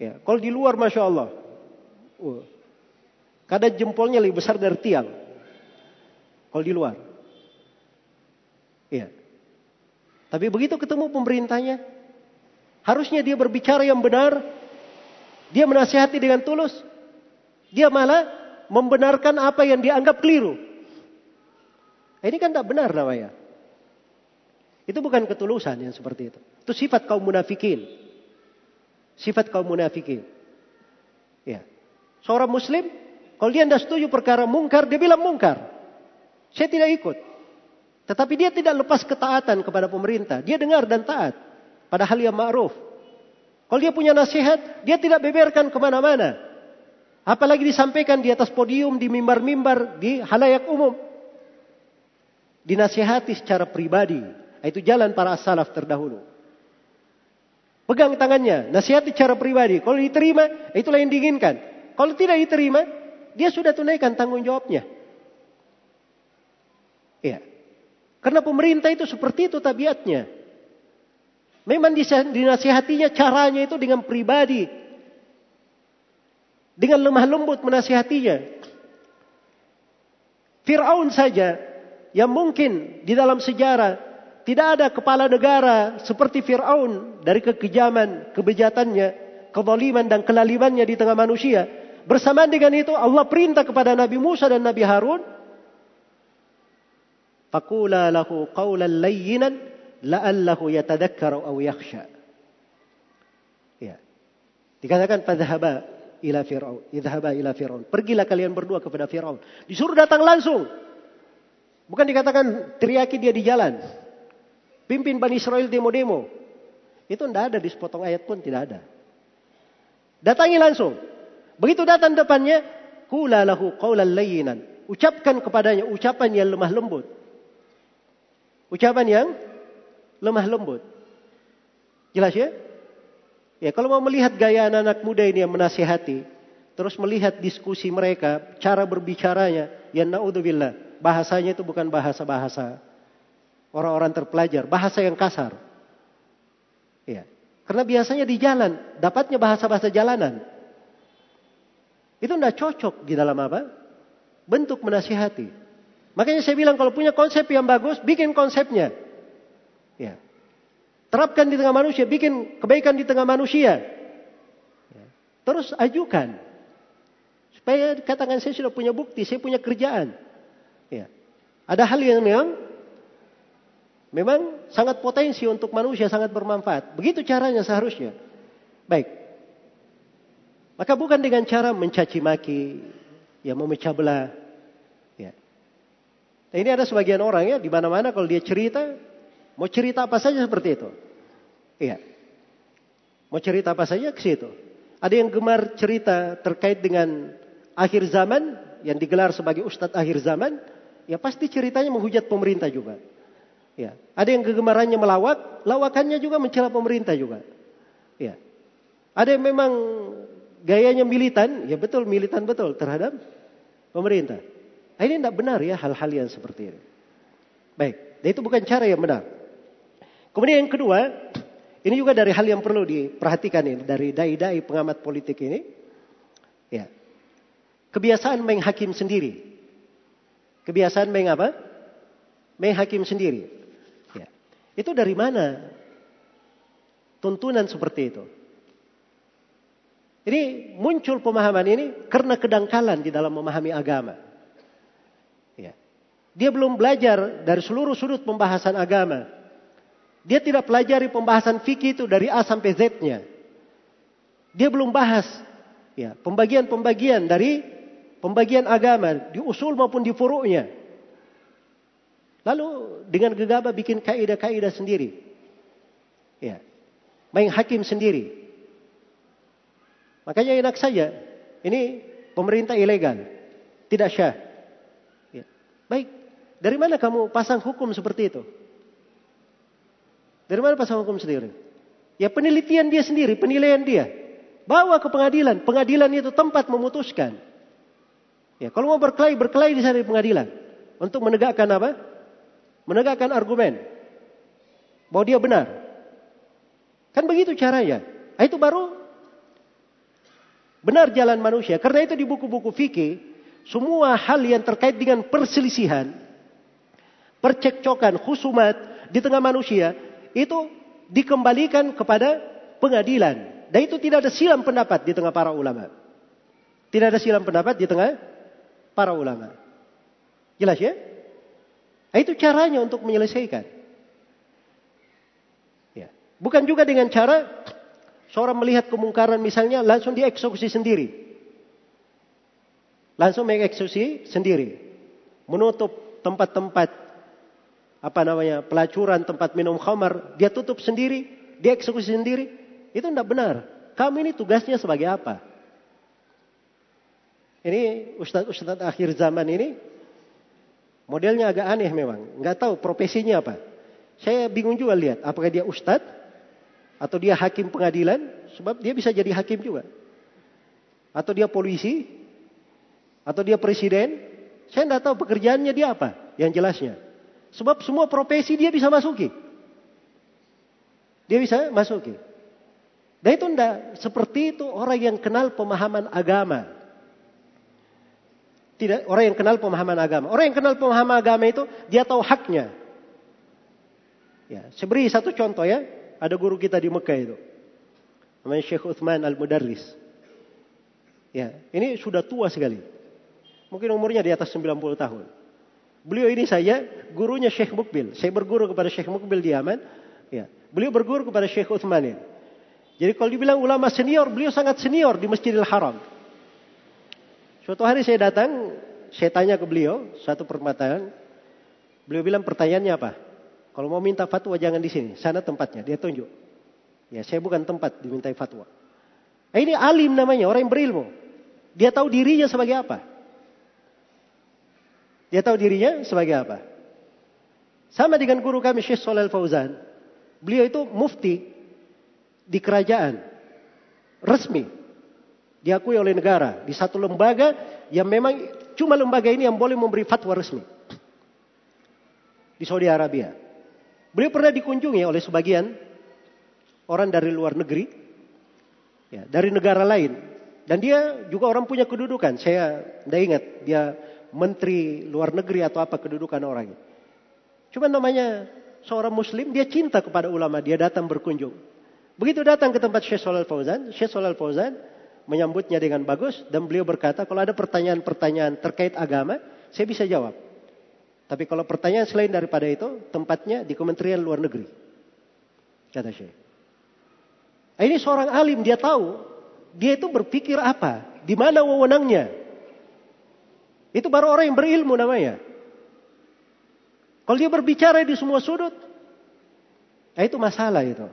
Ya, kalau di luar masya Allah, uh, kadang jempolnya lebih besar dari tiang. Kalau di luar, ya. Tapi begitu ketemu pemerintahnya, harusnya dia berbicara yang benar, dia menasihati dengan tulus, dia malah membenarkan apa yang dianggap keliru. Ini kan tidak benar namanya. Itu bukan ketulusan yang seperti itu. Itu sifat kaum munafikin. Sifat kaum munafikin. Ya. Seorang muslim, kalau dia tidak setuju perkara mungkar, dia bilang mungkar. Saya tidak ikut. Tetapi dia tidak lepas ketaatan kepada pemerintah. Dia dengar dan taat pada hal yang ma'ruf. Kalau dia punya nasihat, dia tidak beberkan ke mana-mana. Apalagi disampaikan di atas podium, di mimbar-mimbar, di halayak umum. Dinasihati secara pribadi. Itu jalan para salaf terdahulu. Pegang tangannya, nasihati cara pribadi. Kalau diterima, itulah yang diinginkan. Kalau tidak diterima, dia sudah tunaikan tanggung jawabnya. Iya. Karena pemerintah itu seperti itu tabiatnya. Memang dinasihatinya caranya itu dengan pribadi. Dengan lemah lembut menasihatinya. Fir'aun saja yang mungkin di dalam sejarah tidak ada kepala negara seperti Fir'aun dari kekejaman, kebejatannya, kezaliman dan kelalimannya di tengah manusia. Bersamaan dengan itu Allah perintah kepada Nabi Musa dan Nabi Harun. Fakula lahu qawlan layyinan la'allahu yatadakkaru aw yakhsha. Ya. Dikatakan fadhhaba ila Fir'aun. Idhaba ila Fir'aun. Pergilah kalian berdua kepada Fir'aun. Disuruh datang langsung. Bukan dikatakan teriaki dia di jalan. Pimpin Bani Israel demo-demo. Itu tidak ada di sepotong ayat pun tidak ada. Datangi langsung. Begitu datang depannya, kula lahu layyinan. Ucapkan kepadanya ucapan yang lemah lembut. Ucapan yang lemah lembut. Jelas ya? Ya, kalau mau melihat gaya anak-anak muda ini yang menasihati, terus melihat diskusi mereka, cara berbicaranya, ya naudzubillah, bahasanya itu bukan bahasa-bahasa orang-orang terpelajar, bahasa yang kasar. Ya. Karena biasanya di jalan, dapatnya bahasa-bahasa jalanan. Itu tidak cocok di dalam apa? Bentuk menasihati. Makanya saya bilang kalau punya konsep yang bagus, bikin konsepnya. Ya. Terapkan di tengah manusia, bikin kebaikan di tengah manusia. Ya. Terus ajukan. Supaya katakan saya sudah punya bukti, saya punya kerjaan. Ya. Ada hal yang memang, memang sangat potensi untuk manusia, sangat bermanfaat. Begitu caranya seharusnya. Baik. Maka bukan dengan cara mencaci maki, ya memecah belah. Ya. Nah, ini ada sebagian orang ya, di mana-mana kalau dia cerita, Mau cerita apa saja seperti itu. Iya. Mau cerita apa saja ke situ. Ada yang gemar cerita terkait dengan akhir zaman yang digelar sebagai ustadz akhir zaman, ya pasti ceritanya menghujat pemerintah juga. Ya, ada yang kegemarannya melawak, lawakannya juga mencela pemerintah juga. Ya. Ada yang memang gayanya militan, ya betul militan betul terhadap pemerintah. Nah, ini tidak benar ya hal-hal yang seperti ini. Baik, dan itu bukan cara yang benar. Kemudian yang kedua, ini juga dari hal yang perlu diperhatikan ini dari dai-dai pengamat politik ini. Ya. Kebiasaan main hakim sendiri. Kebiasaan main apa? Main hakim sendiri. Itu dari mana? Tuntunan seperti itu. Ini muncul pemahaman ini karena kedangkalan di dalam memahami agama. Ya. Dia belum belajar dari seluruh sudut pembahasan agama. Dia tidak pelajari pembahasan fikih itu dari A sampai Z-nya. Dia belum bahas ya, pembagian-pembagian dari pembagian agama di usul maupun di furu'nya. Lalu dengan gegabah bikin kaidah-kaidah sendiri. Ya. Main hakim sendiri. Makanya enak saja. Ini pemerintah ilegal. Tidak syah. Ya. Baik. Dari mana kamu pasang hukum seperti itu? Dari mana pasal hukum sendiri? Ya penelitian dia sendiri, penilaian dia. Bawa ke pengadilan. Pengadilan itu tempat memutuskan. Ya, kalau mau berkelahi, berkelahi di sana di pengadilan. Untuk menegakkan apa? Menegakkan argumen. Bahwa dia benar. Kan begitu caranya. Nah, itu baru benar jalan manusia. Karena itu di buku-buku fikih, semua hal yang terkait dengan perselisihan, percekcokan, khusumat di tengah manusia, itu dikembalikan kepada pengadilan. Dan itu tidak ada silam pendapat di tengah para ulama. Tidak ada silam pendapat di tengah para ulama. Jelas ya? Nah, itu caranya untuk menyelesaikan. Ya. Bukan juga dengan cara seorang melihat kemungkaran misalnya langsung dieksekusi sendiri. Langsung mengeksekusi sendiri. Menutup tempat-tempat apa namanya pelacuran tempat minum khamar dia tutup sendiri dia eksekusi sendiri itu tidak benar kami ini tugasnya sebagai apa ini ustadz-ustadz akhir zaman ini modelnya agak aneh memang nggak tahu profesinya apa saya bingung juga lihat apakah dia ustadz atau dia hakim pengadilan sebab dia bisa jadi hakim juga atau dia polisi atau dia presiden saya tidak tahu pekerjaannya dia apa yang jelasnya Sebab semua profesi dia bisa masuki. Dia bisa masuki. Dan itu enggak seperti itu orang yang kenal pemahaman agama. Tidak orang yang kenal pemahaman agama. Orang yang kenal pemahaman agama itu dia tahu haknya. Ya, saya beri satu contoh ya. Ada guru kita di Mekah itu. Namanya Syekh Uthman Al-Mudarris. Ya, ini sudah tua sekali. Mungkin umurnya di atas 90 tahun. Beliau ini saya gurunya Syekh Mukbil. Saya berguru kepada Syekh Mukbil di Yaman. Ya. Beliau berguru kepada Syekh Uthman. Ya. Jadi kalau dibilang ulama senior, beliau sangat senior di Masjidil Haram. Suatu hari saya datang, saya tanya ke beliau, satu perkataan. Beliau bilang pertanyaannya apa? Kalau mau minta fatwa jangan di sini, sana tempatnya. Dia tunjuk. Ya, saya bukan tempat dimintai fatwa. Nah, ini alim namanya, orang yang berilmu. Dia tahu dirinya sebagai apa. Dia tahu dirinya sebagai apa. Sama dengan guru kami Syekh Solal Fauzan. Beliau itu mufti di kerajaan. Resmi. Diakui oleh negara. Di satu lembaga yang memang cuma lembaga ini yang boleh memberi fatwa resmi. Di Saudi Arabia. Beliau pernah dikunjungi oleh sebagian orang dari luar negeri, ya, dari negara lain. Dan dia juga orang punya kedudukan. Saya tidak ingat dia menteri luar negeri atau apa kedudukan orangnya. Cuma namanya seorang muslim, dia cinta kepada ulama, dia datang berkunjung. Begitu datang ke tempat Syekh Shalal Fauzan, Syekh Shalal Fauzan menyambutnya dengan bagus dan beliau berkata, kalau ada pertanyaan-pertanyaan terkait agama, saya bisa jawab. Tapi kalau pertanyaan selain daripada itu, tempatnya di Kementerian Luar Negeri. Kata Syekh. Nah, ini seorang alim, dia tahu. Dia itu berpikir apa? Di mana wewenangnya? Itu baru orang yang berilmu namanya. Kalau dia berbicara di semua sudut, nah itu masalah itu.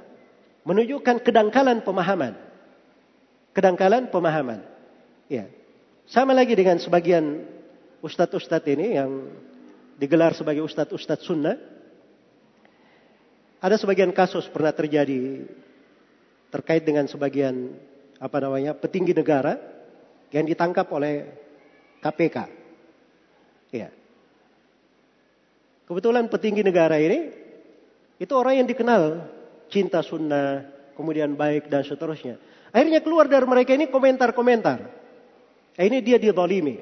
Menunjukkan kedangkalan pemahaman. Kedangkalan pemahaman. Ya. Sama lagi dengan sebagian ustadz-ustadz ini yang digelar sebagai ustadz-ustadz sunnah. Ada sebagian kasus pernah terjadi terkait dengan sebagian apa namanya petinggi negara yang ditangkap oleh KPK. Ya. Kebetulan petinggi negara ini itu orang yang dikenal cinta sunnah, kemudian baik dan seterusnya. Akhirnya keluar dari mereka ini komentar-komentar. Eh, ini dia didolimi.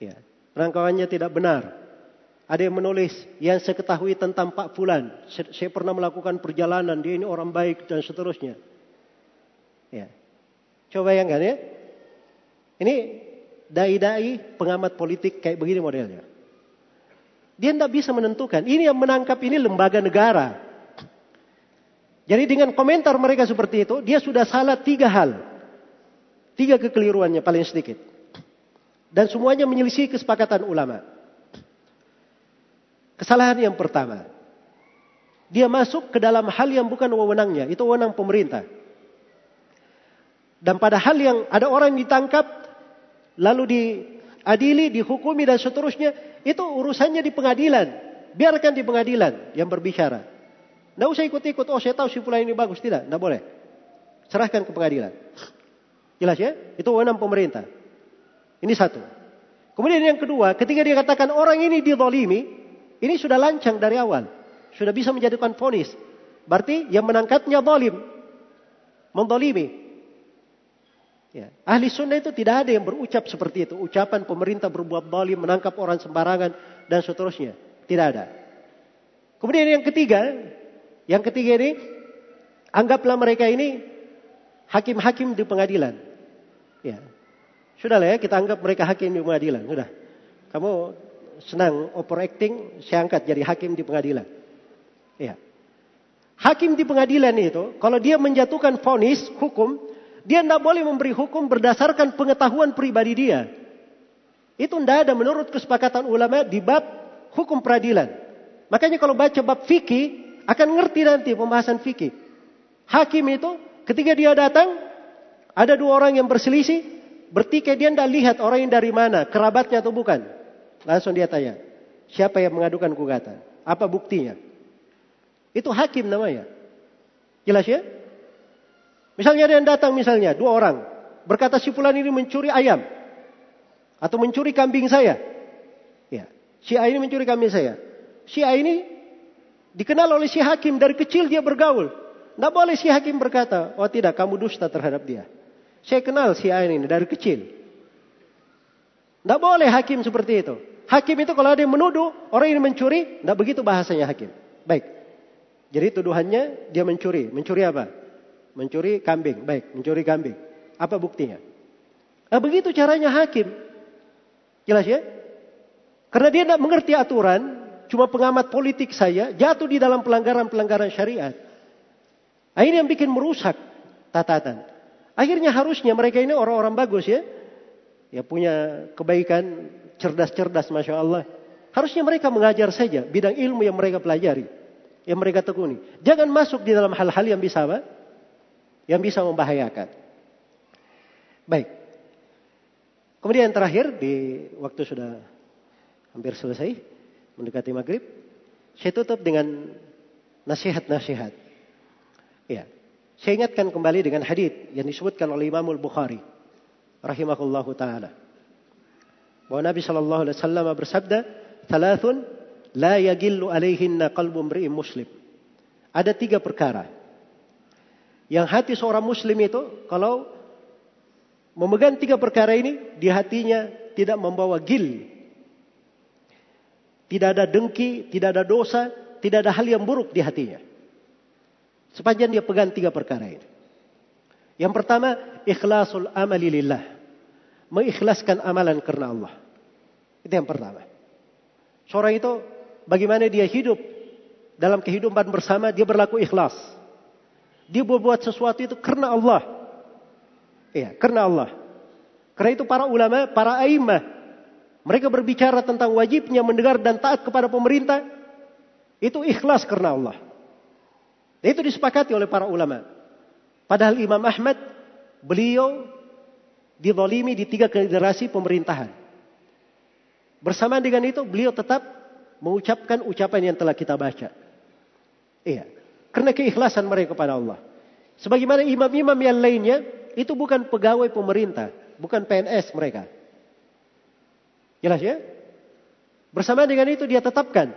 Ya, rangkauannya tidak benar. Ada yang menulis yang saya ketahui tentang Pak Fulan. Saya pernah melakukan perjalanan, dia ini orang baik dan seterusnya. Ya. Coba bayangkan ya. Ini dai-dai pengamat politik kayak begini modelnya. Dia tidak bisa menentukan. Ini yang menangkap ini lembaga negara. Jadi dengan komentar mereka seperti itu, dia sudah salah tiga hal. Tiga kekeliruannya paling sedikit. Dan semuanya menyelisih kesepakatan ulama. Kesalahan yang pertama. Dia masuk ke dalam hal yang bukan wewenangnya. Itu wewenang pemerintah. Dan pada hal yang ada orang yang ditangkap. Lalu diadili, dihukumi dan seterusnya. Itu urusannya di pengadilan. Biarkan di pengadilan yang berbicara. Tidak usah ikut-ikut. Oh saya tahu si pula ini bagus. Tidak, tidak boleh. Serahkan ke pengadilan. Jelas ya? Itu wewenang pemerintah. Ini satu. Kemudian yang kedua, ketika dia katakan orang ini didolimi, ini sudah lancang dari awal. Sudah bisa menjadikan fonis. Berarti yang menangkapnya zalim. Mendolimi. Ya. Ahli sunnah itu tidak ada yang berucap seperti itu. Ucapan pemerintah berbuat zalim, menangkap orang sembarangan, dan seterusnya. Tidak ada. Kemudian yang ketiga, yang ketiga ini, anggaplah mereka ini hakim-hakim di pengadilan. Ya. Sudahlah ya, kita anggap mereka hakim di pengadilan. Sudah. Kamu senang overacting, saya angkat jadi hakim di pengadilan. Ya. Hakim di pengadilan itu, kalau dia menjatuhkan vonis hukum, dia tidak boleh memberi hukum berdasarkan pengetahuan pribadi dia. Itu tidak ada menurut kesepakatan ulama di bab hukum peradilan. Makanya kalau baca bab fikih, akan ngerti nanti pembahasan fikih. Hakim itu, ketika dia datang, ada dua orang yang berselisih, bertikai dia tidak lihat orang yang dari mana, kerabatnya atau bukan. Langsung dia tanya, siapa yang mengadukan gugatan? Apa buktinya? Itu hakim namanya. Jelas ya? Misalnya ada yang datang misalnya, dua orang. Berkata si fulan ini mencuri ayam. Atau mencuri kambing saya. Ya. Si A ini mencuri kambing saya. Si A ini dikenal oleh si hakim. Dari kecil dia bergaul. Tidak boleh si hakim berkata, oh tidak kamu dusta terhadap dia. Saya kenal si A ini dari kecil. Tidak boleh hakim seperti itu. Hakim itu kalau ada yang menuduh orang ini mencuri, tidak begitu bahasanya hakim. Baik. Jadi tuduhannya dia mencuri. Mencuri apa? Mencuri kambing. Baik, mencuri kambing. Apa buktinya? Nah, begitu caranya hakim. Jelas ya? Karena dia tidak mengerti aturan, cuma pengamat politik saya jatuh di dalam pelanggaran-pelanggaran syariat. Ini yang bikin merusak tatatan. Akhirnya harusnya mereka ini orang-orang bagus ya. Ya punya kebaikan cerdas-cerdas Masya Allah. Harusnya mereka mengajar saja bidang ilmu yang mereka pelajari, yang mereka tekuni. Jangan masuk di dalam hal-hal yang bisa apa? Yang bisa membahayakan. Baik. Kemudian yang terakhir di waktu sudah hampir selesai mendekati maghrib, saya tutup dengan nasihat-nasihat. Ya. Saya ingatkan kembali dengan hadis yang disebutkan oleh Imam Al-Bukhari rahimahullahu taala. Bahwa Nabi sallallahu alaihi wasallam bersabda, "Thalathun la yagillu alaihinna qalbu imri'in muslim." Ada tiga perkara yang hati seorang muslim itu kalau memegang tiga perkara ini di hatinya tidak membawa gil. Tidak ada dengki, tidak ada dosa, tidak ada hal yang buruk di hatinya. Sepanjang dia pegang tiga perkara ini. Yang pertama, ikhlasul amali lillah. Mengikhlaskan amalan karena Allah. Itu yang pertama. Seorang itu bagaimana dia hidup dalam kehidupan bersama, dia berlaku ikhlas. Dia berbuat sesuatu itu karena Allah. Iya, karena Allah. Karena itu para ulama, para aimah, mereka berbicara tentang wajibnya mendengar dan taat kepada pemerintah, itu ikhlas karena Allah. Itu disepakati oleh para ulama. Padahal Imam Ahmad, beliau didolimi di tiga generasi pemerintahan. Bersamaan dengan itu, beliau tetap mengucapkan ucapan yang telah kita baca. Iya. Karena keikhlasan mereka kepada Allah. Sebagaimana imam-imam yang lainnya, itu bukan pegawai pemerintah, bukan PNS mereka. Jelas ya? Bersama dengan itu dia tetapkan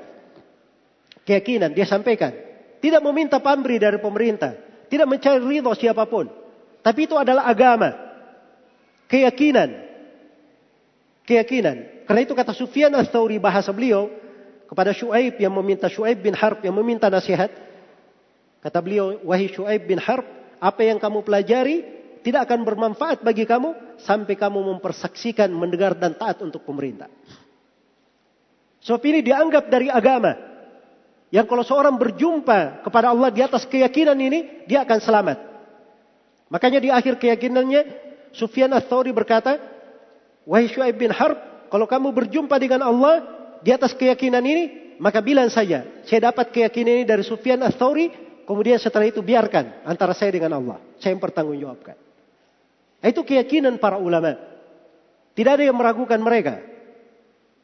keyakinan, dia sampaikan. Tidak meminta pamrih dari pemerintah, tidak mencari ridho siapa pun. Tapi itu adalah agama, keyakinan. Keyakinan. Karena itu kata Sufyan al-Thawri bahasa beliau kepada Shu'aib yang meminta Shu'aib bin Harb yang meminta nasihat. Kata beliau, wahai Shu'aib bin Harb, apa yang kamu pelajari tidak akan bermanfaat bagi kamu sampai kamu mempersaksikan, mendengar dan taat untuk pemerintah. Sebab ini dianggap dari agama. Yang kalau seorang berjumpa kepada Allah di atas keyakinan ini, dia akan selamat. Makanya di akhir keyakinannya, Sufyan Ats-Tsauri berkata, Wahai Shu'aib bin Harb, kalau kamu berjumpa dengan Allah di atas keyakinan ini, maka bilang saja, saya dapat keyakinan ini dari Sufyan Ats-Tsauri, Kemudian setelah itu biarkan antara saya dengan Allah. Saya yang bertanggungjawabkan. Itu keyakinan para ulama. Tidak ada yang meragukan mereka.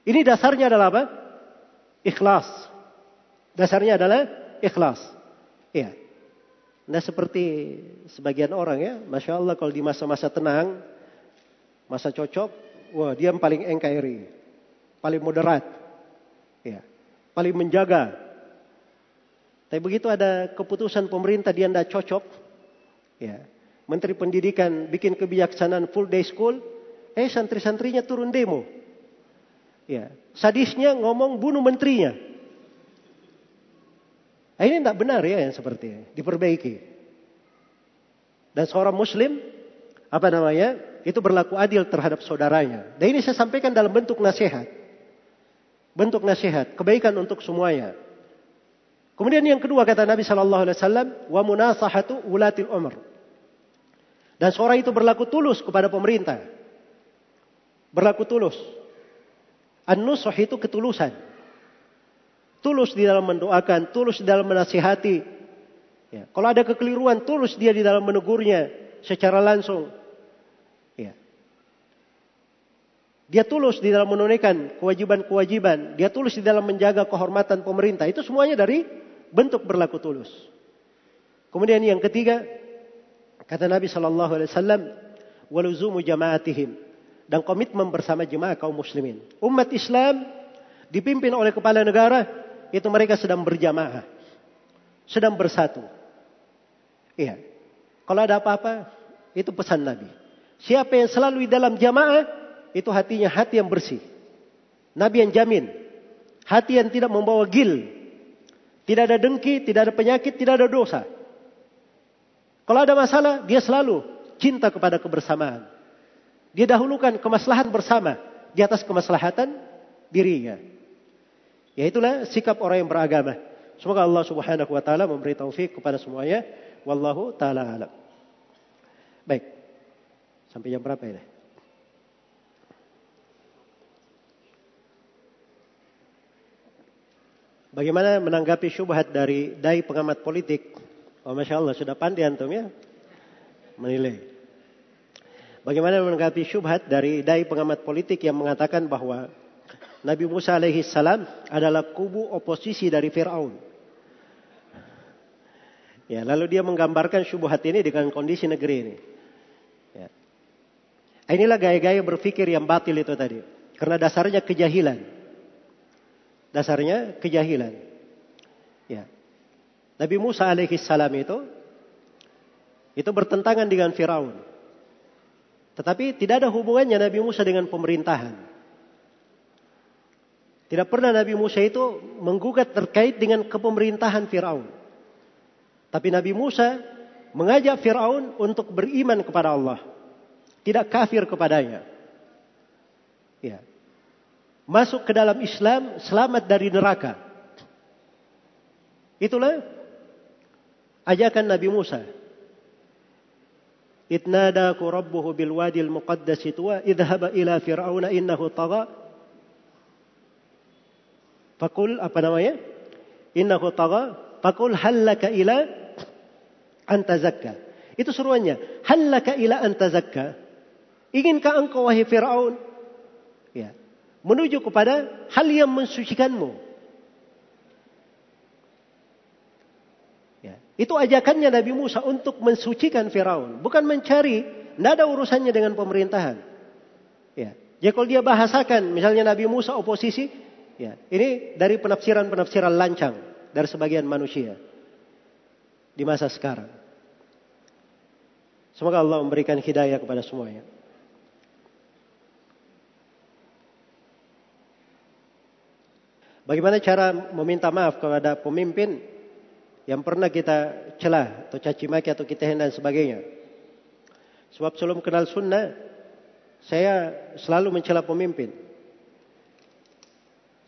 Ini dasarnya adalah apa? Ikhlas. Dasarnya adalah ikhlas. Iya. Nah seperti sebagian orang ya. Masya Allah kalau di masa-masa tenang. Masa cocok. Wah dia yang paling NKRI. Paling moderat. Ya. Paling menjaga tapi begitu ada keputusan pemerintah dia tidak cocok, ya, Menteri Pendidikan bikin kebijaksanaan full day school, eh santri-santrinya turun demo. Ya, sadisnya ngomong bunuh menterinya. Nah, ini tidak benar ya yang seperti ini, diperbaiki. Dan seorang muslim, apa namanya, itu berlaku adil terhadap saudaranya. Dan ini saya sampaikan dalam bentuk nasihat. Bentuk nasihat, kebaikan untuk semuanya. Kemudian yang kedua kata Nabi Shallallahu Alaihi Wasallam, wa munasahatu ulatil umr. Dan seorang itu berlaku tulus kepada pemerintah. Berlaku tulus. An-nusuh itu ketulusan. Tulus di dalam mendoakan, tulus di dalam menasihati. Ya. Kalau ada kekeliruan, tulus dia di dalam menegurnya secara langsung. Ya. Dia tulus di dalam menunaikan kewajiban-kewajiban. Dia tulus di dalam menjaga kehormatan pemerintah. Itu semuanya dari bentuk berlaku tulus. Kemudian yang ketiga, kata Nabi Shallallahu Alaihi Wasallam, waluzumu jamaatihim dan komitmen bersama jemaah kaum muslimin. Umat Islam dipimpin oleh kepala negara itu mereka sedang berjamaah, sedang bersatu. Iya. Kalau ada apa-apa, itu pesan Nabi. Siapa yang selalu di dalam jamaah, itu hatinya hati yang bersih. Nabi yang jamin. Hati yang tidak membawa gil, tidak ada dengki, tidak ada penyakit, tidak ada dosa. Kalau ada masalah, dia selalu cinta kepada kebersamaan. Dia dahulukan kemaslahan bersama di atas kemaslahatan dirinya. Ya itulah sikap orang yang beragama. Semoga Allah Subhanahu wa taala memberi taufik kepada semuanya. Wallahu taala alam. Baik. Sampai jam berapa ini? Bagaimana menanggapi syubhat dari dai pengamat politik? Oh, Masya Allah, sudah pandai antum ya? Menilai. Bagaimana menanggapi syubhat dari dai pengamat politik yang mengatakan bahwa Nabi Musa alaihi salam adalah kubu oposisi dari Fir'aun. Ya, lalu dia menggambarkan syubhat ini dengan kondisi negeri ini. Ya. Inilah gaya-gaya berpikir yang batil itu tadi. Karena dasarnya kejahilan. Dasarnya kejahilan. Nabi Musa alaihi salam itu itu bertentangan dengan Firaun. Tetapi tidak ada hubungannya Nabi Musa dengan pemerintahan. Tidak pernah Nabi Musa itu menggugat terkait dengan kepemerintahan Firaun. Tapi Nabi Musa mengajak Firaun untuk beriman kepada Allah, tidak kafir kepadanya. Ya masuk ke dalam Islam selamat dari neraka. Itulah ajakan Nabi Musa. Itnadaku rabbuhu bil wadil muqaddas tuwa idhaba ila fir'auna innahu tagha. Fakul apa namanya? Innahu tagha. Fakul hallaka ila anta zakka. Itu seruannya. Hallaka ila anta zakka. Inginkah engkau wahai Fir'aun? Ya menuju kepada hal yang mensucikanmu. Ya, itu ajakannya Nabi Musa untuk mensucikan Firaun, bukan mencari, tidak ada urusannya dengan pemerintahan. Ya, jadi kalau dia bahasakan, misalnya Nabi Musa oposisi, ya, ini dari penafsiran-penafsiran lancang dari sebagian manusia di masa sekarang. Semoga Allah memberikan hidayah kepada semuanya. Bagaimana cara meminta maaf kepada pemimpin yang pernah kita celah atau caci maki atau kita hina dan sebagainya. Sebab sebelum kenal sunnah, saya selalu mencela pemimpin.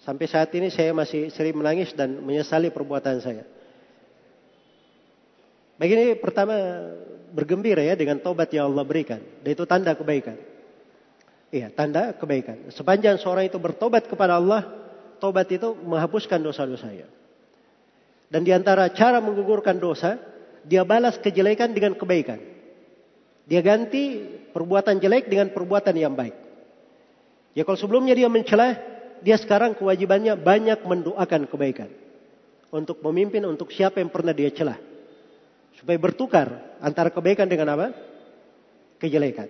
Sampai saat ini saya masih sering menangis dan menyesali perbuatan saya. Begini pertama bergembira ya dengan tobat yang Allah berikan. Dan itu tanda kebaikan. Iya, tanda kebaikan. Sepanjang seorang itu bertobat kepada Allah, tobat itu menghapuskan dosa-dosanya. Dan di antara cara menggugurkan dosa, dia balas kejelekan dengan kebaikan. Dia ganti perbuatan jelek dengan perbuatan yang baik. Ya kalau sebelumnya dia mencela, dia sekarang kewajibannya banyak mendoakan kebaikan. Untuk memimpin, untuk siapa yang pernah dia celah. Supaya bertukar antara kebaikan dengan apa? Kejelekan.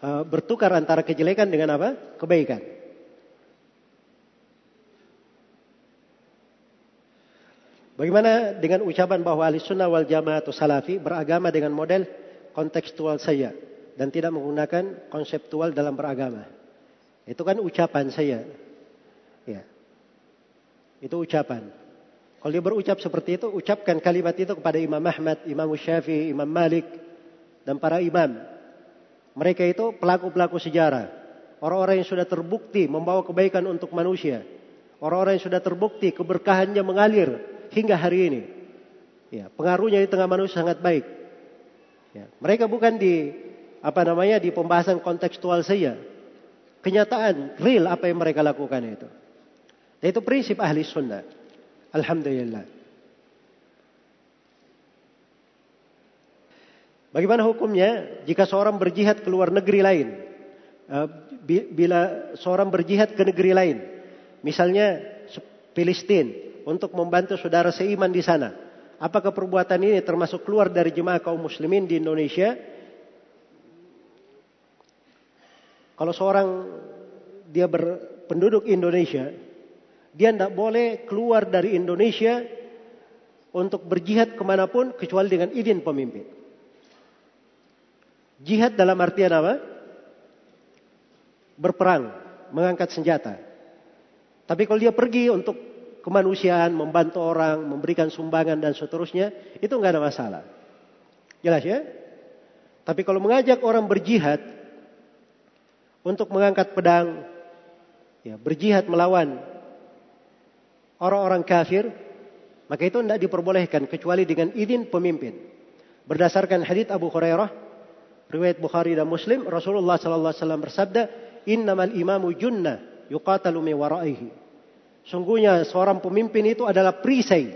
Uh, bertukar antara kejelekan dengan apa? Kebaikan. Bagaimana dengan ucapan bahwa ahli sunnah wal jamaah atau salafi beragama dengan model kontekstual saja dan tidak menggunakan konseptual dalam beragama. Itu kan ucapan saya. Ya. Itu ucapan. Kalau dia berucap seperti itu, ucapkan kalimat itu kepada Imam Ahmad, Imam Syafi'i, Imam Malik, dan para imam. Mereka itu pelaku-pelaku sejarah. Orang-orang yang sudah terbukti membawa kebaikan untuk manusia. Orang-orang yang sudah terbukti keberkahannya mengalir hingga hari ini. Ya, pengaruhnya di tengah manusia sangat baik. Ya, mereka bukan di apa namanya di pembahasan kontekstual saja. Kenyataan real apa yang mereka lakukan itu. Itu prinsip ahli sunnah. Alhamdulillah. Bagaimana hukumnya jika seorang berjihad ke luar negeri lain? Eh, bila seorang berjihad ke negeri lain, misalnya Palestina, untuk membantu saudara seiman di sana. Apakah perbuatan ini termasuk keluar dari jemaah kaum muslimin di Indonesia? Kalau seorang dia berpenduduk Indonesia, dia tidak boleh keluar dari Indonesia untuk berjihad ke mana pun kecuali dengan izin pemimpin. Jihad dalam artian apa? Berperang, mengangkat senjata. Tapi kalau dia pergi untuk kemanusiaan, membantu orang, memberikan sumbangan dan seterusnya, itu nggak ada masalah. Jelas ya? Tapi kalau mengajak orang berjihad untuk mengangkat pedang, ya, berjihad melawan orang-orang kafir, maka itu tidak diperbolehkan kecuali dengan izin pemimpin. Berdasarkan hadits Abu Hurairah, riwayat Bukhari dan Muslim, Rasulullah sallallahu alaihi wasallam bersabda, "Innamal imamu junnah yuqatalu waraihi." Sungguhnya seorang pemimpin itu adalah perisai,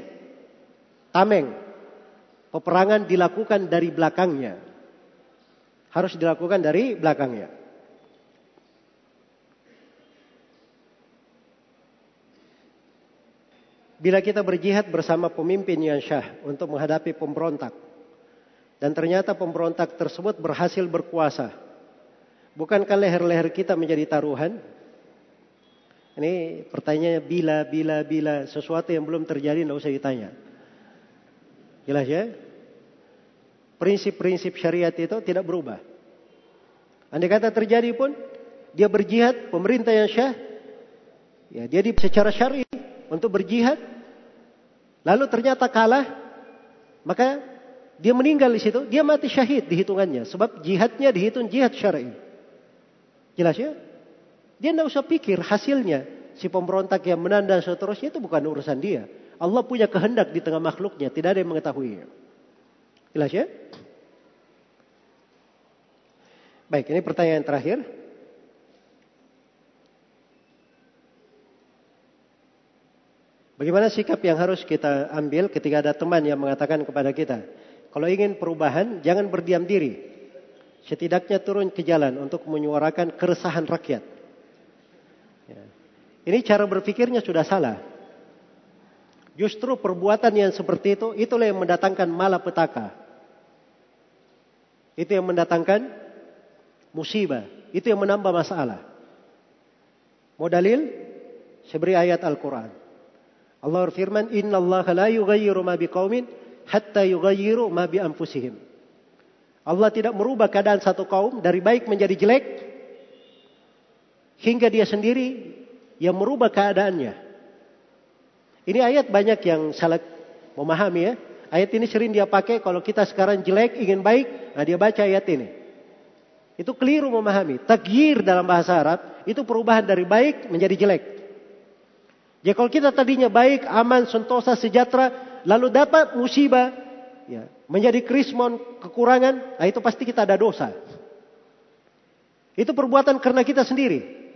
tameng. Peperangan dilakukan dari belakangnya. Harus dilakukan dari belakangnya. Bila kita berjihad bersama pemimpin yang syah untuk menghadapi pemberontak. Dan ternyata pemberontak tersebut berhasil berkuasa. Bukankah leher-leher kita menjadi taruhan? Ini pertanyaannya bila, bila, bila. Sesuatu yang belum terjadi tidak usah ditanya. Jelas ya? Prinsip-prinsip syariat itu tidak berubah. Andai kata terjadi pun, dia berjihad, pemerintah yang syah, ya dia di, secara syari untuk berjihad, lalu ternyata kalah, maka dia meninggal di situ, dia mati syahid dihitungannya, sebab jihadnya dihitung jihad syar'i. Jelas ya? Dia tidak usah pikir hasilnya si pemberontak yang menang dan seterusnya itu bukan urusan dia. Allah punya kehendak di tengah makhluknya, tidak ada yang mengetahuinya. Jelas ya? Baik, ini pertanyaan terakhir. Bagaimana sikap yang harus kita ambil ketika ada teman yang mengatakan kepada kita, kalau ingin perubahan, jangan berdiam diri. Setidaknya turun ke jalan untuk menyuarakan keresahan rakyat. Ini cara berpikirnya sudah salah. Justru perbuatan yang seperti itu, itulah yang mendatangkan malapetaka. Itu yang mendatangkan musibah. Itu yang menambah masalah. Mau dalil? Saya beri ayat Al-Quran. Allah berfirman, Inna Allah la yughayyiru ma biqaumin hatta yughayyiru ma bi anfusihim. Allah tidak merubah keadaan satu kaum dari baik menjadi jelek hingga dia sendiri yang merubah keadaannya. Ini ayat banyak yang salah memahami ya. Ayat ini sering dia pakai kalau kita sekarang jelek ingin baik, nah dia baca ayat ini. Itu keliru memahami. Tagyir dalam bahasa Arab itu perubahan dari baik menjadi jelek. Ya kalau kita tadinya baik, aman, sentosa, sejahtera, lalu dapat musibah, ya, menjadi krismon, kekurangan, nah itu pasti kita ada dosa. Itu perbuatan karena kita sendiri.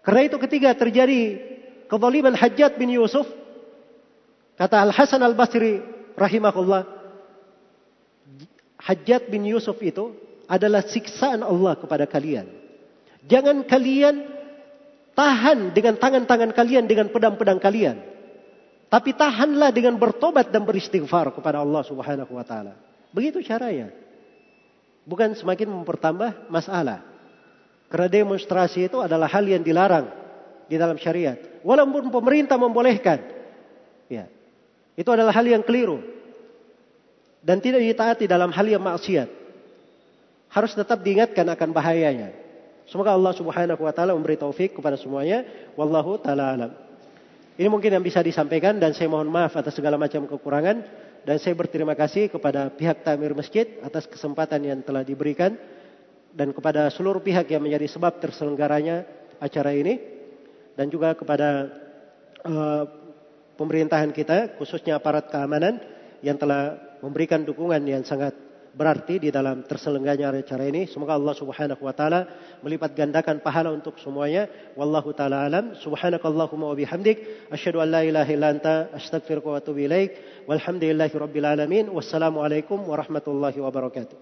Karena itu ketika terjadi kezaliman Hajjat bin Yusuf, kata Al Hasan Al Basri rahimahullah, Hajjat bin Yusuf itu adalah siksaan Allah kepada kalian. Jangan kalian Tahan dengan tangan-tangan kalian, dengan pedang-pedang kalian. Tapi tahanlah dengan bertobat dan beristighfar kepada Allah Subhanahu wa taala. Begitu caranya. Bukan semakin mempertambah masalah. Karena demonstrasi itu adalah hal yang dilarang di dalam syariat. Walaupun pemerintah membolehkan. Ya. Itu adalah hal yang keliru. Dan tidak ditaati dalam hal yang maksiat. Harus tetap diingatkan akan bahayanya. Semoga Allah Subhanahu wa taala memberi taufik kepada semuanya. Wallahu taala alam. Ini mungkin yang bisa disampaikan dan saya mohon maaf atas segala macam kekurangan dan saya berterima kasih kepada pihak Tamir Masjid atas kesempatan yang telah diberikan dan kepada seluruh pihak yang menjadi sebab terselenggaranya acara ini dan juga kepada uh, pemerintahan kita khususnya aparat keamanan yang telah memberikan dukungan yang sangat berarti di dalam terselenggaranya acara ini. Semoga Allah Subhanahu wa taala melipat gandakan pahala untuk semuanya. Wallahu taala alam. Subhanakallahumma wa bihamdik asyhadu an la ilaha illa anta astaghfiruka wa atubu ilaik. Walhamdulillahi rabbil alamin. Wassalamualaikum warahmatullahi wabarakatuh.